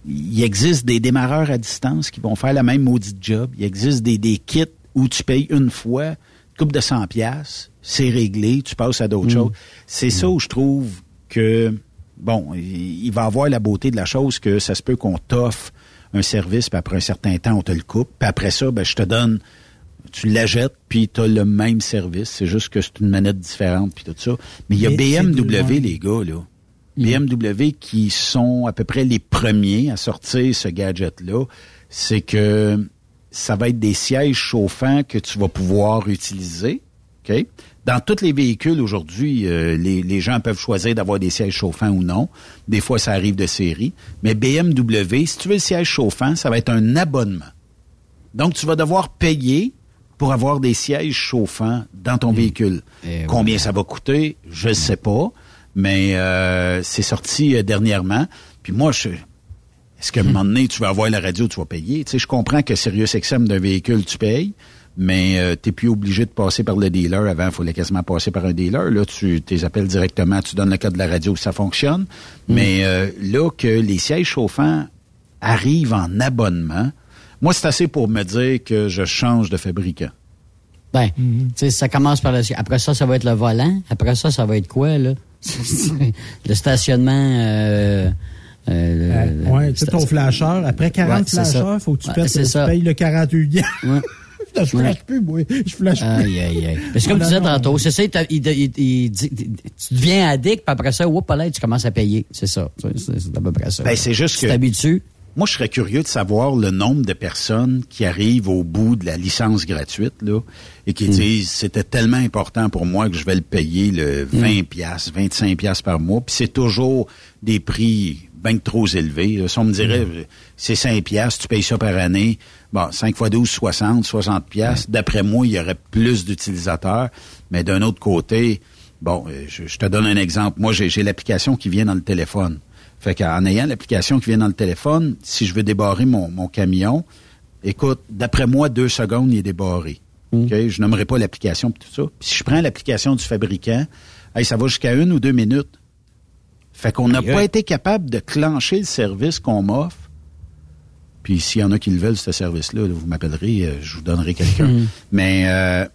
il existe des démarreurs à distance qui vont faire la même maudite job. Il existe des, des kits où tu payes une fois, coupe de 100 pièces, c'est réglé, tu passes à d'autres choses. C'est ça où je trouve que bon, il va avoir la beauté de la chose que ça se peut qu'on t'offre un service, puis après un certain temps, on te le coupe, puis après ça, ben, je te donne, tu l'achètes, puis tu as le même service. C'est juste que c'est une manette différente, puis tout ça. Mais il y a BMW, les gars, là. BMW qui sont à peu près les premiers à sortir ce gadget-là, c'est que ça va être des sièges chauffants que tu vas pouvoir utiliser. OK? Dans tous les véhicules aujourd'hui, euh, les, les gens peuvent choisir d'avoir des sièges chauffants ou non. Des fois, ça arrive de série. Mais BMW, si tu veux le siège chauffant, ça va être un abonnement. Donc, tu vas devoir payer pour avoir des sièges chauffants dans ton véhicule. Combien ça va coûter, je ne sais pas, mais euh, c'est sorti euh, dernièrement. Puis moi, je, est-ce qu'à un moment donné, tu vas avoir la radio, tu vas payer? Tu sais, je comprends que SiriusXM d'un véhicule, tu payes, mais euh, tu n'es plus obligé de passer par le dealer. Avant, il fallait quasiment passer par un dealer. Là, tu les appelles directement, tu donnes le code de la radio, ça fonctionne. Mais euh, là, que les sièges chauffants arrivent en abonnement, moi, c'est assez pour me dire que je change de fabricant. Ben, tu sais, ça commence par le... Après ça, ça va être le volant. Après ça, ça va être quoi, là? [laughs] le stationnement... Euh, euh, le- ouais, tu sais, ton flasheur, après 40 Ouais, flasheurs, faut que tu, Ouais, payes- tu le 48 [laughs] Ouais. je flash plus, moi. Je flash plus. Aïe, aïe, aïe. Mais c'est comme tu disais tantôt, c'est ça, il, il- il- il tu deviens addict, puis après ça, whoop, là, tu commences à payer. C'est ça. C'est à peu près ça. Ben, c'est juste Tu que. t'habitues. Moi, je serais curieux de savoir le nombre de personnes qui arrivent au bout de la licence gratuite, là, et Hmm. qui disent c'était tellement important pour moi que je vais le payer le Hmm. 20 piastres, 25 piastres par mois, puis c'est toujours des prix bien trop élevés. là. Si on me dirait euh, c'est 5 piastres, tu payes ça par année, bon, 5 fois 12, 60, 60 piastres. D'après moi, il y aurait plus d'utilisateurs, mais d'un autre côté, bon, euh, je, je te donne un exemple. Moi, j'ai l'application qui vient dans le téléphone. Fait qu'en ayant l'application qui vient dans le téléphone, si je veux débarrer mon, mon camion, écoute, d'après moi, deux secondes, il est débarré. OK? Je nommerai pas l'application tout ça. Puis si je prends l'application du fabricant, hey, ça va jusqu'à une ou deux minutes. Fait qu'on n'a pas été capable de clencher le service qu'on m'offre. Puis s'il y en a qui le veulent, ce service-là, là, vous m'appellerez, euh, je vous donnerai quelqu'un. Mhm. Mais, euh,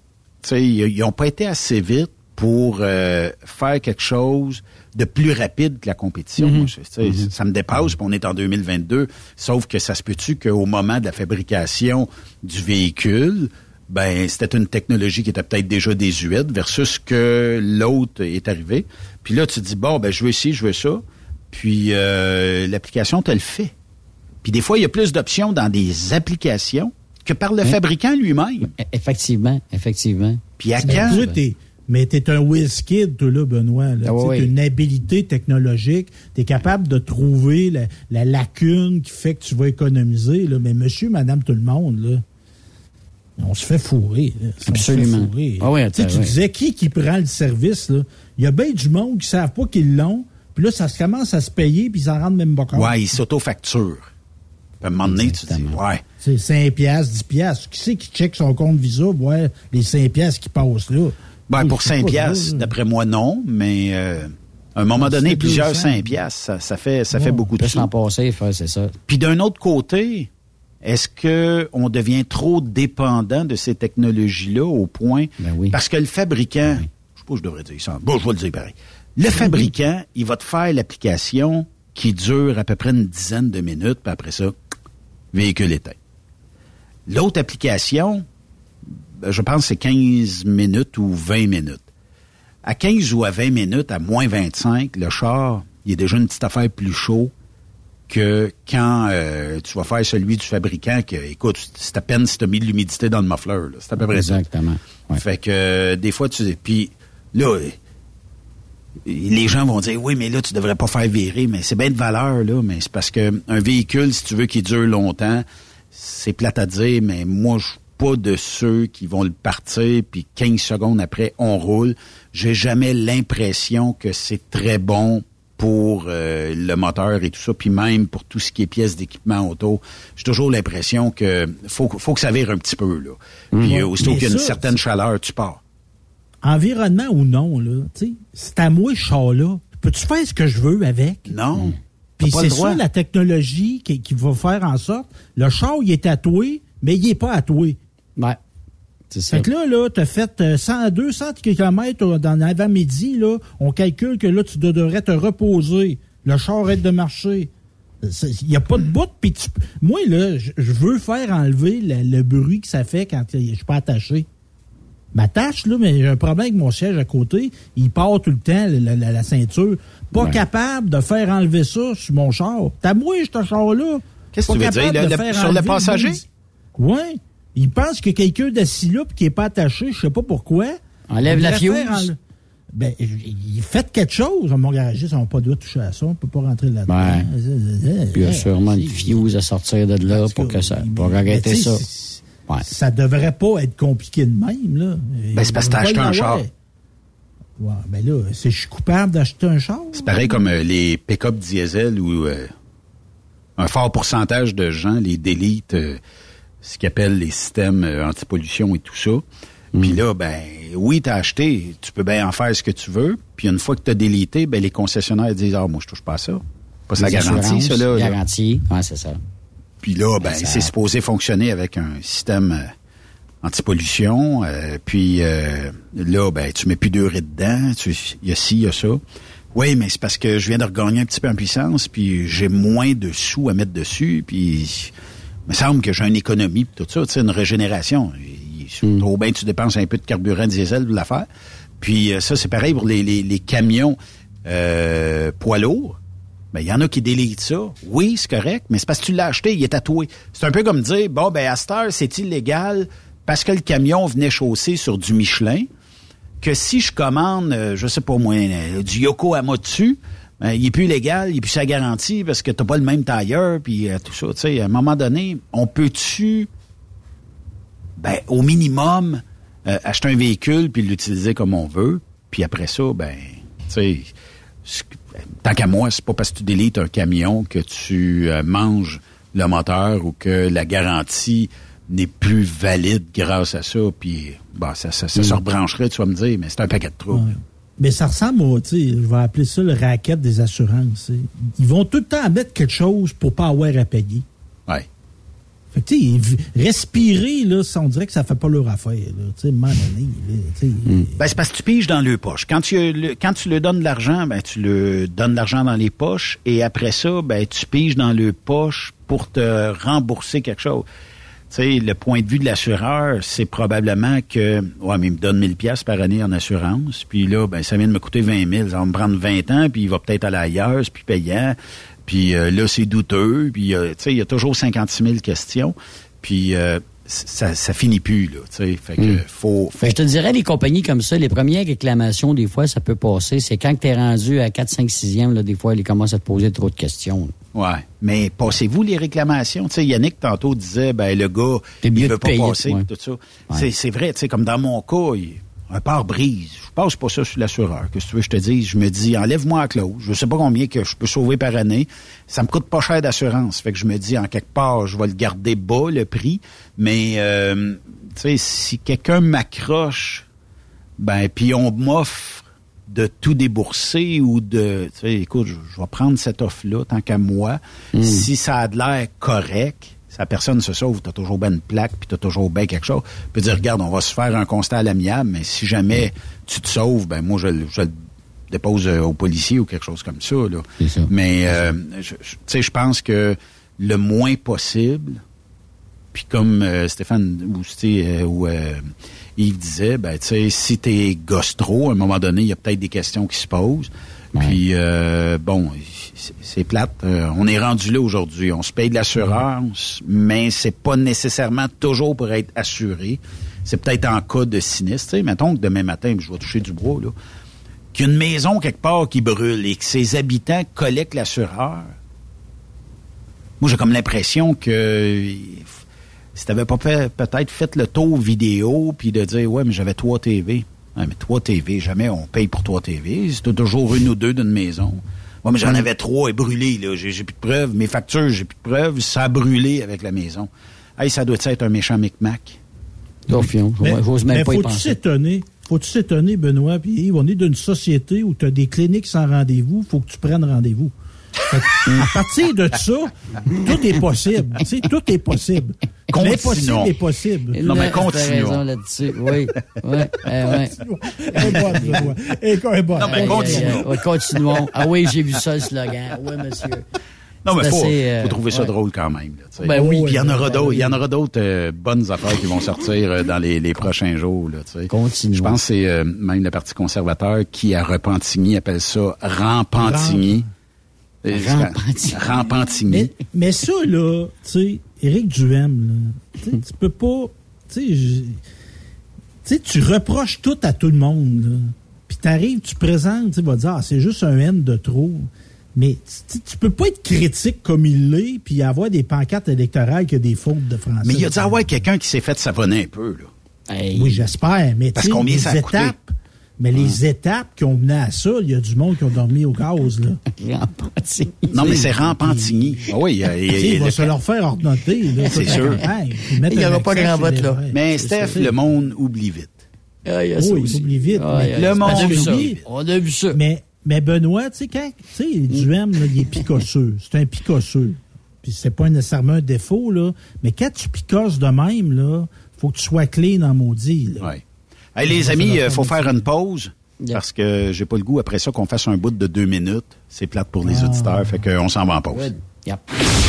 tu sais, ils n'ont pas été assez vite pour euh, faire quelque chose de plus rapide que la compétition. Tu sais, Ça me dépasse, puis on est en 2022. Sauf que ça se peut-tu qu'au moment de la fabrication du véhicule, ben c'était une technologie qui était peut-être déjà désuète versus que l'autre est arrivé. Puis là, tu te dis, bon, ben je veux ci, je veux ça. Puis euh, l'application te le fait. Puis des fois, il y a plus d'options dans des applications que par le Oui. fabricant lui-même. Effectivement, effectivement. Puis à Mais quand? mais tu es un whiz kid, toi, là, Benoît. Là. Ah oui. une habilité technologique. Tu es capable de trouver la, la lacune qui fait que tu vas économiser. Là. Mais monsieur, madame, tout le monde, là, on se fait fourrer. là. On se Absolument. fait fourrer. Ah oui, Tu sais, attends, tu oui. disais qui qui prend le service. là? Il y a bien du monde qui ne savent pas qu'ils l'ont. Puis là, ça se commence à se payer, puis ils s'en rendent même pas compte. Ouais, il s'auto-facture. Puis à un moment donné, tu te dis, ouais. C'est 5 piastres, 10 piastres. Qui c'est qui check son compte Visa? Pour voir les 5 piastres qui passent là? Ben, Oui, pour c'est 5 pas piastres, d'après moi, non, mais euh, à un moment Ah, donné, plusieurs 200. 5 piastres, ça, ça fait, ça fait Bon, beaucoup de s'en passer, faire, c'est ça. Puis d'un autre côté, est-ce que on devient trop dépendant de ces technologies-là au point Ben parce que le fabricant, je sais pas, je devrais dire ça. Bon, je vais le dire pareil. Le fabricant, il va te faire l'application qui dure à peu près une dizaine de minutes, puis après ça, véhicule éteint. L'autre application, ben, je pense que c'est 15 minutes ou 20 minutes. À 15 ou à 20 minutes, à moins 25, le char, il est déjà une petite affaire plus chaud que quand euh, tu vas faire celui du fabricant que, écoute, c'est à peine si tu as mis de l'humidité dans le muffler. là. C'est à peu près ça. Exactement. Ouais. Fait que euh, des fois, tu puis là, les gens vont dire oui, mais là, tu devrais pas faire virer, mais c'est bien de valeur, là, mais c'est parce que un véhicule, si tu veux qu'il dure longtemps, c'est plate à dire, mais moi, je suis pas de ceux qui vont le partir, puis 15 secondes après, on roule. J'ai jamais l'impression que c'est très bon pour euh, le moteur et tout ça, puis même pour tout ce qui est pièces d'équipement auto. J'ai toujours l'impression que faut, faut que ça vire un petit peu, là. Puis euh, aussitôt qu'il y a une ça, certaine chaleur, tu pars. Environnement ou non, là, tu sais, c'est à moi, ce char-là. Peux-tu faire ce que je veux avec? Non. Puis T'as pas c'est ça la technologie qui, qui va faire en sorte. Le char, il est tatoué, mais il est pas tatoué. Ouais. C'est ça. Fait que là, là, t'as fait euh, 100, 200 km dans l'avant-midi, là. On calcule que là, tu devrais te reposer. Le char arrête de marcher. Il n'y a pas de bout. Puis tu- moi, là, je veux faire enlever le, le bruit que ça fait quand je suis pas attaché. M'attache, là, mais j'ai un problème avec mon siège à côté. Il part tout le temps, la, la- la ceinture. Pas Ouais. capable de faire enlever ça sur mon char. T'as moi, ce char-là. Qu'est-ce que tu veux dire, le- le- sur le passager? Oui. Il pense que quelqu'un d'assis là puis qui n'est pas attaché, je sais pas pourquoi. Enlève la fuse. enle- Ben, il fait quelque chose. Mon garagiste, on n'a pas le droit de toucher à ça. On peut pas rentrer là-dedans. Puis il y a sûrement une fuse à sortir de là pour que ça, pour mais arrêter tu sais, ça. Ouais. Ça devrait pas être compliqué de même, là. Ben, c'est parce que t'as acheté un char. Ouais, ben là, c'est je suis coupable d'acheter un char. C'est pareil comme euh, les pick-up diesel où euh, un fort pourcentage de gens les délitent euh, ce qu'ils appellent les systèmes euh, anti-pollution et tout ça. Puis là, ben oui, t'as acheté, tu peux bien en faire ce que tu veux. Puis une fois que t'as délité, ben les concessionnaires disent Ah, moi je touche pas à ça. Pas Les garantie, ça là. Garantie. Ouais, c'est ça. Puis là, ben, Ça- c'est supposé fonctionner avec un système euh, anti-pollution. euh, puis euh, là, ben, tu mets plus d'urée dedans. tu- Il y a ci, il y a ça. Oui, mais c'est parce que je viens de regagner un petit peu en puissance, puis j'ai moins de sous à mettre dessus, puis il me semble que j'ai une économie, tout ça, tu sais, une régénération. Trop bien, tu dépenses un peu de carburant diesel pour l'affaire. Puis euh, ça, c'est pareil pour les, les, les camions euh, poids lourds. Ben, il y en a qui délitent ça. Oui, c'est correct, mais c'est parce que tu l'as acheté, il est tatoué. C'est un peu comme dire, bon, ben, à cette heure, c'est illégal parce que le camion venait chausser sur du Michelin, que si je commande, euh, je sais pas moi, euh, du Yokohama dessus, ben, il est plus légal, il est plus sa garantie parce que t'as pas le même tailleur, puis euh, tout ça. Tu sais, à un moment donné, on peut-tu, ben, au minimum, euh, acheter un véhicule puis l'utiliser comme on veut, puis après ça, ben, tu sais, ce- tant qu'à moi, c'est pas parce que tu délites un camion que tu euh, manges le moteur ou que la garantie n'est plus valide grâce à ça, puis bah, ça, ça, ça Mm. se rebrancherait, tu vas me dire, mais c'est un paquet de trous. Ouais. Mais ça ressemble au, tu sais, je vais appeler ça le racket des assurances. Ils vont tout le temps mettre quelque chose pour pas avoir à payer. Ouais. Fait que, tu sais, v- respirer, là, on dirait que ça fait pas leur affaire, là. Sais. Ben, c'est parce que tu piges dans le poche. Quand tu, le, quand tu le donnes de l'argent, ben, tu le donnes de l'argent dans les poches et après ça, ben, tu piges dans le poche pour te rembourser quelque chose. Tu sais, le point de vue de l'assureur, c'est probablement que, ouais, mais il me donne 1000 pièces par année en assurance, puis là, ben, ça vient de me coûter 20 000. Ça va me prendre 20 ans, puis il va peut-être aller ailleurs, plus payant. Puis euh, là, c'est douteux, puis, euh, tu sais, il y a toujours 56 000 questions, puis euh, ça, ça finit plus, là, tu sais. Fait que, Mm. faut, faut Fait que je te dirais, les compagnies comme ça, les premières réclamations, des fois, ça peut passer. C'est quand tu es rendu à 4, 5, 6e, là, des fois, ils commencent à te poser trop de questions. là. Ouais. Mais passez-vous les réclamations? Tu sais, Yannick, tantôt, disait, ben, le gars, il veut pas payer, passer, ouais. tout ça. C'est, c'est vrai, tu sais, comme dans mon cas, il- un pare-brise. Je passe pas ça sur l'assureur. Que si tu veux, que je te dise, je me dis, enlève-moi la clause. Je sais pas combien que je peux sauver par année. Ça me coûte pas cher d'assurance. Fait que je me dis, en quelque part, je vais le garder bas, le prix. Mais, euh, tu sais, si quelqu'un m'accroche, ben, puis on m'offre de tout débourser ou de, tu sais, écoute, je, je vais prendre cette offre-là tant qu'à moi. Mm. Si ça a de l'air correct, si la personne se sauve, t'as toujours bien une plaque, puis t'as toujours bien quelque chose. Tu peux dire, regarde, on va se faire un constat à l'amiable, mais si jamais tu te sauves, ben moi, je, le- je le dépose euh, au policier ou quelque chose comme ça. Là. Mais, euh, tu sais, je pense que le moins possible, puis comme euh, Stéphane ou, tu euh, ou euh, Yves disait, ben, tu sais, si t'es gosse trop, à un moment donné, il y a peut-être des questions qui se posent. Puis, euh, bon, c'est- plate. Euh, on est rendu là aujourd'hui. On se paye de l'assurance, mais c'est pas nécessairement toujours pour être assuré. C'est peut-être en cas de sinistre. Tu sais, mettons que demain matin, je vais toucher du bois, là, qu'il y a une maison quelque part qui brûle et que ses habitants collectent l'assureur. Moi, j'ai comme l'impression que si t'avais pas fait, peut-être fait le tour vidéo puis de dire ouais mais j'avais trois TV. Ouais, mais trois TV, jamais on paye pour trois TV. C'est toujours une ou deux d'une maison. Ouais, mais j'en avais trois et brûlés, là. J'ai plus de preuves. Mes factures, j'ai plus de preuves. Ça a brûlé avec la maison. Hey, ça doit être un méchant micmac. Mais, J'ose même mais pas y penser. s'étonner? Faut-tu s'étonner, Benoît? Puis Yves, on est d'une société où tu as des cliniques sans rendez-vous. faut que tu prennes rendez-vous. À partir de ça, tout est possible. Tu sais, tout est possible. L'impossible Continuons. est possible. Non, mais continuons. raison là-dessus. Oui. oui. ouais. Bonne, bonne. Non, mais aïe, continuons. continuons. Ah oui, j'ai vu ça, le slogan. [laughs] Oui, monsieur. Non, mais C'est faut, assez, euh, faut trouver ça ouais. drôle quand même. là. Ben oui. Puis il y en aura d'autres. oui. Il y en aura d'autres euh, bonnes affaires qui vont sortir euh, dans les, les prochains jours. Là. Je pense que c'est euh, même le Parti conservateur qui, à Repentigny, appelle ça Rampentigny. Euh, Rampentigny. Mais, mais ça, là, tu sais, Éric Duhem, là, tu peux pas. Tu sais, tu reproches tout à tout le monde, là. Puis t'arrives, tu présentes, tu vas dire, ah, c'est juste un N de trop. Mais tu, peux pas être critique comme il l'est, puis avoir des pancartes électorales qui a des fautes de français. Mais il y a dû avoir quelqu'un qui s'est fait savonner un peu. Là. Oui, j'espère. Mais Parce tu sais, combien les ça a coûté? Mais les étapes qui ont mené à ça, il y a du monde qui ont dormi au gaz, là. [laughs] Non, mais c'est Rampentigny. Ah oui, il y a- il y a- sais, il va le- se leur faire ordonner. là, C'est sûr. Il y un aura pas grand vote, là. Mais Steph, ça. le monde oublie vite. Ah, il y a ça Oui, aussi. il oublie vite. Ah, mais il y a- le monde On a vu ça. oublie. On a vu ça. Mais, mais Benoît, tu sais, quand, tu sais, Duhem, là, il est picosseux. C'est un picosseux. Puis c'est pas nécessairement un défaut, là. Mais quand tu picosses de même, là, faut que tu sois clean dans maudit, là. Ouais. Hey, les amis, il faut faire une pause. Parce que j'ai pas le goût après ça qu'on fasse un bout de deux minutes. C'est plate pour les auditeurs, fait qu'on s'en va en pause.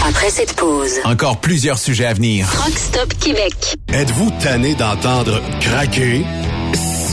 Après cette pause, Encore plusieurs sujets à venir. Rock Stop Québec. Êtes-vous tanné d'entendre craquer,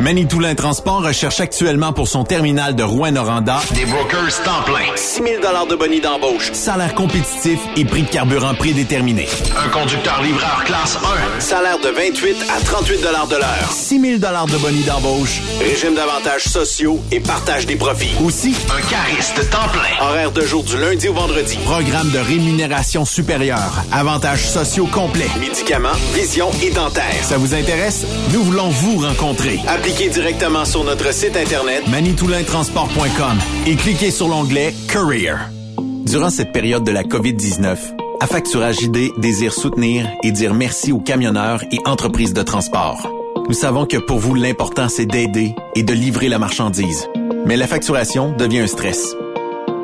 Manitoulin Transport recherche actuellement pour son terminal de Rouen-Noranda des brokers temps plein. 6 000 de bonus d'embauche, salaire compétitif et prix de carburant prédéterminé. Un conducteur livreur classe 1. Salaire de 28 à 38 de l'heure. 6 000 de bonus d'embauche, régime d'avantages sociaux et partage des profits. Aussi, un cariste temps plein. Horaire de jour du lundi au vendredi. Programme de rémunération supérieure. Avantages sociaux complets. Médicaments, vision et dentaire. Ça vous intéresse? Nous voulons vous rencontrer. Appliquez directement sur notre site internet manitoulintransport.com et cliquez sur l'onglet Career. Durant cette période de la COVID-19, Affacturage ID désire soutenir et dire merci aux camionneurs et entreprises de transport. Nous savons que pour vous, l'important, c'est d'aider et de livrer la marchandise. Mais la facturation devient un stress.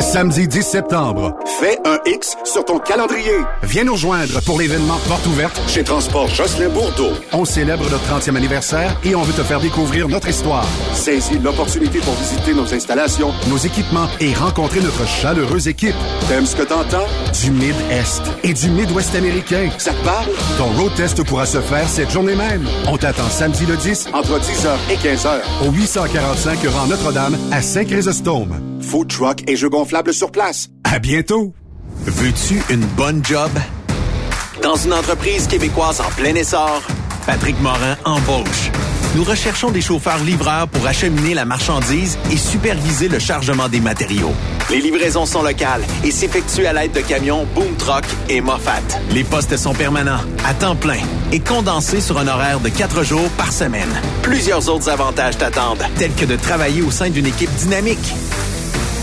Samedi 10 septembre, fais un X sur ton calendrier. Viens nous rejoindre pour l'événement Porte ouverte chez Transport Jocelyn Bourdeau. On célèbre notre 30e anniversaire et on veut te faire découvrir notre histoire. Saisis l'opportunité pour visiter nos installations, nos équipements et rencontrer notre chaleureuse équipe. T'aimes ce que t'entends? Du Mid-Est et du Mid-Ouest américain. Ça te parle? Ton road test pourra se faire cette journée même. On t'attend samedi le 10 entre 10h et 15h au 845 rang Notre-Dame à Saint-Chrysostome. Food truck et jeux gonflables sur place. À bientôt! Veux-tu une bonne job? Dans une entreprise québécoise en plein essor, Patrick Morin embauche. Nous recherchons des chauffeurs livreurs pour acheminer la marchandise et superviser le chargement des matériaux. Les livraisons sont locales et s'effectuent à l'aide de camions Boom Truck et Moffat. Les postes sont permanents, à temps plein et condensés sur un horaire de quatre jours par semaine. Plusieurs autres avantages t'attendent, tels que de travailler au sein d'une équipe dynamique.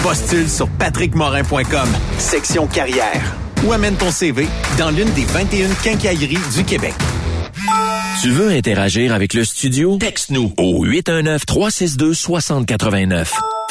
Postule sur patrickmorin.com, section carrière, ou amène ton CV dans l'une des 21 quincailleries du Québec. Tu veux interagir avec le studio? Texte-nous au 819-362-6089.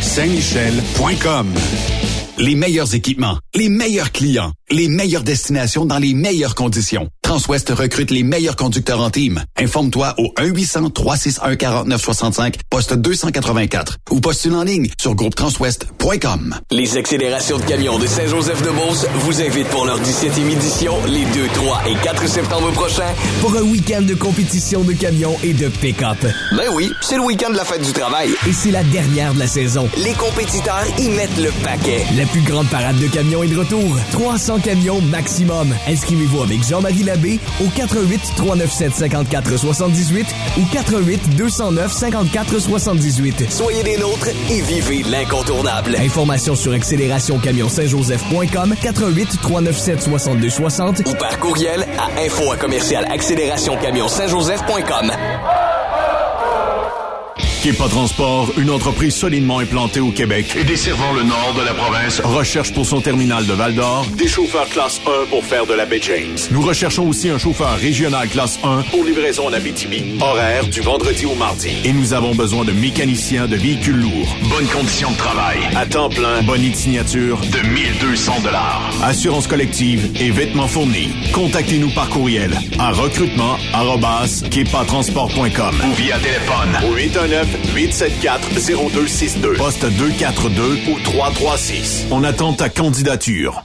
Saint-Michel.com. Les meilleurs équipements, les meilleurs clients, les meilleures destinations dans les meilleures conditions. Transwest recrute les meilleurs conducteurs en team. Informe-toi au 1-800-361-4965, poste 284 ou postule en ligne sur groupetranswest.com. Les accélérations de camions de Saint-Joseph-de-Beauce vous invitent pour leur 17e édition les 2, 3 et 4 septembre prochains. Pour un week-end de compétition de camions et de pick-up. Ben oui, c'est le week-end de la fête du travail. Et c'est la dernière de la saison. Les compétiteurs y mettent le paquet. La plus grande parade de camions est de retour. 300 camions maximum. Inscrivez-vous avec Jean-Marie Labbé au 88 397 54 78 ou 88 209 54 78. Soyez des nôtres et vivez l'incontournable. Informations sur accélérationcamion-saint-joseph.com 88 397 62 60 ou par courriel à info à commercial accélérationcamion-saint-joseph.com. Kepa Transport, une entreprise solidement implantée au Québec et desservant le nord de la province, recherche pour son terminal de Val-d'Or des chauffeurs classe 1 pour faire de la baie James. Nous recherchons aussi un chauffeur régional classe 1 pour livraison en Abitibi, horaire du vendredi au mardi. Et nous avons besoin de mécaniciens de véhicules lourds. Bonnes conditions de travail, à temps plein, bonne de signature de 1200 dollars. Assurance collective et vêtements fournis. Contactez-nous par courriel à recrutement@kepatransport.com ou via téléphone au 819 874-0262. Poste 242 ou 336. On attend ta candidature.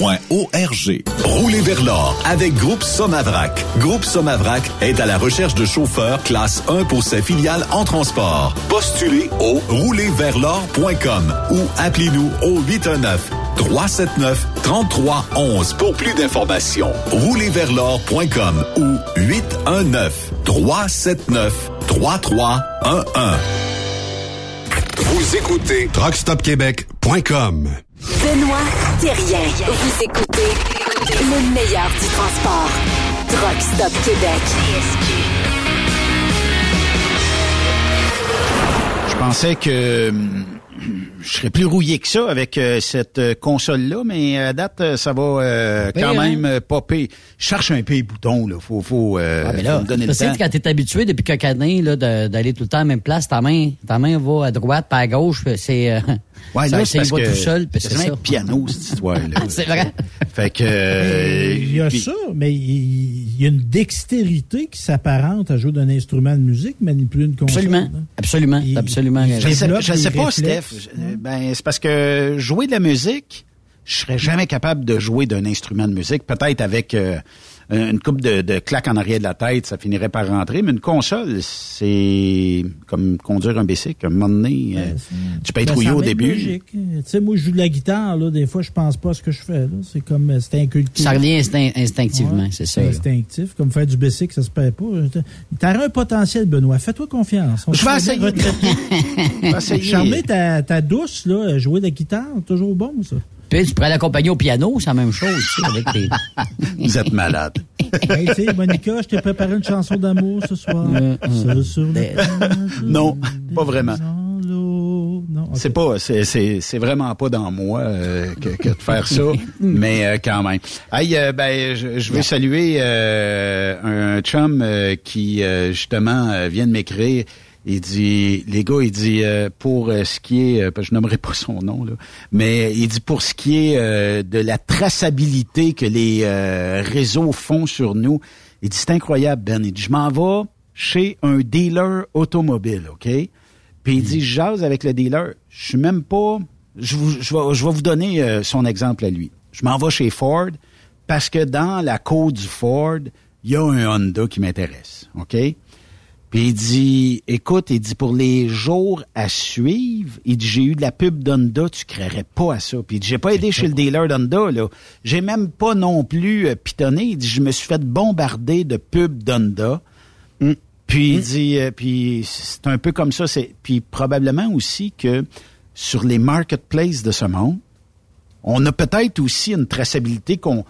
arpq.org. Roulez vers l'or avec Groupe Somavrac. Groupe Somavrac est à la recherche de chauffeurs classe 1 pour ses filiales en transport. Postulez au roulerversl'or.com ou appelez-nous au 819 379 3311 pour plus d'informations. Roulerversl'or.com ou 819 379 3311. Vous écoutez TruckStopQuébec.com. Benoît Thérien. Vous écoutez le meilleur du transport. Truck Stop Québec. Je pensais que hum, je serais plus rouillé que ça avec euh, cette euh, console-là, mais à date, euh, ça va euh, quand pire, même popper. Je cherche un peu les boutons, là. Faut, faut, euh, Ah, mais faut là, me donner le tu sais, temps. quand t'es habitué depuis quelques années là, de- d'aller tout le temps à la même place, ta main, ta main va à droite, pas à gauche, c'est euh, Ouais, ça, c'est que tout seul, c'est ça. un piano, cette histoire-là. [laughs] c'est vrai. Fait que... euh, il y a puis- ça, mais il y a une dextérité qui s'apparente à jouer d'un instrument de musique, manipuler une console. Absolument, hein. absolument, absolument Je raison. sais, je sais pas, réflexes. Steph. Je- Ben, c'est parce que jouer de la musique, je serais jamais capable de jouer d'un instrument de musique. Peut-être avec euh, une coupe de, de claques en arrière de la tête, ça finirait par rentrer. Mais une console, c'est comme conduire un bicycle. À un moment donné, euh, tu peux être Ben, ça au début. logique. Tu sais, moi, je joue de la guitare, là. Des fois, je pense pas à ce que je fais. C'est comme, euh, c'est inculqué. Ça revient instin- instinctivement, Ouais, c'est ça. là. instinctif. Comme faire du bicycle, ça se perd pas. T'as un potentiel, Benoît. Fais-toi confiance. On Je vais se fait essayer. retraiter. [laughs] Je vais essayer. Charmer ta, ta douce, là, jouer de la guitare, toujours bon, ça. Tu pourrais l'accompagner au piano, c'est la même chose, tu sais, avec tes... [laughs] Vous êtes malade. Hey, tu sais, Monica, je t'ai préparé une chanson d'amour ce soir. Sur le [laughs] Non, pas vraiment. C'est pas, c'est, c'est, c'est vraiment pas dans moi euh, que, que de faire ça, [laughs] mais euh, quand même. Hey, euh, ben, je, je veux saluer euh, un chum euh, qui euh, justement euh, vient de m'écrire. Il dit, les gars, il dit euh, pour euh, ce qui est, euh, je nommerai pas son nom là, mais il dit pour ce qui est euh, de la traçabilité que les euh, réseaux font sur nous, il dit c'est incroyable Ben. Il dit je m'en vais chez un dealer automobile, ok? Puis il dit, je jase avec le dealer. Je suis même pas je, vous- je vais, je vais vous donner euh, son exemple à lui. Je m'en vais chez Ford parce que dans la cour du Ford, il y a un Honda qui m'intéresse. OK? Puis il dit, écoute, il dit, pour les jours à suivre, il dit, j'ai eu de la pub d'Honda, tu créerais pas à ça. Puis il dit, j'ai pas aidé chez le dealer d'Honda, là. J'ai même pas non plus euh, pitonné. Il dit, je me suis fait bombarder de pubs d'Honda. Puis il dit, euh, puis c'est un peu comme ça. C'est, puis probablement aussi que sur les marketplaces de ce monde, on a peut-être aussi une traçabilité qu'on,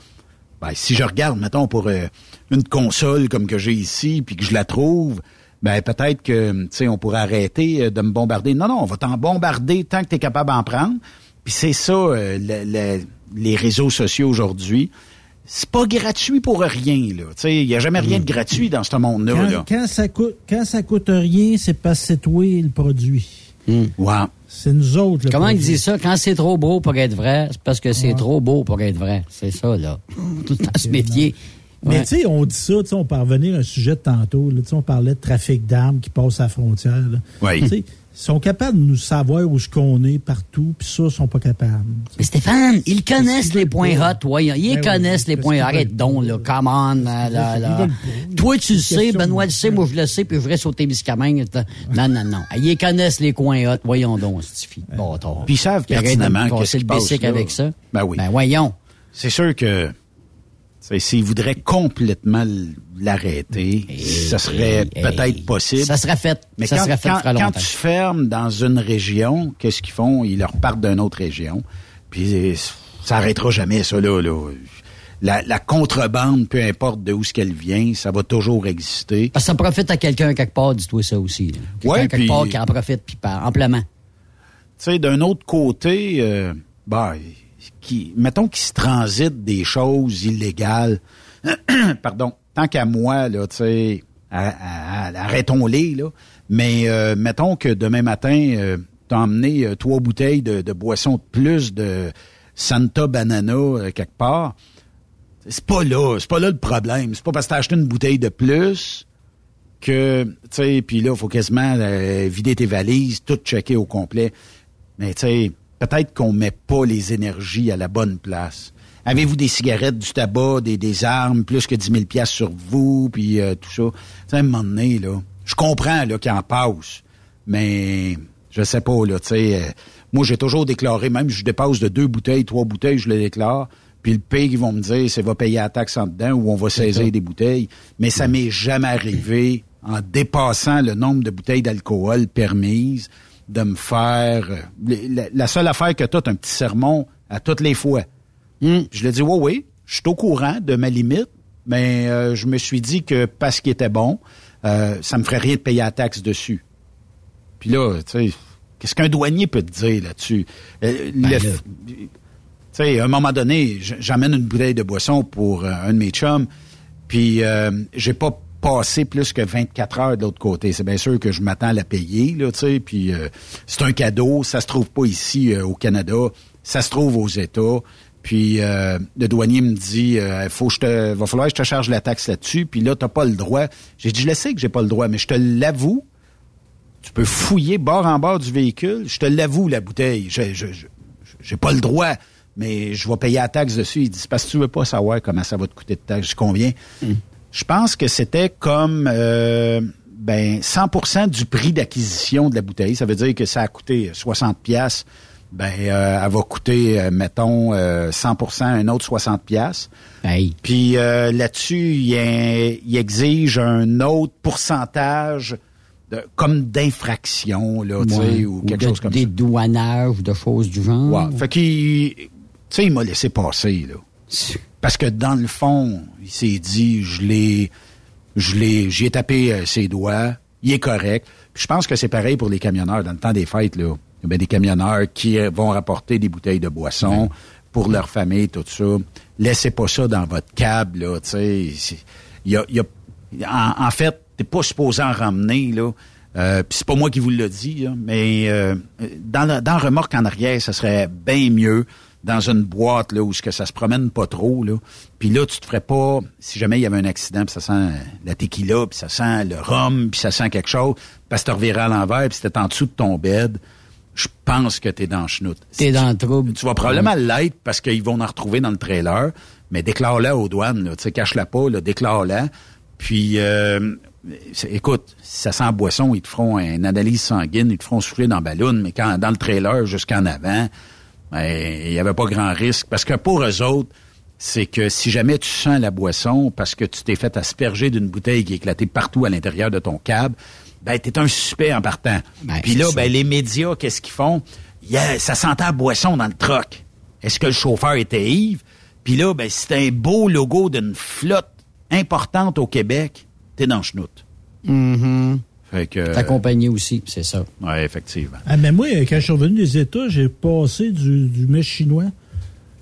ben, si je regarde, mettons, pour euh, une console comme que j'ai ici, puis que je la trouve, ben peut-être que, tu sais, on pourrait arrêter euh, de me bombarder. Non, non, on va t'en bombarder tant que tu es capable d'en prendre. Puis c'est ça, euh, le- le- les réseaux sociaux aujourd'hui. C'est pas gratuit pour rien, là. Tu sais, il n'y a jamais rien de gratuit dans ce monde-là. Quand, là. quand ça coûte, quand ça coûte rien, c'est parce que c'est toi le produit. Ouais. C'est nous autres. le Comment il produit. dit ça? Quand c'est trop beau pour être vrai, c'est parce que c'est trop beau pour être vrai. C'est ça, là. [laughs] Tout le temps se méfier. Mais Ouais. tu sais, on dit ça, tu sais, on peut revenir à un sujet de tantôt. là, tu sais, on parlait de trafic d'armes qui passe à la frontière. là. Oui. Tu sais, Ils sont capables de nous savoir où ce qu'on est partout, puis ça, ils sont pas capables. Mais Stéphane, ils connaissent les points hot, voyons. Ils Ben connaissent les points. Arrête donc, là. Come on, là, là. Toi, tu le sais, Benoît le sait, moi, je le sais, puis je voudrais sauter Biscamingue. Non, non, non. Ils connaissent les coins hot. Voyons donc, Stifi. Bâtard. Puis ils savent pertinemment me qu'est-ce qui le passe basic là. avec ça. Ben oui. Ben voyons. C'est sûr que s'ils voudraient complètement l'arrêter, ça serait peut-être possible. Ça serait fait. Mais ça quand, serait fait quand- quand tu fermes dans une région, qu'est-ce qu'ils font? Ils leur partent d'une autre région. Puis euh, ça arrêtera jamais, ça, là. là. La, la contrebande, peu importe de où ce qu'elle vient, ça va toujours exister. Parce que ça profite à quelqu'un quelque part, dis-toi ça aussi. Quelqu'un Ouais, quelque part qui en profite, puis amplement. Tu sais, d'un autre côté, euh, bah, qui, mettons qu'il se transite des choses illégales. [clears throat] Pardon. Tant qu'à moi, là, tu arrêtons-les, là. Mais euh, mettons que demain matin, euh, t'as emmené euh, trois bouteilles de, de boissons de plus de Santa Banana euh, quelque part. C'est pas là, c'est pas là le problème. C'est pas parce que t'as acheté une bouteille de plus que, tu sais, puis là, il faut quasiment vider tes valises, tout checker au complet. Mais tu peut-être qu'on met pas les énergies à la bonne place. Avez-vous des cigarettes, du tabac, des, des armes, plus que 10 000 piastres sur vous, puis euh, tout ça? Tu sais, à un moment donné, là, je comprends là, qu'il en passe, mais je sais pas, là, tu sais, euh, moi, j'ai toujours déclaré, même si je dépasse de deux bouteilles, trois bouteilles, je le déclare, puis le pays, ils vont me dire, c'est va payer la taxe en dedans ou on va saisir des bouteilles. Mais ça m'est jamais arrivé, en dépassant le nombre de bouteilles d'alcool permises, de me faire... euh, La, la seule affaire que tu un petit sermon à toutes les fois. Je lui ai dit, oui, oui, je suis au courant de ma limite, mais euh, je me suis dit que parce qu'il était bon, euh, ça me ferait rien de payer la taxe dessus. Puis là, tu sais, qu'est-ce qu'un douanier peut te dire là-dessus? Euh, le- là. tu sais, à un moment donné, j'amène une bouteille de boisson pour un de mes chums, puis j'ai pas passé plus que 24 heures de l'autre côté. C'est bien sûr que je m'attends à la payer, là, tu sais, puis euh, c'est un cadeau, ça se trouve pas ici euh, au Canada, ça se trouve aux États. Puis euh, le douanier me dit, faut que va falloir que je te charge la taxe là-dessus. Puis là, t'as pas le droit. J'ai dit, je le sais que j'ai pas le droit, mais je te l'avoue. Tu peux fouiller bord en bord du véhicule. Je te l'avoue, la bouteille. Je, j'ai pas le droit, mais je vais payer la taxe dessus. Il dit, parce que tu veux pas savoir comment ça va te coûter de taxe. Je dis, combien? Je pense que c'était comme euh, ben 100% du prix d'acquisition de la bouteille. Ça veut dire que ça a coûté 60 pièces. Ben, euh, elle va coûter, euh, mettons, euh, 100%, un autre 60 pièces. Puis euh, là-dessus, il, exige un autre pourcentage de, comme d'infraction, là, tu sais, ou quelque de chose comme ça. dédouanage ou de choses du genre. Ouais. Fait qu'il, tu sais, il m'a laissé passer, là. Parce que dans le fond, il s'est dit, je l'ai, je l'ai, j'y ai tapé euh, ses doigts, il est correct. Puis je pense que c'est pareil pour les camionneurs. Dans le temps des fêtes, là, il y a des camionneurs qui euh, vont rapporter des bouteilles de boisson pour leur famille, tout ça. Laissez pas ça dans votre cab, là, tu sais. Y a, il y a- en, en fait, t'es pas supposé en ramener, là. Euh, Puis c'est pas moi qui vous le dis, là, mais euh, dans, la, dans remorque en arrière, ça serait bien mieux dans une boîte là où ce que ça se promène pas trop là. Puis là, tu te ferais pas si jamais il y avait un accident, puis ça sent la tequila, puis ça sent le rhum, puis ça sent quelque chose, parce que tu revirais à l'envers, puis c'était en dessous de ton bed. je pense que t'es dans le chenoute. T'es dans le trouble. Tu vas probablement l'être parce qu'ils vont en retrouver dans le trailer, mais déclare-la aux douanes, là. Tu sais, cache-la pas, là, déclare-la. Puis, euh, écoute, si ça sent boisson, ils te feront une analyse sanguine, ils te feront souffler dans ballon, mais quand dans le trailer jusqu'en avant, il y avait pas grand risque. Parce que pour eux autres, c'est que si jamais tu sens la boisson parce que tu t'es fait asperger d'une bouteille qui est éclatée partout à l'intérieur de ton câble, ben, t'es un suspect en partant. Puis là, ben, les médias, qu'est-ce qu'ils font? Yeah, ça sentait la boisson dans le troc. Est-ce que le chauffeur était Yves? Puis là, ben, c'est un beau logo d'une flotte importante au Québec. T'es dans le chenoute. Mhm. Fait que... Ta compagnie aussi, c'est ça. Oui, effectivement. Ah, mais moi, quand je suis revenu des États, j'ai passé du, du mets chinois.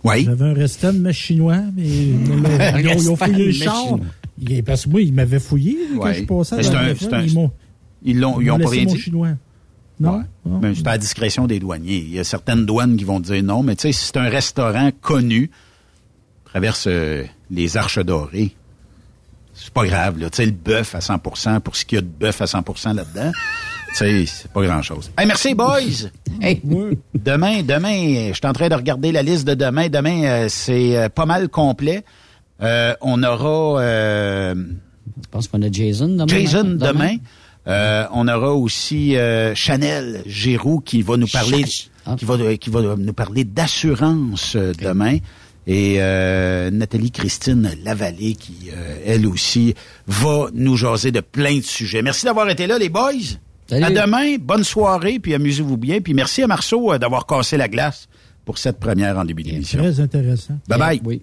Oui. J'avais un restant de mets chinois, mais [laughs] ils, ont- ils ont, ils fouillé le char. Il- Parce que moi, ils m'avaient fouillé quand Ouais. je passais. Mais la c'est un- un- Ils m'ont Ils l'ont, ils m'ont ont pas rien mon dit. chinois. Non? Non? Ben, c'est à la discrétion des douaniers. Il y a certaines douanes qui vont dire non, mais tu sais, si c'est un restaurant connu, traverse euh, les arches dorées, c'est pas grave, là. Tu sais, le bœuf à 100% pour ce qu'il y a de bœuf à 100% là-dedans, tu sais, c'est pas grand-chose. Hey, merci, boys! [laughs] hey, demain, demain, je suis en train de regarder la liste de demain. Demain, euh, c'est euh, pas mal complet. Euh, on aura... euh, Je pense qu'on a Jason demain. Jason hein? demain. Euh, on aura aussi euh, Chanel Giroux qui va nous parler qui va qui va nous parler d'assurance demain et euh, Nathalie Christine Lavallée qui euh, elle aussi va nous jaser de plein de sujets. Merci d'avoir été là les boys. Salut. À demain, bonne soirée puis amusez-vous bien puis merci à Marceau euh, d'avoir cassé la glace pour cette première en début d'émission. Très intéressant. Bye bye. Oui.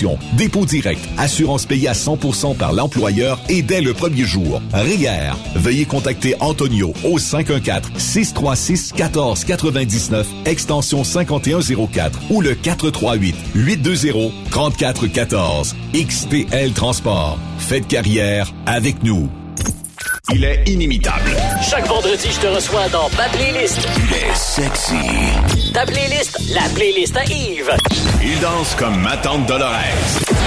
dépôt direct, assurance payée à 100% par l'employeur et dès le premier jour. RIER. Veuillez contacter Antonio au 514-636-1499, extension 5104 ou le 438-820-3414. XTL Transport. Faites carrière avec nous. Il est inimitable. Chaque vendredi, je te reçois dans ma playlist. Il est sexy. Ta playlist, la playlist à Yves. Il danse comme ma tante Dolores.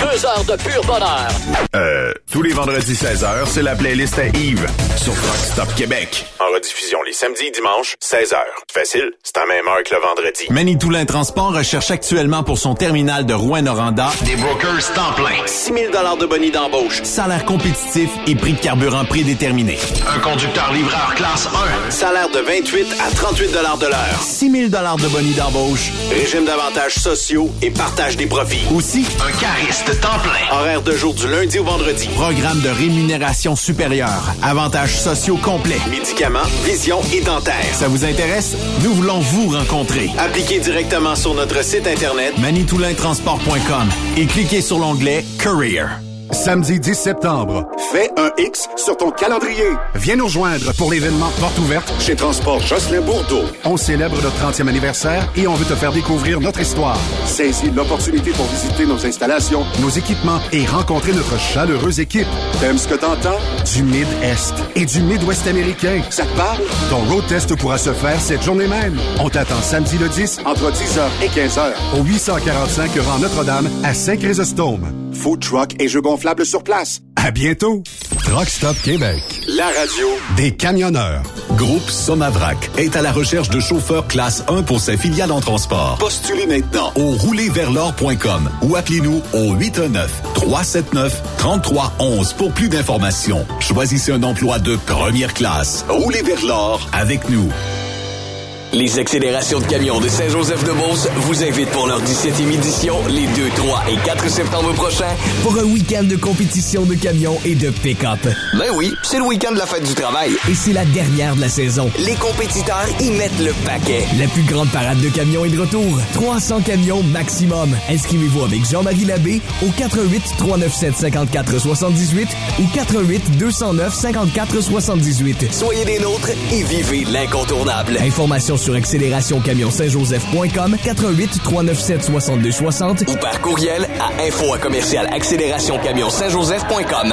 Deux heures de pur bonheur. Euh, tous les vendredis 16h, c'est la playlist à Yves sur Rock Stop Québec. En rediffusion les samedis et dimanches, 16h. Facile, c'est à même heure que le vendredi. Manitoulin Transport recherche actuellement pour son terminal de Rouen-Noranda Des brokers temps plein. 6 000 de bonus d'embauche, salaire compétitif et prix de carburant prédéterminé. Un conducteur livreur classe 1. Salaire de 28 à 38 de l'heure. 6 000 de bonus d'embauche. Régime d'avantages sociaux et partage des profits. Aussi, Un cariste temps plein. horaire de jour du lundi au vendredi. Programme de rémunération supérieure. Avantages sociaux complets. Médicaments, vision et dentaire. Ça vous intéresse? Nous voulons vous rencontrer. Appliquez directement sur notre site internet manitoulintransport.com et cliquez sur l'onglet Career. Samedi 10 septembre, fais un X sur ton calendrier. Viens nous rejoindre pour l'événement Porte ouverte chez Transport Jocelyn Bourdeau. On célèbre notre 30e anniversaire et on veut te faire découvrir notre histoire. Saisis l'opportunité pour visiter nos installations, nos équipements et rencontrer notre chaleureuse équipe. T'aimes ce que t'entends? Du Mid-Est et du Mid-Ouest américain. Ça te parle? Ton road test pourra se faire cette journée même. On t'attend samedi le 10 entre 10h et 15h au 845 rang Notre-Dame à Saint-Chrysostome. Food truck et jeux gonflables sur place. À bientôt. Truck Stop Québec. La radio Des camionneurs. Groupe Somavrac est à la recherche de chauffeurs classe 1 pour ses filiales en transport. Postulez maintenant au roulerversl'or.com ou appelez-nous au 819-379-3311 pour plus d'informations. Choisissez un emploi de première classe. Roulez vers l'or avec nous. Les accélérations de camions de Saint-Joseph-de-Beauce vous invitent pour leur 17e édition les 2, 3 et 4 septembre prochains pour un week-end de compétition de camions et de pick-up. Ben oui, c'est le week-end de la fête du travail. Et c'est la dernière de la saison. Les compétiteurs y mettent le paquet. La plus grande parade de camions est de retour. 300 camions maximum. Inscrivez-vous avec Jean-Marie Labbé au 88 397 54 78 ou 88 209 54 78. Soyez des nôtres et vivez l'incontournable. Sur accélérationcamion-saint-joseph.com 88 397 62 60 ou par courriel à info à commercial accélérationcamion-saint-joseph.com.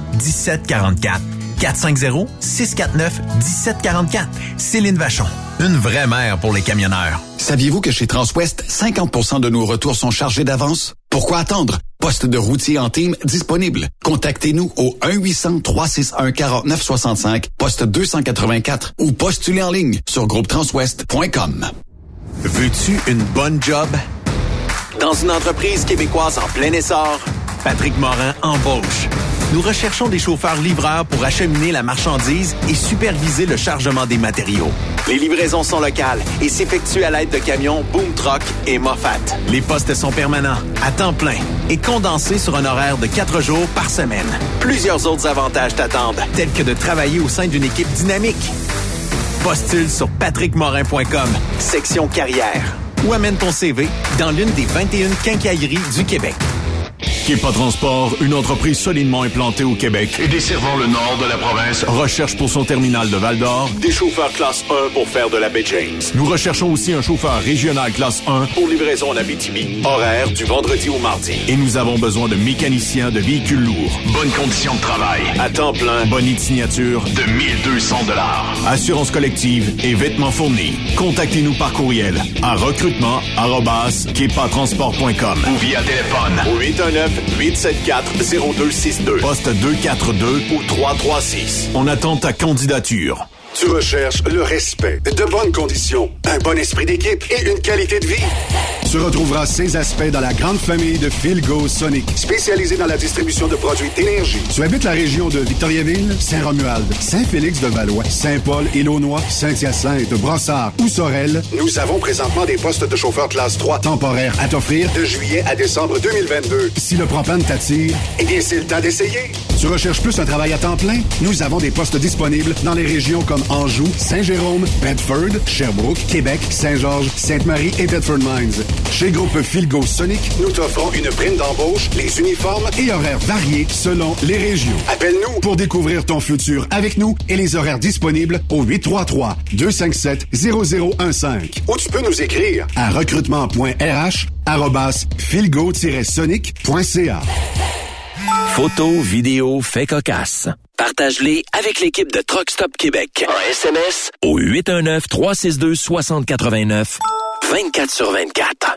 1744. 450-649-1744. Céline Vachon. Une vraie mère pour les camionneurs. Saviez-vous que chez Transwest, 50% de nos retours sont chargés d'avance? Pourquoi attendre? Poste de routier en team disponible. Contactez-nous au 1-800-361-4965, poste 284 ou postulez en ligne sur groupetranswest.com. Veux-tu une bonne job? Dans une entreprise québécoise en plein essor, Patrick Morin embauche. Nous recherchons des chauffeurs livreurs pour acheminer la marchandise et superviser le chargement des matériaux. Les livraisons sont locales et s'effectuent à l'aide de camions Boom Truck et Moffat. Les postes sont permanents, à temps plein et condensés sur un horaire de quatre jours par semaine. Plusieurs autres avantages t'attendent, tels que de travailler au sein d'une équipe dynamique. Postule sur patrickmorin.com, section carrière, ou amène ton CV dans l'une des 21 quincailleries du Québec. Kepa Transport, une entreprise solidement implantée au Québec et desservant le nord de la province, recherche pour son terminal de Val-d'Or des chauffeurs classe 1 pour faire de la baie James. Nous recherchons aussi un chauffeur régional classe 1 pour livraison en Abitibi, horaire du vendredi au mardi. Et nous avons besoin de mécaniciens de véhicules lourds. Bonnes conditions de travail, à temps plein, bonne signature de 1200 dollars. Assurance collective et vêtements fournis. Contactez-nous par courriel à recrutement@kepatransport.com ou via téléphone au 819-874-0262. Poste 242 ou 336. On attend ta candidature. Tu recherches le respect, de bonnes conditions, un bon esprit d'équipe et une qualité de vie. Tu retrouveras ces aspects dans la grande famille de Philgo Sonic, spécialisée dans la distribution de produits d'énergie. Tu habites la région de Victoriaville, Saint-Romuald, Saint-Félix-de-Valois, Saint-Paul, Élonois, Saint-Hyacinthe, Brossard ou Sorel. Nous avons présentement des postes de chauffeur classe 3 temporaires à t'offrir de juillet à décembre 2022. Si le propane t'attire, eh bien, c'est le temps d'essayer. Tu recherches plus un travail à temps plein? Nous avons des postes disponibles dans les régions comme Anjou, Saint-Jérôme, Bedford, Sherbrooke, Québec, Saint-Georges, Sainte-Marie et Bedford Mines. Chez Groupe Philgo Sonic, nous t'offrons une prime d'embauche, les uniformes et horaires variés selon les régions. Appelle-nous pour découvrir ton futur avec nous et les horaires disponibles au 833-257-0015. Ou tu peux nous écrire à recrutement.rh philgo-sonic.ca. Photos, vidéos, faits cocasse. Partage-les avec l'équipe de Truck Stop Québec. En SMS au 819 362 6089 24 sur 24.